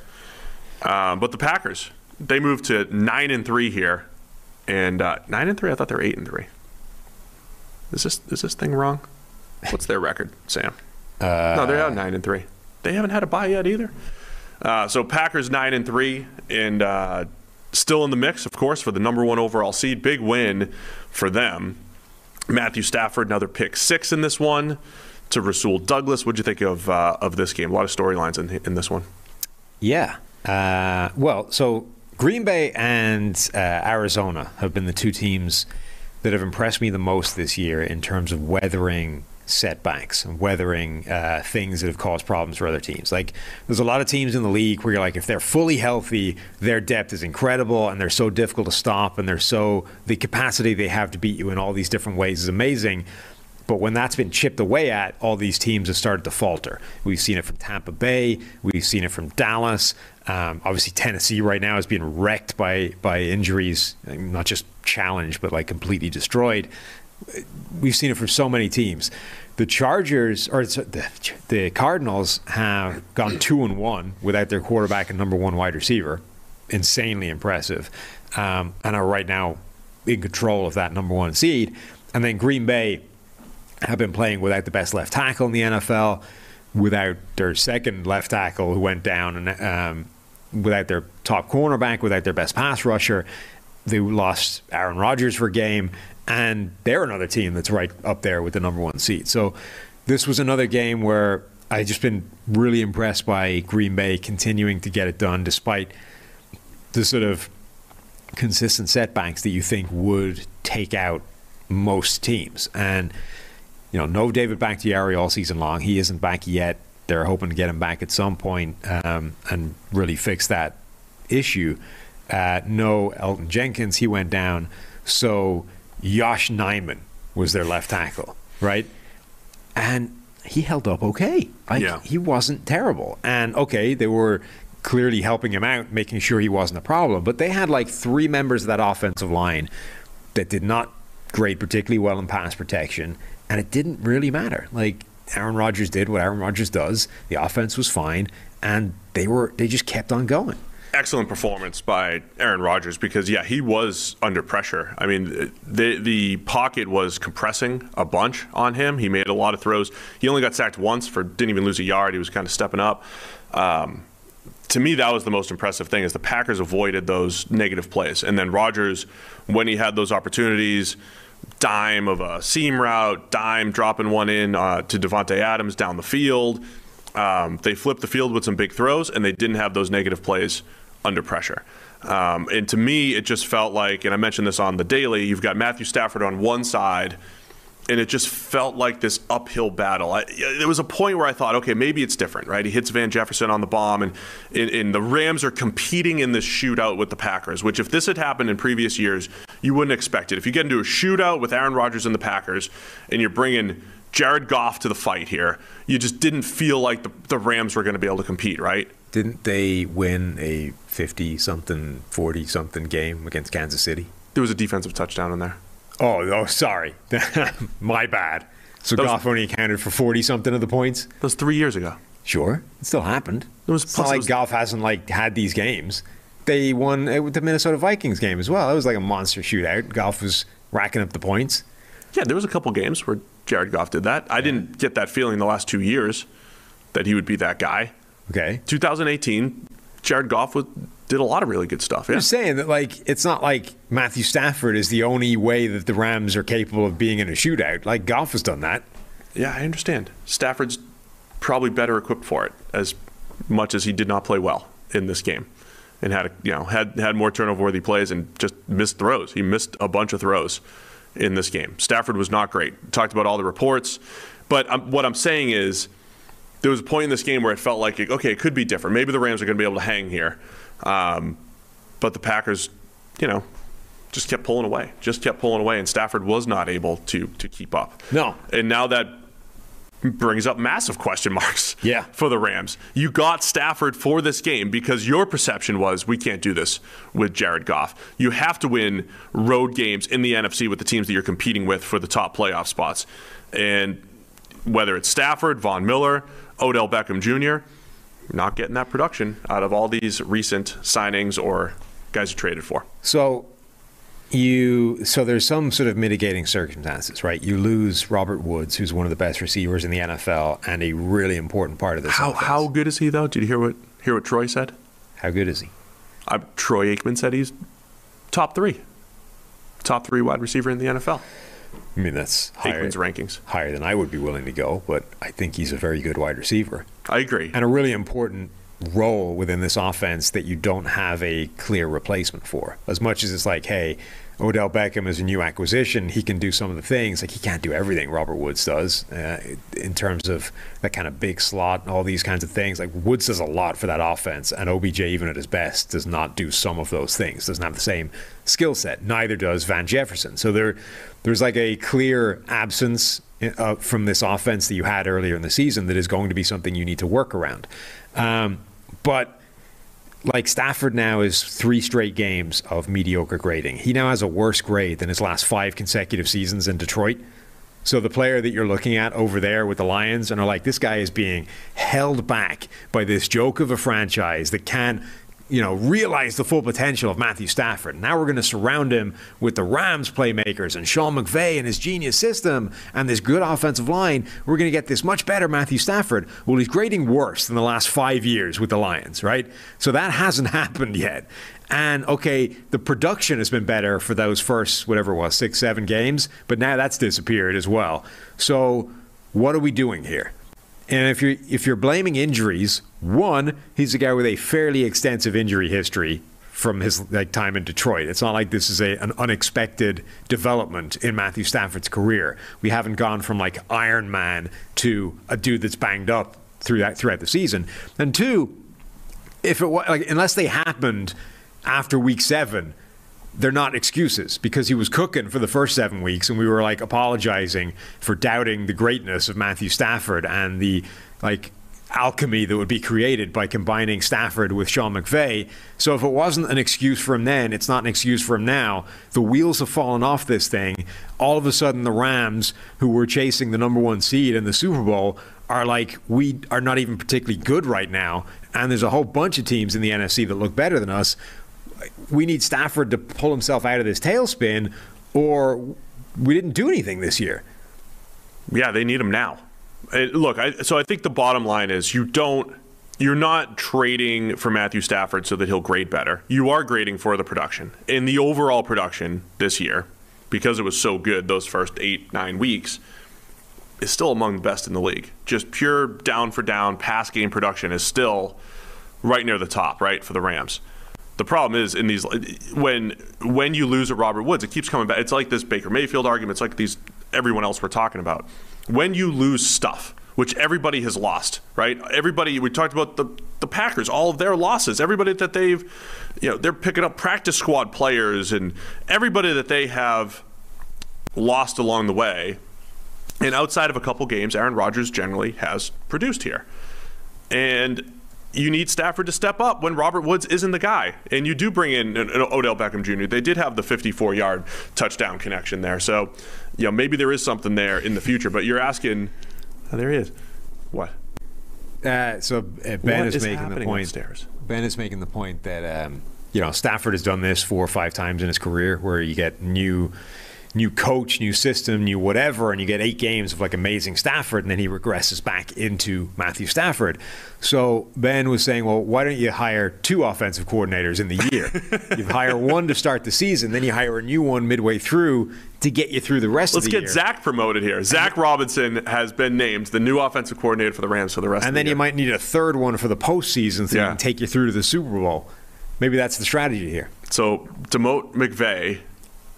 Um, but the Packers, they moved to nine and three here, and uh, nine and three. I thought they were eight and three. Is this is this thing wrong? What's their record, Sam? (laughs) Uh, no, they're out nine and three. They haven't had a bye yet either. Uh, so Packers nine and three, and uh, still in the mix, of course, for the number one overall seed. Big win for them. Matthew Stafford, another pick six in this one. To Rasul Douglas, what'd you think of uh, of this game? A lot of storylines in in this one. Yeah. Uh, well, so Green Bay and uh, Arizona have been the two teams that have impressed me the most this year in terms of weathering setbacks and weathering uh, things that have caused problems for other teams. Like, there's a lot of teams in the league where you're like, if they're fully healthy, their depth is incredible and they're so difficult to stop and they're so, the capacity they have to beat you in all these different ways is amazing. But when that's been chipped away at, all these teams have started to falter. We've seen it from Tampa Bay. We've seen it from Dallas. Um, obviously, Tennessee right now is being wrecked by by injuries, not just challenged, but like completely destroyed. We've seen it from so many teams. The Chargers or the, the Cardinals have gone two and one without their quarterback and number one wide receiver. Insanely impressive, um, and are right now in control of that number one seed. And then Green Bay have been playing without the best left tackle in the NFL, without their second left tackle who went down, and um, without their top cornerback, without their best pass rusher. They lost Aaron Rodgers for a game, and they're another team that's right up there with the number one seed. So this was another game where I just been really impressed by Green Bay continuing to get it done despite the sort of consistent setbacks that you think would take out most teams. And you know, no David Bakhtiari all season long. He isn't back yet. They're hoping to get him back at some point, um, and really fix that issue. Uh, no Elgton Jenkins, he went down. So Yosh Nijman was their left tackle, right? And he held up okay. Like, Yeah. He wasn't terrible. And okay, they were clearly helping him out, making sure he wasn't a problem. But they had like three members of that offensive line that did not grade particularly well in pass protection, and it didn't really matter. Like Aaron Rodgers did what Aaron Rodgers does. The offense was fine, and they were they just kept on going. excellent performance by Aaron Rodgers because yeah, he was under pressure. I mean, the the pocket was compressing a bunch on him. He made a lot of throws. He only got sacked once for didn't even lose a yard. He was kind of stepping up. Um, to me, that was the most impressive thing is the Packers avoided those negative plays, and then Rodgers, when he had those opportunities, dime of a seam route, dime dropping one in uh, to Davante Adams down the field. Um, they flipped the field with some big throws, and they didn't have those negative plays under pressure. Um, and to me, it just felt like, and I mentioned this on the daily, you've got Matthew Stafford on one side, and it just felt like this uphill battle. I, there was a point where I thought, okay, maybe it's different, right? He hits Van Jefferson on the bomb, and, and, and the Rams are competing in this shootout with the Packers, which if this had happened in previous years, you wouldn't expect it. If you get into a shootout with Aaron Rodgers and the Packers, and you're bringing Jared Goff to the fight here, you just didn't feel like the, the Rams were going to be able to compete, right? Didn't they win a 50 something, 40 something game against Kansas City? There was a defensive touchdown in there. Oh, oh, sorry. (laughs) My bad. So That was- Goff only accounted for 40 something of the points? That was three years ago. Sure. It still happened. It was- it's plus not like was- Goff hasn't like had these games. They won uh, with the Minnesota Vikings game as well. That was like a monster shootout. Goff was racking up the points. Yeah, there was a couple games where Jared Goff did that. I didn't get that feeling the last two years that he would be that guy. Okay. 2018, Jared Goff was, did a lot of really good stuff. I'm just saying that like it's not like Matthew Stafford is the only way that the Rams are capable of being in a shootout. Like Goff has done that. Yeah, I understand. Stafford's probably better equipped for it as much as he did not play well in this game and had a, you know had had more turnover worthy plays and just missed throws. He missed a bunch of throws in this game. Stafford was not great. Talked about all the reports, but um, what I'm saying is there was a point in this game where it felt like okay, it could be different. Maybe the Rams are going to be able to hang here, um, but the Packers, you know. Just kept pulling away, just kept pulling away, and Stafford was not able to to keep up. No. and now that brings up massive question marks (laughs) Yeah. for the Rams. You got Stafford for this game because your perception was we can't do this with Jared Goff. You have to win road games in the NFC with the teams that you're competing with for the top playoff spots. And whether it's Stafford, Von Miller, Odell Beckham Jr., you're not getting that production out of all these recent signings or guys you traded for. So you so there's some sort of mitigating circumstances, right? You lose Robert Woods, who's one of the best receivers in the NFL and a really important part of this. How offense. how good is he though? Did you hear what hear what Troy said? how good is he? Uh, Troy Aikman said he's top three, top three wide receiver in the NFL. I mean, that's higher, Aikman's rankings. higher than I would be willing to go, but I think he's a very good wide receiver I agree. and a really important role within this offense that you don't have a clear replacement for. As much as it's like, hey, Odell Beckham is a new acquisition, he can do some of the things. Like he can't do everything Robert Woods does uh, in terms of that kind of big slot and all these kinds of things. Like Woods does a lot for that offense, and OBJ, even at his best, does not do some of those things. Doesn't have the same skill set. Neither does Van Jefferson. So there, there's like a clear absence uh, from this offense that you had earlier in the season that is going to be something you need to work around. Um, but like Stafford now is three straight games of mediocre grading. He now has a worse grade than his last five consecutive seasons in Detroit. So the player that you're looking at over there with the Lions and are like, this guy is being held back by this joke of a franchise that can, you know, realize the full potential of Matthew Stafford. Now we're going to surround him with the Rams playmakers and Sean McVay and his genius system and this good offensive line. We're going to get this much better Matthew Stafford. Well, he's grading worse than the last five years with the Lions, right? So that hasn't (laughs) happened yet. And okay, the production has been better for those first, whatever it was, six, seven games, but now that's disappeared as well. So what are we doing here? And if you're if you're blaming injuries, one, he's a guy with a fairly extensive injury history from his like time in Detroit. It's not like this is a, an unexpected development in Matthew Stafford's career. We haven't gone from like Iron Man to a dude that's banged up through that throughout the season. And two, if it was like unless they happened after week seven, they're not excuses because he was cooking for the first seven weeks, and we were like apologizing for doubting the greatness of Matthew Stafford and the like alchemy that would be created by combining Stafford with Sean McVay. So if it wasn't an excuse for him then, it's not an excuse for him now. The wheels have fallen off this thing. All of a sudden, the Rams, who were chasing the number one seed in the Super Bowl, are like, we are not even particularly good right now. And there's a whole bunch of teams in the NFC that look better than us. We need Stafford to pull himself out of this tailspin, or we didn't do anything this year. Yeah, they need him now. Uh, look, I, so I think the bottom line is you don't. You're not trading for Matthew Stafford so that he'll grade better. You are grading for the production. And the overall production this year, because it was so good those first eight, nine weeks, is still among the best in the league. Just pure down for down pass game production is still right near the top, right, for the Rams. The problem is in these when when you lose a Robert Woods, it keeps coming back. It's like this Baker Mayfield argument. It's like these everyone else we're talking about. When you lose stuff, which everybody has lost, right? Everybody we talked about the the Packers, all of their losses, everybody that they've you know, they're picking up practice squad players and everybody that they have lost along the way. And outside of a couple games, Aaron Rodgers generally has produced here. And you need Stafford to step up when Robert Woods isn't the guy. And you do bring in an Odell Beckham Jr. They did have the 54 yard touchdown connection there. So, you know, maybe there is something there in the future. But you're asking, oh, there he is. What? Uh, so uh, Ben is, is making the point. upstairs? Ben is making the point that um, you know Stafford has done this four or five times in his career, where you get new, new coach, new system, new whatever, and you get eight games of like amazing Stafford, and then he regresses back into Matthew Stafford. So Ben was saying, well, why don't you hire two offensive coordinators in the year? (laughs) you hire one to start the season, then you hire a new one midway through to get you through the rest Let's of the year. Let's get. Zac promoted here. Zac Robinson has been named the new offensive coordinator for the Rams for the rest and of then you might need a third one for the postseason so Yeah. take you through to the Super Bowl. Maybe that's the strategy here. So, demote McVay.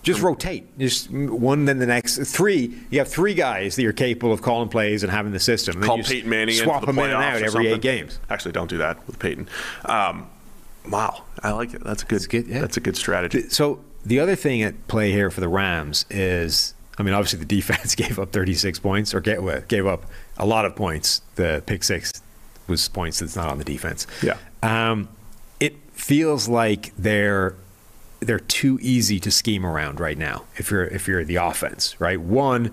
Just rotate. Just one, then the next. Three. You have three guys that you're capable of calling plays and having the system. And Call Peyton Manning in swap them in and out every eight games. Actually, don't do that with Peyton. Um, wow, I like it. That's a good. That's good, yeah. That's a good strategy. So the other thing at play here for the Rams is, I mean, obviously the defense (laughs) gave up 36 points or gave up a lot of points. The pick six was points that's not on the defense. Yeah. Um, it feels like they're they're too easy to scheme around right now. If you're if you're the offense, right? One.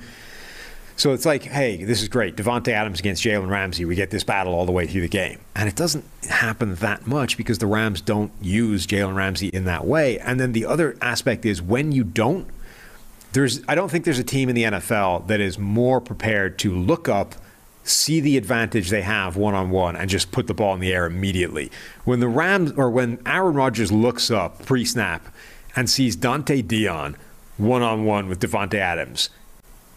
So it's like, hey, this is great. Davante Adams against Jalen Ramsey. We get this battle all the way through the game, and it doesn't happen that much because the Rams don't use Jalen Ramsey in that way. And then the other aspect is when you don't, there's I don't think there's a team in the NFL that is more prepared to look up, see the advantage they have one on one, and just put the ball in the air immediately. When the Rams or when Aaron Rodgers looks up pre snap and sees Dont'e Deayon one on one with Davante Adams.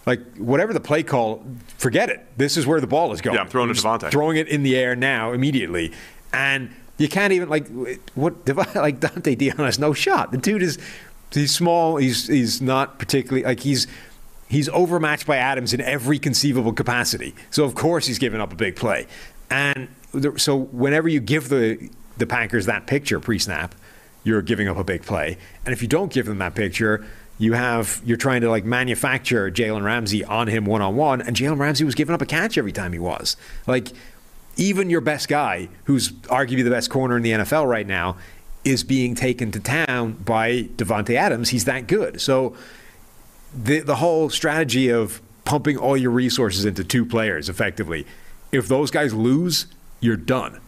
Like whatever the play call, forget it. This is where the ball is going. Yeah, I'm throwing it Davante. Throwing it in the air now immediately, and you can't even like what (laughs) like Dont'e Deayon has no shot. The dude is he's small. He's he's not particularly like he's he's overmatched by Adams in every conceivable capacity. So of course he's giving up a big play, and so whenever you give the the Packers that picture pre-snap, you're giving up a big play, and if you don't give them that picture. You have you're trying to like manufacture Jalen Ramsey on him one on one, and Jalen Ramsey was giving up a catch every time he was. Like even your best guy, who's arguably the best corner in the NFL right now, is being taken to town by Davante Adams. He's that good. So the the whole strategy of pumping all your resources into two players effectively, if those guys lose, you're done.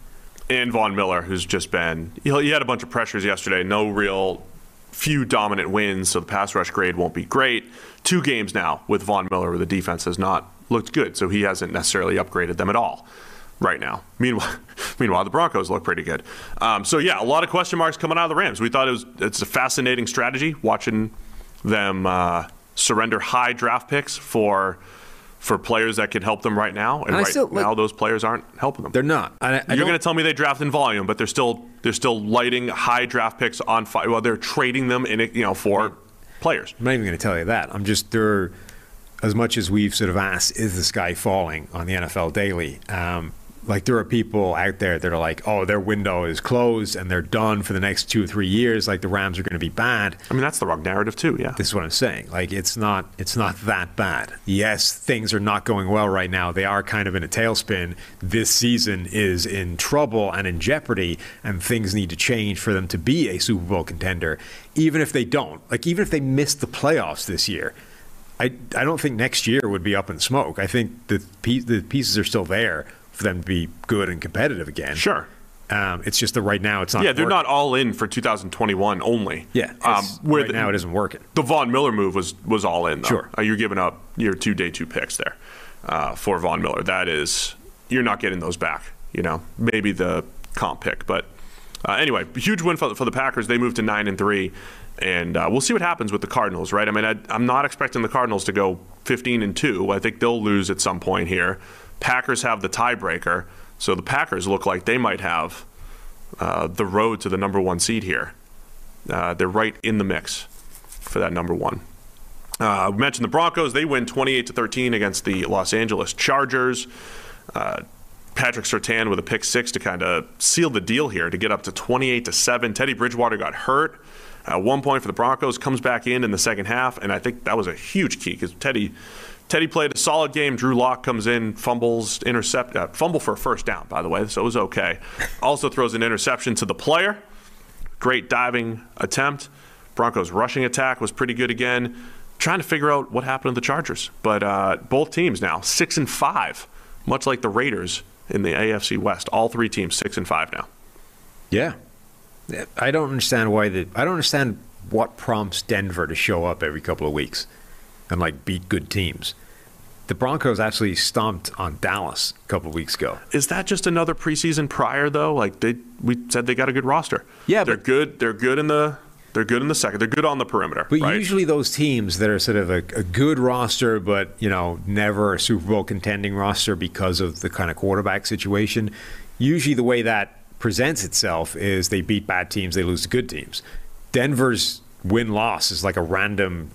and Von Miller, who's just been he had a bunch of pressures yesterday. No real few dominant wins, so the pass rush grade won't be great. Two games now with Von Miller, where the defense has not looked good, so he hasn't necessarily upgraded them at all right now. Meanwhile, (laughs) meanwhile, the Broncos look pretty good. Um, so yeah, a lot of question marks coming out of the Rams. We thought it was it's a fascinating strategy watching them uh, surrender high draft picks for for players that could help them right now, and, And right still, like- now those players aren't helping them. They're not. I, I You're going to tell me they draft in volume, but they're still they're still lighting high draft picks on fire. Well, they're trading them in you know for players. I'm not even going to tell you that. I'm just there. As much as we've sort of asked, is the sky falling on the NFL Daily? Um, like there are people out there that are like, oh, their window is closed and they're done for the next two or three years. Like the Rams are going to be bad. I mean, that's the wrong narrative too. Yeah. This is what I'm saying. Like it's not it's not that bad. Yes, things are not going well right now. They are kind of in a tailspin. This season is in trouble and in jeopardy, and things need to change for them to be a Super Bowl contender. Even if they don't, like even if they miss the playoffs this year, I I don't think next year would be up in smoke. I think the the pieces are still there for them to be good and competitive again. Sure. Um, it's just that right now it's not. yeah, they're working. not all in for 2021 only. Yeah, Um, where right the, now it isn't working. The Von Miller move was was all in. Though. Sure. Uh, you're giving up your two day two picks there uh, for Von Miller. That is, you're not getting those back. You know, maybe the comp pick, but uh, anyway, huge win for, for the Packers. They moved to nine and three, and uh, we'll see what happens with the Cardinals. Right? I mean, I, I'm not expecting the Cardinals to go 15 and two. I think they'll lose at some point here. Packers have the tiebreaker, so the Packers look like they might have uh, the road to the number one seed here. Uh, they're right in the mix for that number one. Uh, we mentioned the Broncos. They win 28 to 13 against the Los Angeles Chargers. Uh, Patrick Surtain with a pick six to kind of seal the deal here to get up to 28 to seven. Teddy Bridgewater got hurt at one point for the Broncos, comes back in in the second half, and I think that was a huge key because Teddy. Teddy played a solid game. Drew Lock comes in, fumbles, intercept, uh, fumble for a first down, by the way, so it was okay. (laughs) Also throws an interception to the player. Great diving attempt. Broncos rushing attack was pretty good again. Trying to figure out what happened to the Chargers, but uh, both teams now six and five, much like the Raiders in the AFC West. All three teams six and five now. Yeah. I don't understand why the I don't understand what prompts Denver to show up every couple of weeks and like beat good teams. The Broncos actually stomped on Dallas a couple weeks ago. Is that just another preseason prior though? Like they we said they got a good roster. Yeah, they're but- good. They're good in the. They're good in the second. They're good on the perimeter. But right? usually those teams that are sort of a, a good roster, but you know never a Super Bowl contending roster because of the kind of quarterback situation. Usually the way that presents itself is they beat bad teams, they lose to good teams. Denver's win loss is like a random.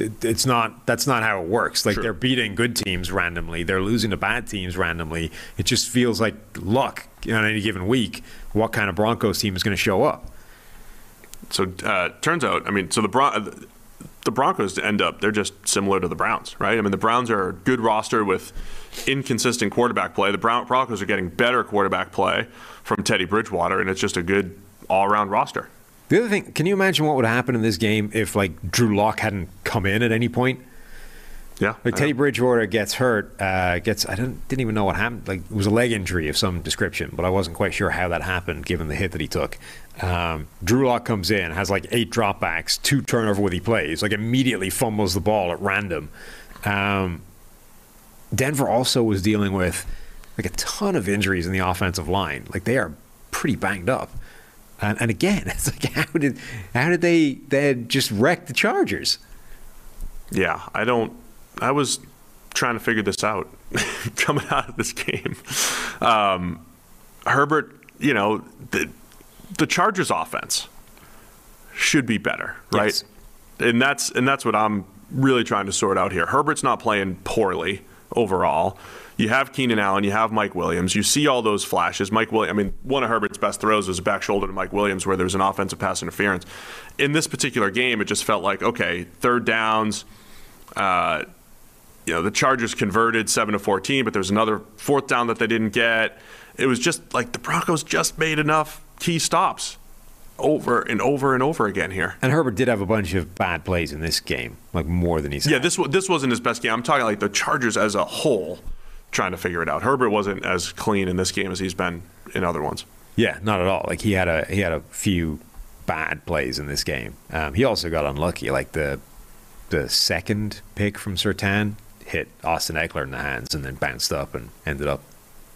It- It's not. That's not how it works. Like Sure. they're beating good teams randomly, they're losing to bad teams randomly. It just feels like luck on any given week. What kind of Broncos team is going to show up? So uh, turns out, I mean, so the Bron- the Broncos end up they're just similar to the Browns, right? I mean, the Browns are a good roster with inconsistent quarterback play. The Brown- Broncos are getting better quarterback play from Teddy Bridgewater, and it's just a good all-around roster. The other thing, can you imagine what would happen in this game if like Drew Lock hadn't come in at any point? Yeah, Like Teddy. Bridgewater gets hurt, uh, gets I don't didn't even know what happened. Like it was a leg injury of some description, but I wasn't quite sure how that happened given the hit that he took. Um, Drew Lock comes in, has like eight dropbacks, two turnover worthy plays, like immediately fumbles the ball at random. Um, Denver also was dealing with like a ton of injuries in the offensive line. Like they are pretty banged up. And, and again, (laughs) it's like how did how did they they just wreck the Chargers? Yeah, I don't. I was trying to figure this out (laughs) coming out of this game. Um, Herbert, you know, the the Chargers offense should be better, right? Yes. And that's and that's what I'm really trying to sort out here. Herbert's not playing poorly overall. You have Keenan Allen, you have Mike Williams. You see all those flashes. Mike Williams, I mean, one of Herbert's best throws was a back shoulder to Mike Williams where there was an offensive pass interference. In this particular game, it just felt like, okay, third downs, uh, you know, the Chargers converted 7 to 14, but there was another fourth down that they didn't get. It was just like the Broncos just made enough key stops over and over and over again here. And Herbert did have a bunch of bad plays in this game, like more than he's Yeah, had. this this wasn't his best game. I'm talking like the Chargers as a whole trying to figure it out. Herbert wasn't as clean in this game as he's been in other ones. Yeah, not at all. Like he had a he had a few bad plays in this game. Um, he also got unlucky. Like the the second pick from Surtain hit Austin Ekeler in the hands and then bounced up and ended up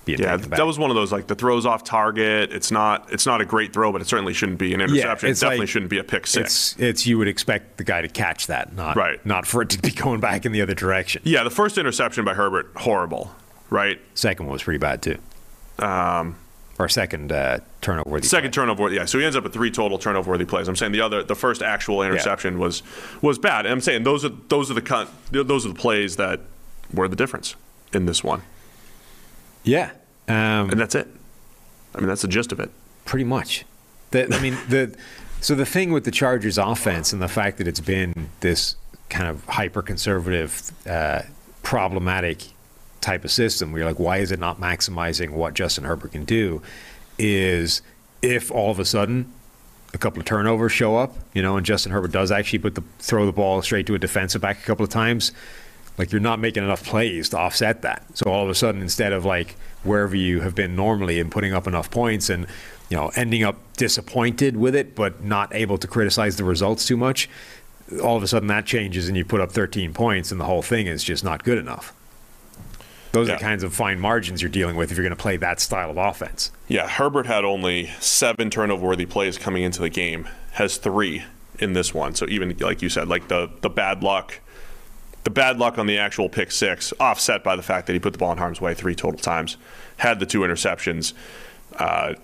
being Yeah, that was one of those like the throws off target. It's not it's not a great throw, but it certainly shouldn't be an interception. it definitely like- shouldn't be a pick six. It's it's you would expect the guy to catch that, not Right. not for it to be (laughs) going back in the other direction. Yeah, the first interception by Herbert, horrible, right? Second one was pretty bad too. Um, Or second uh, turnover. worthy second play. turnover, yeah. So he ends up with three total turnover worthy plays. I'm saying the other, the first actual interception was was bad. And I'm saying those are those are the con- those are the plays that were the difference in this one, Yeah, um, and that's it. I mean, that's the gist of it. pretty much. The, I mean the so the thing with the Chargers offense and the fact that it's been this kind of hyper conservative, uh, problematic type of system, where you're like, why is it not maximizing what Justin Herbert can do? Is if all of a sudden a couple of turnovers show up, you know, and Justin Herbert does actually put the throw the ball straight to a defensive back a couple of times, like you're not making enough plays to offset that. So all of a sudden, instead of like wherever you have been normally and putting up enough points and you know ending up disappointed with it, but not able to criticize the results too much, all of a sudden that changes and you put up 13 points and the whole thing is just not good enough. Those are the kinds of fine margins you're dealing with if you're going to play that style of offense. Yeah, Herbert had only seven turnover worthy plays coming into the game, has three in this one. So even like you said, like the the bad luck, the bad luck on the actual pick six, offset by the fact that he put the ball in harm's way three total times, had the two interceptions. Uh,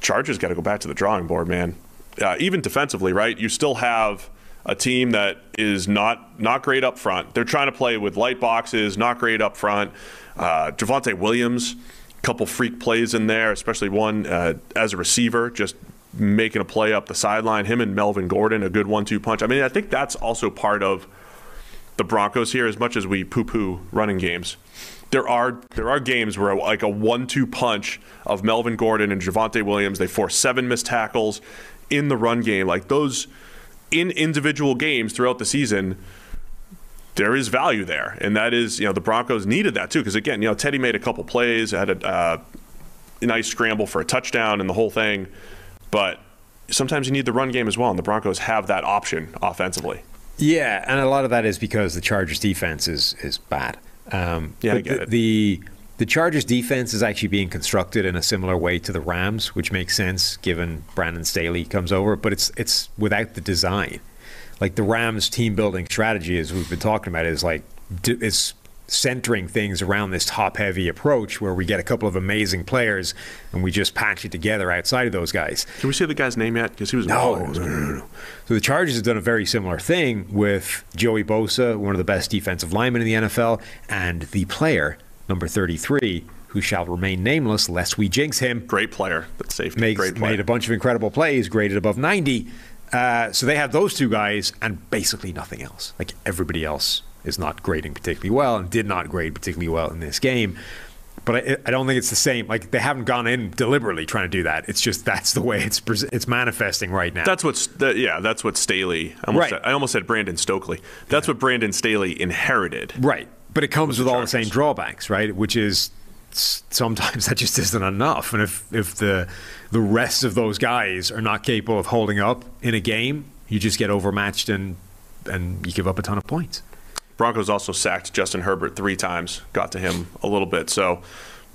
Chargers got to go back to the drawing board, man. Uh, even defensively, right? You still have a team that is not not great up front. They're trying to play with light boxes, not great up front. Uh, Javonte Williams, a couple freak plays in there, especially one uh, as a receiver, just making a play up the sideline. Him and Melvin Gordon, a good one-two punch. I mean, I think that's also part of the Broncos here. As much as we poo-poo running games, there are there are games where like a one-two punch of Melvin Gordon and Javonte Williams, they force seven missed tackles in the run game. Like those in individual games throughout the season, there is value there, and that is you know the Broncos needed that too because again you know Teddy made a couple plays, had a, uh, a nice scramble for a touchdown and the whole thing, but sometimes you need the run game as well, and the Broncos have that option offensively. Yeah, and a lot of that is because the Chargers defense is is bad. Um, Yeah, I get the, it. the the Chargers defense is actually being constructed in a similar way to the Rams, which makes sense given Brandon Staley comes over. But it's it's without the design. Like the Rams team building strategy, as we've been talking about, is like it's centering things around this top heavy approach where we get a couple of amazing players and we just patch it together outside of those guys. Can we say the guy's name yet? Because he was No, no, no, no, no. So the Chargers have done a very similar thing with Joey Bosa, one of the best defensive linemen in the NFL, and the player number 33, who shall remain nameless lest we jinx him. great player. That's safety. Makes, great player. made a bunch of incredible plays, graded above 90. Uh, so they have those two guys and basically nothing else. Like everybody else is not grading particularly well and did not grade particularly well in this game. But I, I don't think it's the same. Like they haven't gone in deliberately trying to do that. It's just that's the way it's it's manifesting right now. That's what's that, yeah. That's what Staley. I almost, Right. said, I almost said Brandon Stokley. That's what Brandon Staley inherited. Right. But it comes with the all the same drawbacks, right? Which is sometimes (laughs) that just isn't enough. And if, if the the rest of those guys are not capable of holding up in a game, you just get overmatched and and you give up a ton of points. Broncos also sacked Justin Herbert three times, got to him a little bit. So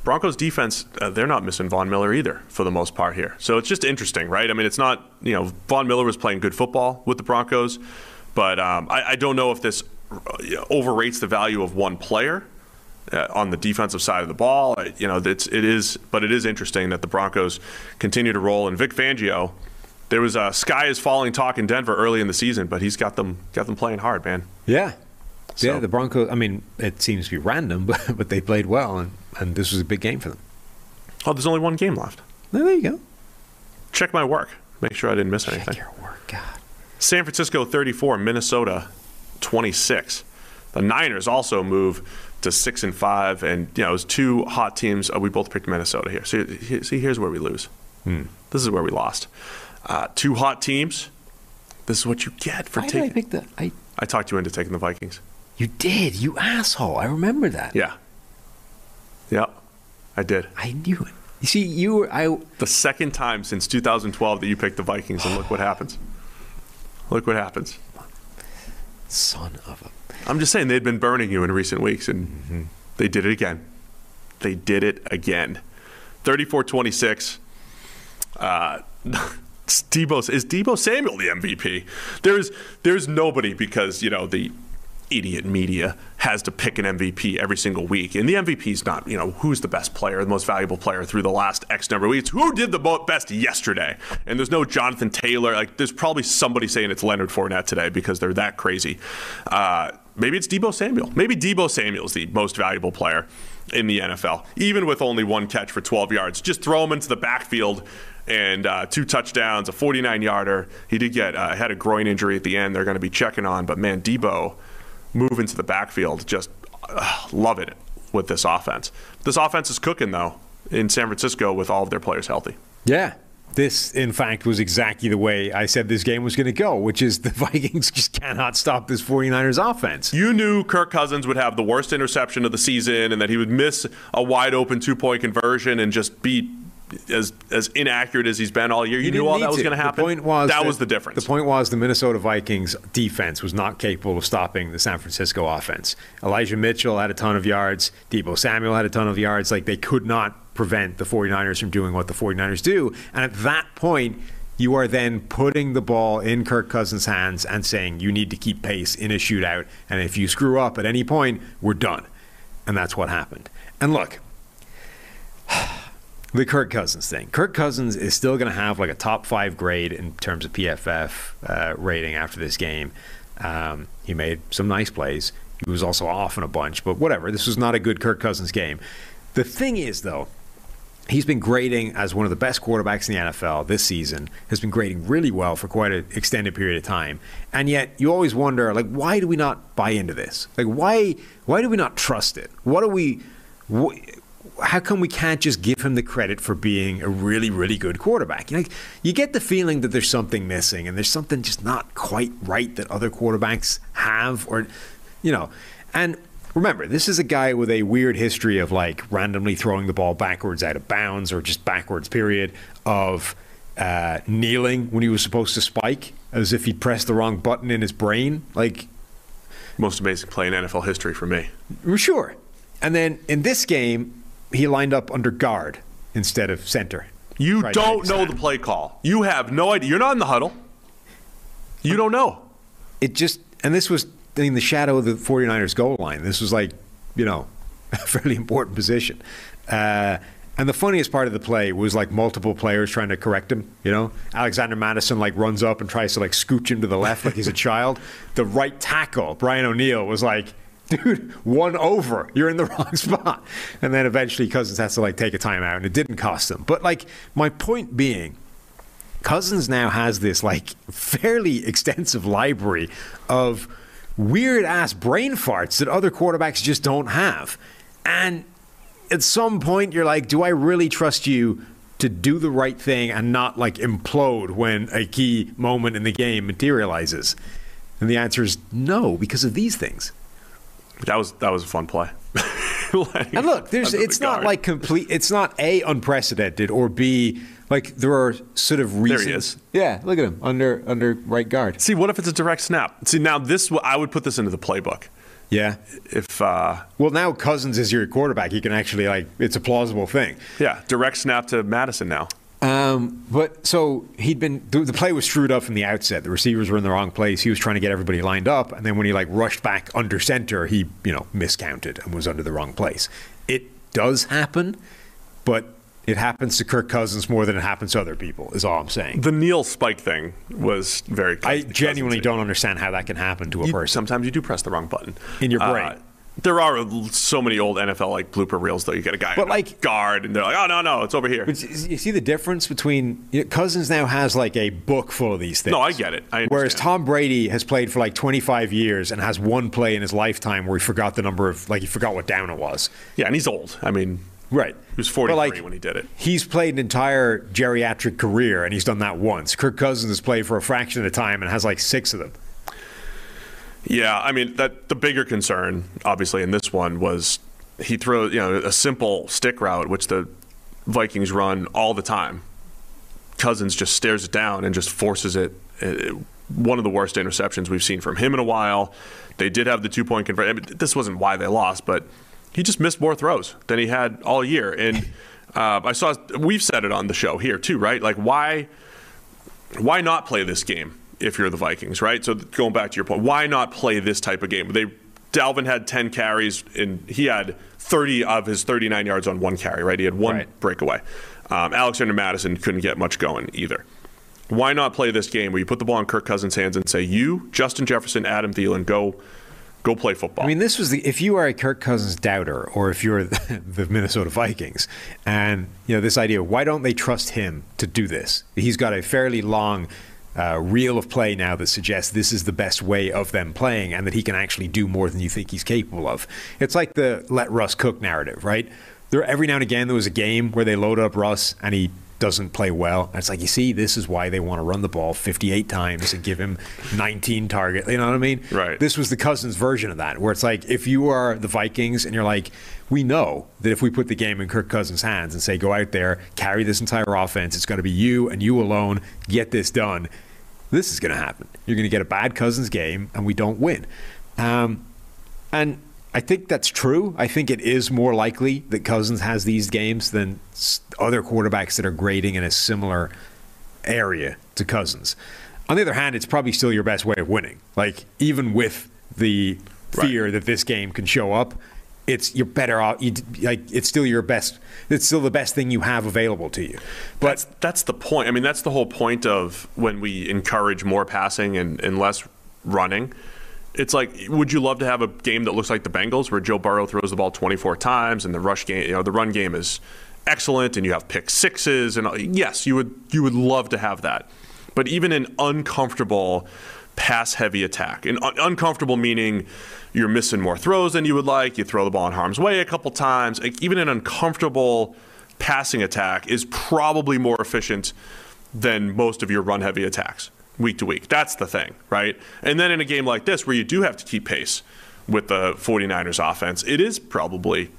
Broncos defense, uh, they're not missing Von Miller either for the most part here. So it's just interesting, right? I mean, it's not, you know, Von Miller was playing good football with the Broncos, but um, I, I don't know if this overrates the value of one player. Uh, on the defensive side of the ball, Uh, you know, it's, it is, but it is interesting that the Broncos continue to roll. And Vic Fangio, there was a sky is falling talk in Denver early in the season, but he's got them got them playing hard, man. Yeah. So- Yeah, the Broncos, I mean, it seems to be random, (laughs) but, but they played well, and, and this was a big game for them. Oh, there's only one game left. There you go. Check my work. Make sure I didn't miss anything. Check your work, God. San Francisco 34, Minnesota 26. The Niners also move to six and five, and you know it was two hot teams. Uh, we both picked Minnesota here. So see, here's where we lose. This is where we lost. Uh, two hot teams. This is what you get for Why did I taking. pick the? I I talked you into taking the Vikings. you did, you asshole. I remember that. Yeah. Yeah, I did. I knew it. You see, you were I. The second time since 2012 that you picked the Vikings, and look what happens. Look what happens. Son of a. I'm just saying they'd been burning you in recent weeks, and Mm-hmm. they did it again. they did it again. 34-26. Uh, (laughs) Deebo is Deebo Samuel the MVP. There's there's nobody because you know the idiot media has to pick an MVP every single week, and the MVP is not you know who's the best player, the most valuable player through the last X number of weeks. Who did the best yesterday? And there's no Jonathan Taylor. Like there's probably somebody saying it's Leonard Fournette today because they're that crazy. Uh, maybe it's Deebo Samuel. Maybe Deebo Samuel's the most valuable player in the NFL, even with only one catch for 12 yards. Just throw him into the backfield and uh, two touchdowns, a 49 yarder. He did get uh, had a groin injury at the end. They're going to be checking on, but man, Deebo move into the backfield, just uh, love it with this offense. This offense is cooking though in San Francisco with all of their players healthy. Yeah. This, in fact, was exactly the way I said this game was going to go, which is the (laughs) Vikings just cannot stop this 49ers offense. You knew Kirk Cousins would have the worst interception of the season and that he would miss a wide open two point conversion and just be as as inaccurate as he's been all year. You, knew all that was going to happen. The point was that, was the difference. The point was the Minnesota Vikings defense was not capable of stopping the San Francisco offense. Elijah Mitchell had a ton of yards. Deebo Samuel had a ton of yards. Like they could not prevent the 49ers from doing what the 49ers do. And at that point, you are then putting the ball in Kirk Cousins' hands and saying you need to keep pace in a shootout. And if you screw up at any point, we're done. And that's what happened. And look, the Kirk Cousins thing. Kirk Cousins is still going to have like a top five grade in terms of PFF uh, rating after this game. Um, he made some nice plays. He was also off in a bunch, but whatever. This was not a good Kirk Cousins game. The thing is, though, he's been grading as one of the best quarterbacks in the NFL this season. Has been grading really well for quite an extended period of time, and yet you always wonder, like, why do we not buy into this? Like, why why do we not trust it? What are we? Wh- how come we can't just give him the credit for being a really, really good quarterback? You, know, you get the feeling that there's something missing and there's something just not quite right that other quarterbacks have, or, you know, and remember, this is a guy with a weird history of like randomly throwing the ball backwards out of bounds or just backwards, period, of uh, kneeling when he was supposed to spike as if he pressed the wrong button in his brain. Like, Most amazing play in NFL history for me. Sure. And then in this game, he lined up under guard instead of center. You don't know the play call. You have no idea. You're not in the huddle. You don't know. It just, and this was in the shadow of the 49ers goal line. This was like, you know, (laughs) a fairly important position. Uh, and the funniest part of the play was like multiple players trying to correct him. You know, Alexander Mattison like runs up and tries to like scooch him to the left like he's a (laughs) child. The right tackle, Brian O'Neill, was like, (laughs) "Dude, one over. You're in the (laughs) wrong spot." And then eventually Cousins has to like take a timeout, and it didn't cost him. But like my point being, Cousins now has this like fairly extensive library of weird ass brain farts that other quarterbacks just don't have. And at some point you're like, do I really trust you to do the right thing and not like implode when a key moment in the game materializes? And the answer is no, because of these things. That was that was a fun play. (laughs) And look, there's Under the it's not guard. like complete it's not A unprecedented or B like there are sort of There reasons. he is. Yeah, look at him under under right guard. See, what if it's a direct snap? See, now this I would put this into the playbook. Yeah. If uh, Well, now Cousins is your quarterback. He can actually like it's a plausible thing. yeah, direct snap to Mattison now. Um, but so he'd been the, the play was screwed up from the outset. The receivers were in the wrong place. He was trying to get everybody lined up, and then when he like rushed back under center, he you know miscounted and was under the wrong place. It does happen, but it happens to Kirk Cousins more than it happens to other people. Is all I'm saying. The kneel Spike thing was very. I genuinely don't understand how that can happen to a You- person. sometimes you do press the wrong button In your Uh, brain. There are so many old NFL like blooper reels though. You get a guy, But, like- guard, and they're like, "Oh no, no, it's over here." But you see the difference between you know, Cousins now has like a book full of these things. No, I get it. I Whereas. Tom Brady has played for like 25 years and has one play in his lifetime where he forgot the number of like he forgot what down it was. Yeah, and he's old. I mean, Right. He was But, 43 like, when he did it. He's played an entire geriatric career and he's done that once. Kirk Cousins has played for a fraction of the time and has like six of them. Yeah, I mean that the bigger concern, obviously, in this one was he throws you know a simple stick route, which the Vikings run all the time. Cousins just stares it down and just forces it. Uh, One of the worst interceptions we've seen from him in a while. They did have the two point conversion. I mean, this wasn't why they lost, but he just missed more throws than he had all year. And uh, I saw we've said it on the show here too, right? Like why why not play this game if you're the Vikings, right? So going back to your point, why not play this type of game? They Dalvin had 10 carries and he had 30 of his 39 yards on one carry, right? He had one Right. breakaway. Um, Alexander Mattison couldn't get much going either. Why not play this game where you put the ball in Kirk Cousins' hands and say, "You, Justin Jefferson, Adam Thielen, go, go play football." I mean, this was the if you are a Kirk Cousins doubter, or if you're the, (laughs) the Minnesota Vikings, and you know this idea, why don't they trust him to do this? He's got a fairly long uh, reel of play now that suggests this is the best way of them playing, and that he can actually do more than you think he's capable of. It's like the let Russ cook narrative, right? There every now and again there was a game where they loaded up Russ and he doesn't play well. And it's like, you see, this is why they want to run the ball 58 times and give him 19 target. You know what I mean? Right. This was the Cousins version of that, where it's like, if you are the Vikings and you're like, we know that if we put the game in Kirk Cousins' hands and say, go out there, carry this entire offense, it's going to be you and you alone, get this done. This is going to happen. You're going to get a bad Cousins game and we don't win. Um, and I think that's true. I think it is more likely that Cousins has these games than other quarterbacks that are grading in a similar area to Cousins. On the other hand, it's probably still your best way of winning. Like even with the fear that this game can show up, it's you're better off. You, like it's still your best. It's still the best thing you have available to you. But that's that's the point. I mean, that's the whole point of when we encourage more passing and, and less running. It's like, would you love to have a game that looks like the Bengals, where Joe Burrow throws the ball 24 times and the rush game, you know, the run game is excellent, and you have pick sixes, and yes, you would you would love to have that. But even an uncomfortable pass-heavy attack, and un- uncomfortable meaning you're missing more throws than you would like, you throw the ball in harm's way a couple times. Like, even an uncomfortable passing attack is probably more efficient than most of your run heavy attacks week to week. That's the thing, right? And then in a game like this where you do have to keep pace with the 49ers offense, it is probably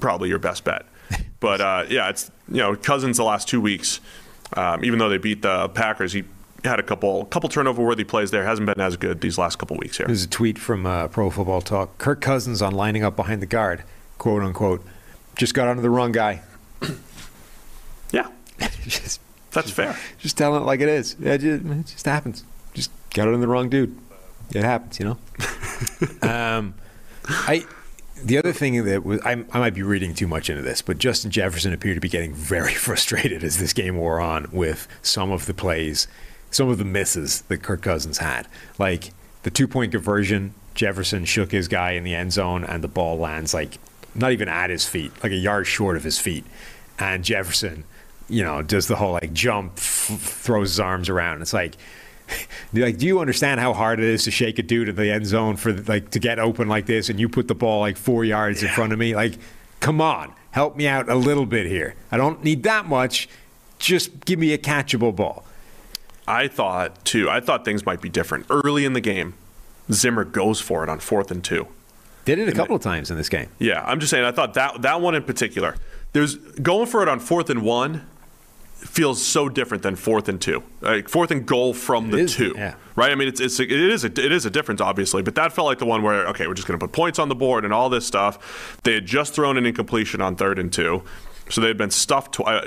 probably your best bet. (laughs) But uh, yeah, it's you know Cousins the last two weeks, um, even though they beat the Packers, he had a couple couple turnover worthy plays there. Hasn't been as good these last couple weeks here. There's a tweet from uh, Pro Football Talk. Kirk Cousins on lining up behind the guard, quote unquote, just got under the wrong guy. (coughs) Yeah, (laughs) just, that's fair. just telling it like it is. Yeah, It just, it just happens. Just got it on the wrong dude. It happens, you know. (laughs) um, I. The other thing that was, I, I might be reading too much into this, but Justin Jefferson appeared to be getting very (laughs) frustrated as this game wore on with some of the plays, some of the misses that Kirk Cousins had. Like the two point conversion, Jefferson shook his guy in the end zone, and the ball lands like not even at his feet, like a yard short of his feet. And Jefferson, you know, does the whole like jump, f- throws his arms around. It's like, (laughs) like, do you understand how hard it is to shake a dude in the end zone for like to get open like this, and you put the ball like four yards in front of me? Like, come on, help me out a little bit here. I don't need that much. Just give me a catchable ball. I thought too. I thought things might be different early in the game. Zimmer goes for it on fourth and two. Did it a couple of times in this game. Yeah, I'm just saying. I thought that that one in particular. There's going for it on fourth and one feels so different than fourth and two. Like fourth and goal from the is, two, yeah. right? I mean, it's, it's it is a it is a difference, obviously, but that felt like the one where okay, we're just going to put points on the board and all this stuff. They had just thrown an incompletion on third and two. So they had been stuffed, tw- uh,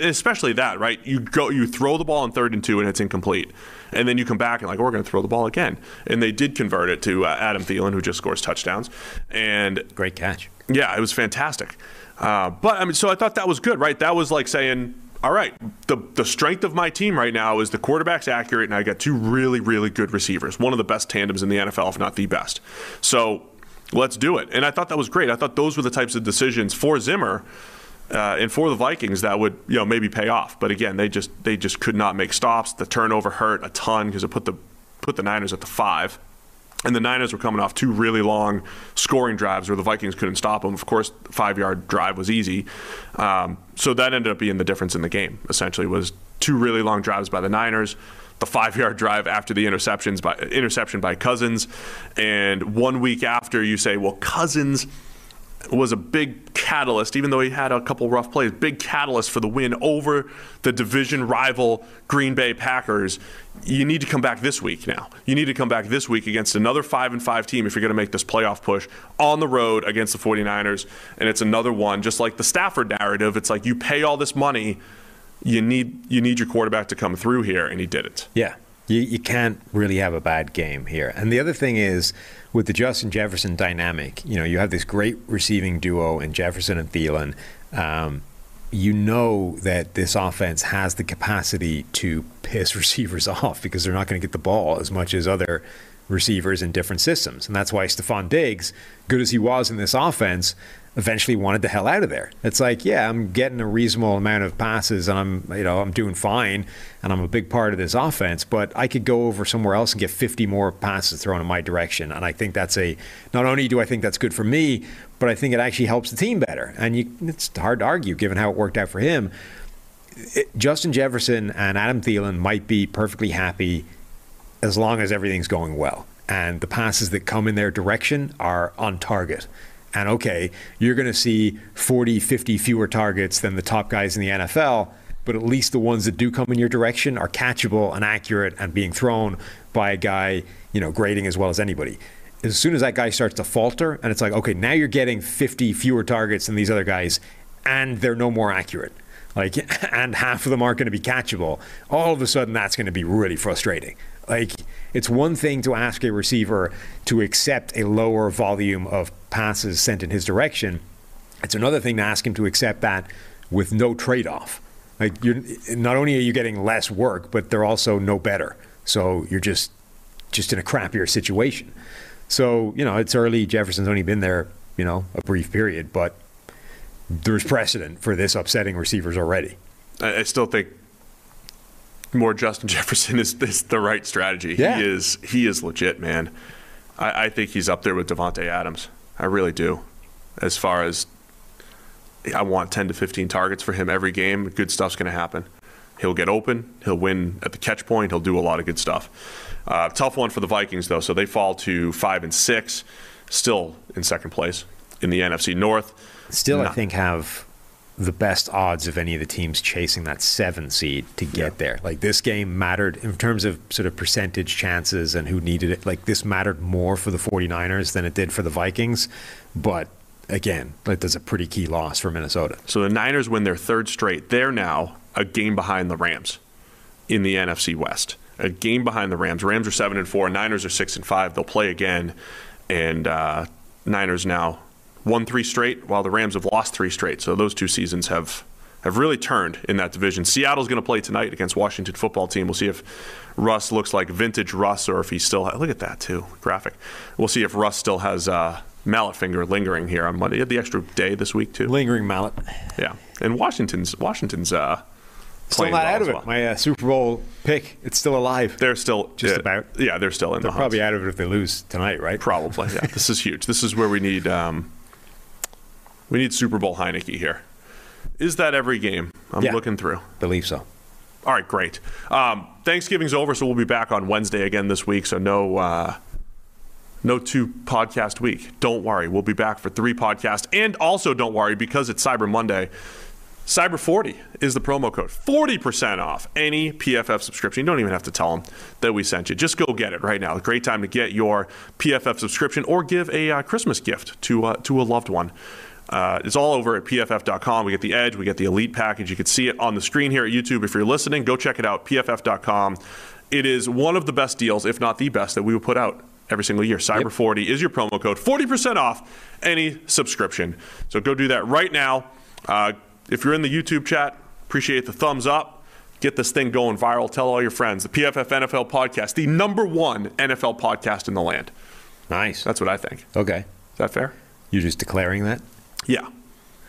especially that, right? You go, you throw the ball on third and two, and it's incomplete, and then you come back and like, we're going to throw the ball again, and they did convert it to uh, Adam Thielen, who just scores touchdowns, and Great catch. yeah, it was fantastic. Uh, but I mean, so I thought that was good, right? That was like saying, all right, the the strength of my team right now is the quarterback's accurate, and I got two really, really good receivers, one of the best tandems in the NFL, if not the best. So let's do it. And I thought that was great. I thought those were the types of decisions for Zimmer. Uh, and for the Vikings, that would you know maybe pay off, but again, they just they just could not make stops. The turnover hurt a ton because it put the put the Niners at the five. And the Niners were coming off two really long scoring drives where the Vikings couldn't stop them. Of course, the five-yard drive was easy, um, so that ended up being the difference in the game. Essentially, was two really long drives by the Niners, the five-yard drive after the interceptions by interception by Cousins, and one week after you say, well, Cousins was a big catalyst, even though he had a couple rough plays, big catalyst for the win over the division rival Green Bay Packers. You need to come back this week now. You need to come back this week against another 5 and 5 team if you're going to make this playoff push on the road against the 49ers. And it's another one, just like the Stafford narrative. It's like you pay all this money, you need you need your quarterback to come through here, and he didn't. Yeah. You, you can't really have a bad game here. And the other thing is, with the Justin Jefferson dynamic, you know, you have this great receiving duo in Jefferson and Thielen. Um, you know that this offense has the capacity to piss (laughs) receivers off because they're not going to get the ball as much as other receivers in different systems. And that's why Stefon Diggs, good as he was in this offense, eventually wanted the hell out of there. It's like, yeah, I'm getting a reasonable amount of passes and I'm, you know, I'm doing fine and I'm a big part of this offense, but I could go over somewhere else and get 50 more passes thrown in my direction. And I think that's a not only do I think that's good for me, but I think it actually helps the team better. And you, it's hard to argue given how it worked out for him. It, Justin Jefferson and Adam Thielen might be perfectly happy as long as everything's going well and the passes that come in their direction are on target. And okay, you're going to see 40, 50 fewer targets than the top guys in the NFL, but at least the ones that do come in your direction are catchable and accurate and being thrown by a guy, you know, grading as well as anybody. As soon as that guy starts to falter and it's like, okay, now you're getting 50 fewer targets than these other guys and they're no more accurate. Like, (laughs) and half of them aren't going to be catchable. All of a sudden, that's going to be really frustrating. Like, it's one thing to ask a receiver to accept a lower volume of passes sent in his direction. It's another thing to ask him to accept that with no trade off. Like, you're not only are you getting less work, but they're also no better. So you're just just in a crappier situation. So you know, it's early. Jefferson's only been there, you know, a brief period, but there's precedent for this upsetting receivers already. I, still think more Justin (laughs) Jefferson is, is the right strategy. Yeah. He is he is legit, man. I, I think he's up there with Davante Adams. I really do. As far as I want 10 to 15 targets for him every game, good stuff's going to happen. He'll get open. He'll win at the catch point. He'll do a lot of good stuff. Uh, tough one for the Vikings though. So they fall to five and six, still in second place in the NFC North. Still, I think have the best odds of any of the teams chasing that seven seed to get there. Like this game mattered in terms of sort of percentage chances and who needed it. Like this mattered more for the 49ers than it did for the Vikings. But again, like that's a pretty key loss for Minnesota. So the Niners win their third straight. They're now a game behind the Rams in the NFC West. A game behind the Rams. Rams are seven and four. Niners are six and five. They'll play again, and uh, Niners now won three straight, while the Rams have lost three straight. So those two seasons have have really turned in that division. Seattle's going to play tonight against Washington football team. We'll see if Russ looks like vintage Russ or if he still look at that too graphic. We'll see if Russ still has uh, mallet finger lingering here on Monday. He had the extra day this week too. Lingering mallet. Yeah, and Washington's Washington's uh, Still not well out of well. it. My uh, Super Bowl pick, it's still alive. They're still Just about. Yeah, they're still in They're the probably out of it if they lose tonight, right? Probably. Yeah, this is huge. This is where we need um, we need Super Bowl Heinicke here. Is that every game? I'm Yeah. looking through. Believe so. All right, great. Um, Thanksgiving's over, so we'll be back on Wednesday again this week. So no, uh, no two podcast week. Don't worry, we'll be back for three podcasts. And also, don't worry because it's Cyber Monday. Cyber 40 is the promo code. 40% off any PFF subscription. You don't even have to tell them that we sent you. Just go get it right now. Great time to get your PFF subscription or give a uh, Christmas gift to uh, to a loved one. Uh, it's all over at pff.com. We get the Edge, we get the Elite package. You can see it on the screen here at YouTube. If you're listening, go check it out, pff.com. It is one of the best deals, if not the best, that we will put out every single year. Cyber 40 is your promo code, 40% off any subscription. So go do that right now. Uh, if you're in the YouTube chat, appreciate the thumbs up. Get this thing going viral. Tell all your friends. The PFF NFL podcast, the number one NFL podcast in the land. Nice. That's what I think. Okay. Is that fair? You're just declaring that? Yeah.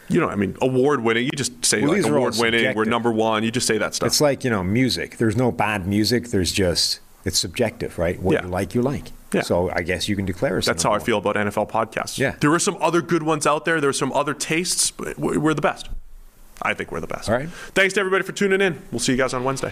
You know, I mean, award winning. You just say Well, like these are all award winning. We're number one. You just say that stuff. It's like, you know, music. There's no bad music. There's just, it's subjective, right? What Yeah. you like, you like. Yeah. So I guess you can declare us. That's how I feel about NFL podcasts. Yeah. There are some other good ones out there. There are some other tastes, but we're we're the best. I think we're the best. All right. Thanks to everybody for tuning in. We'll see you guys on Wednesday.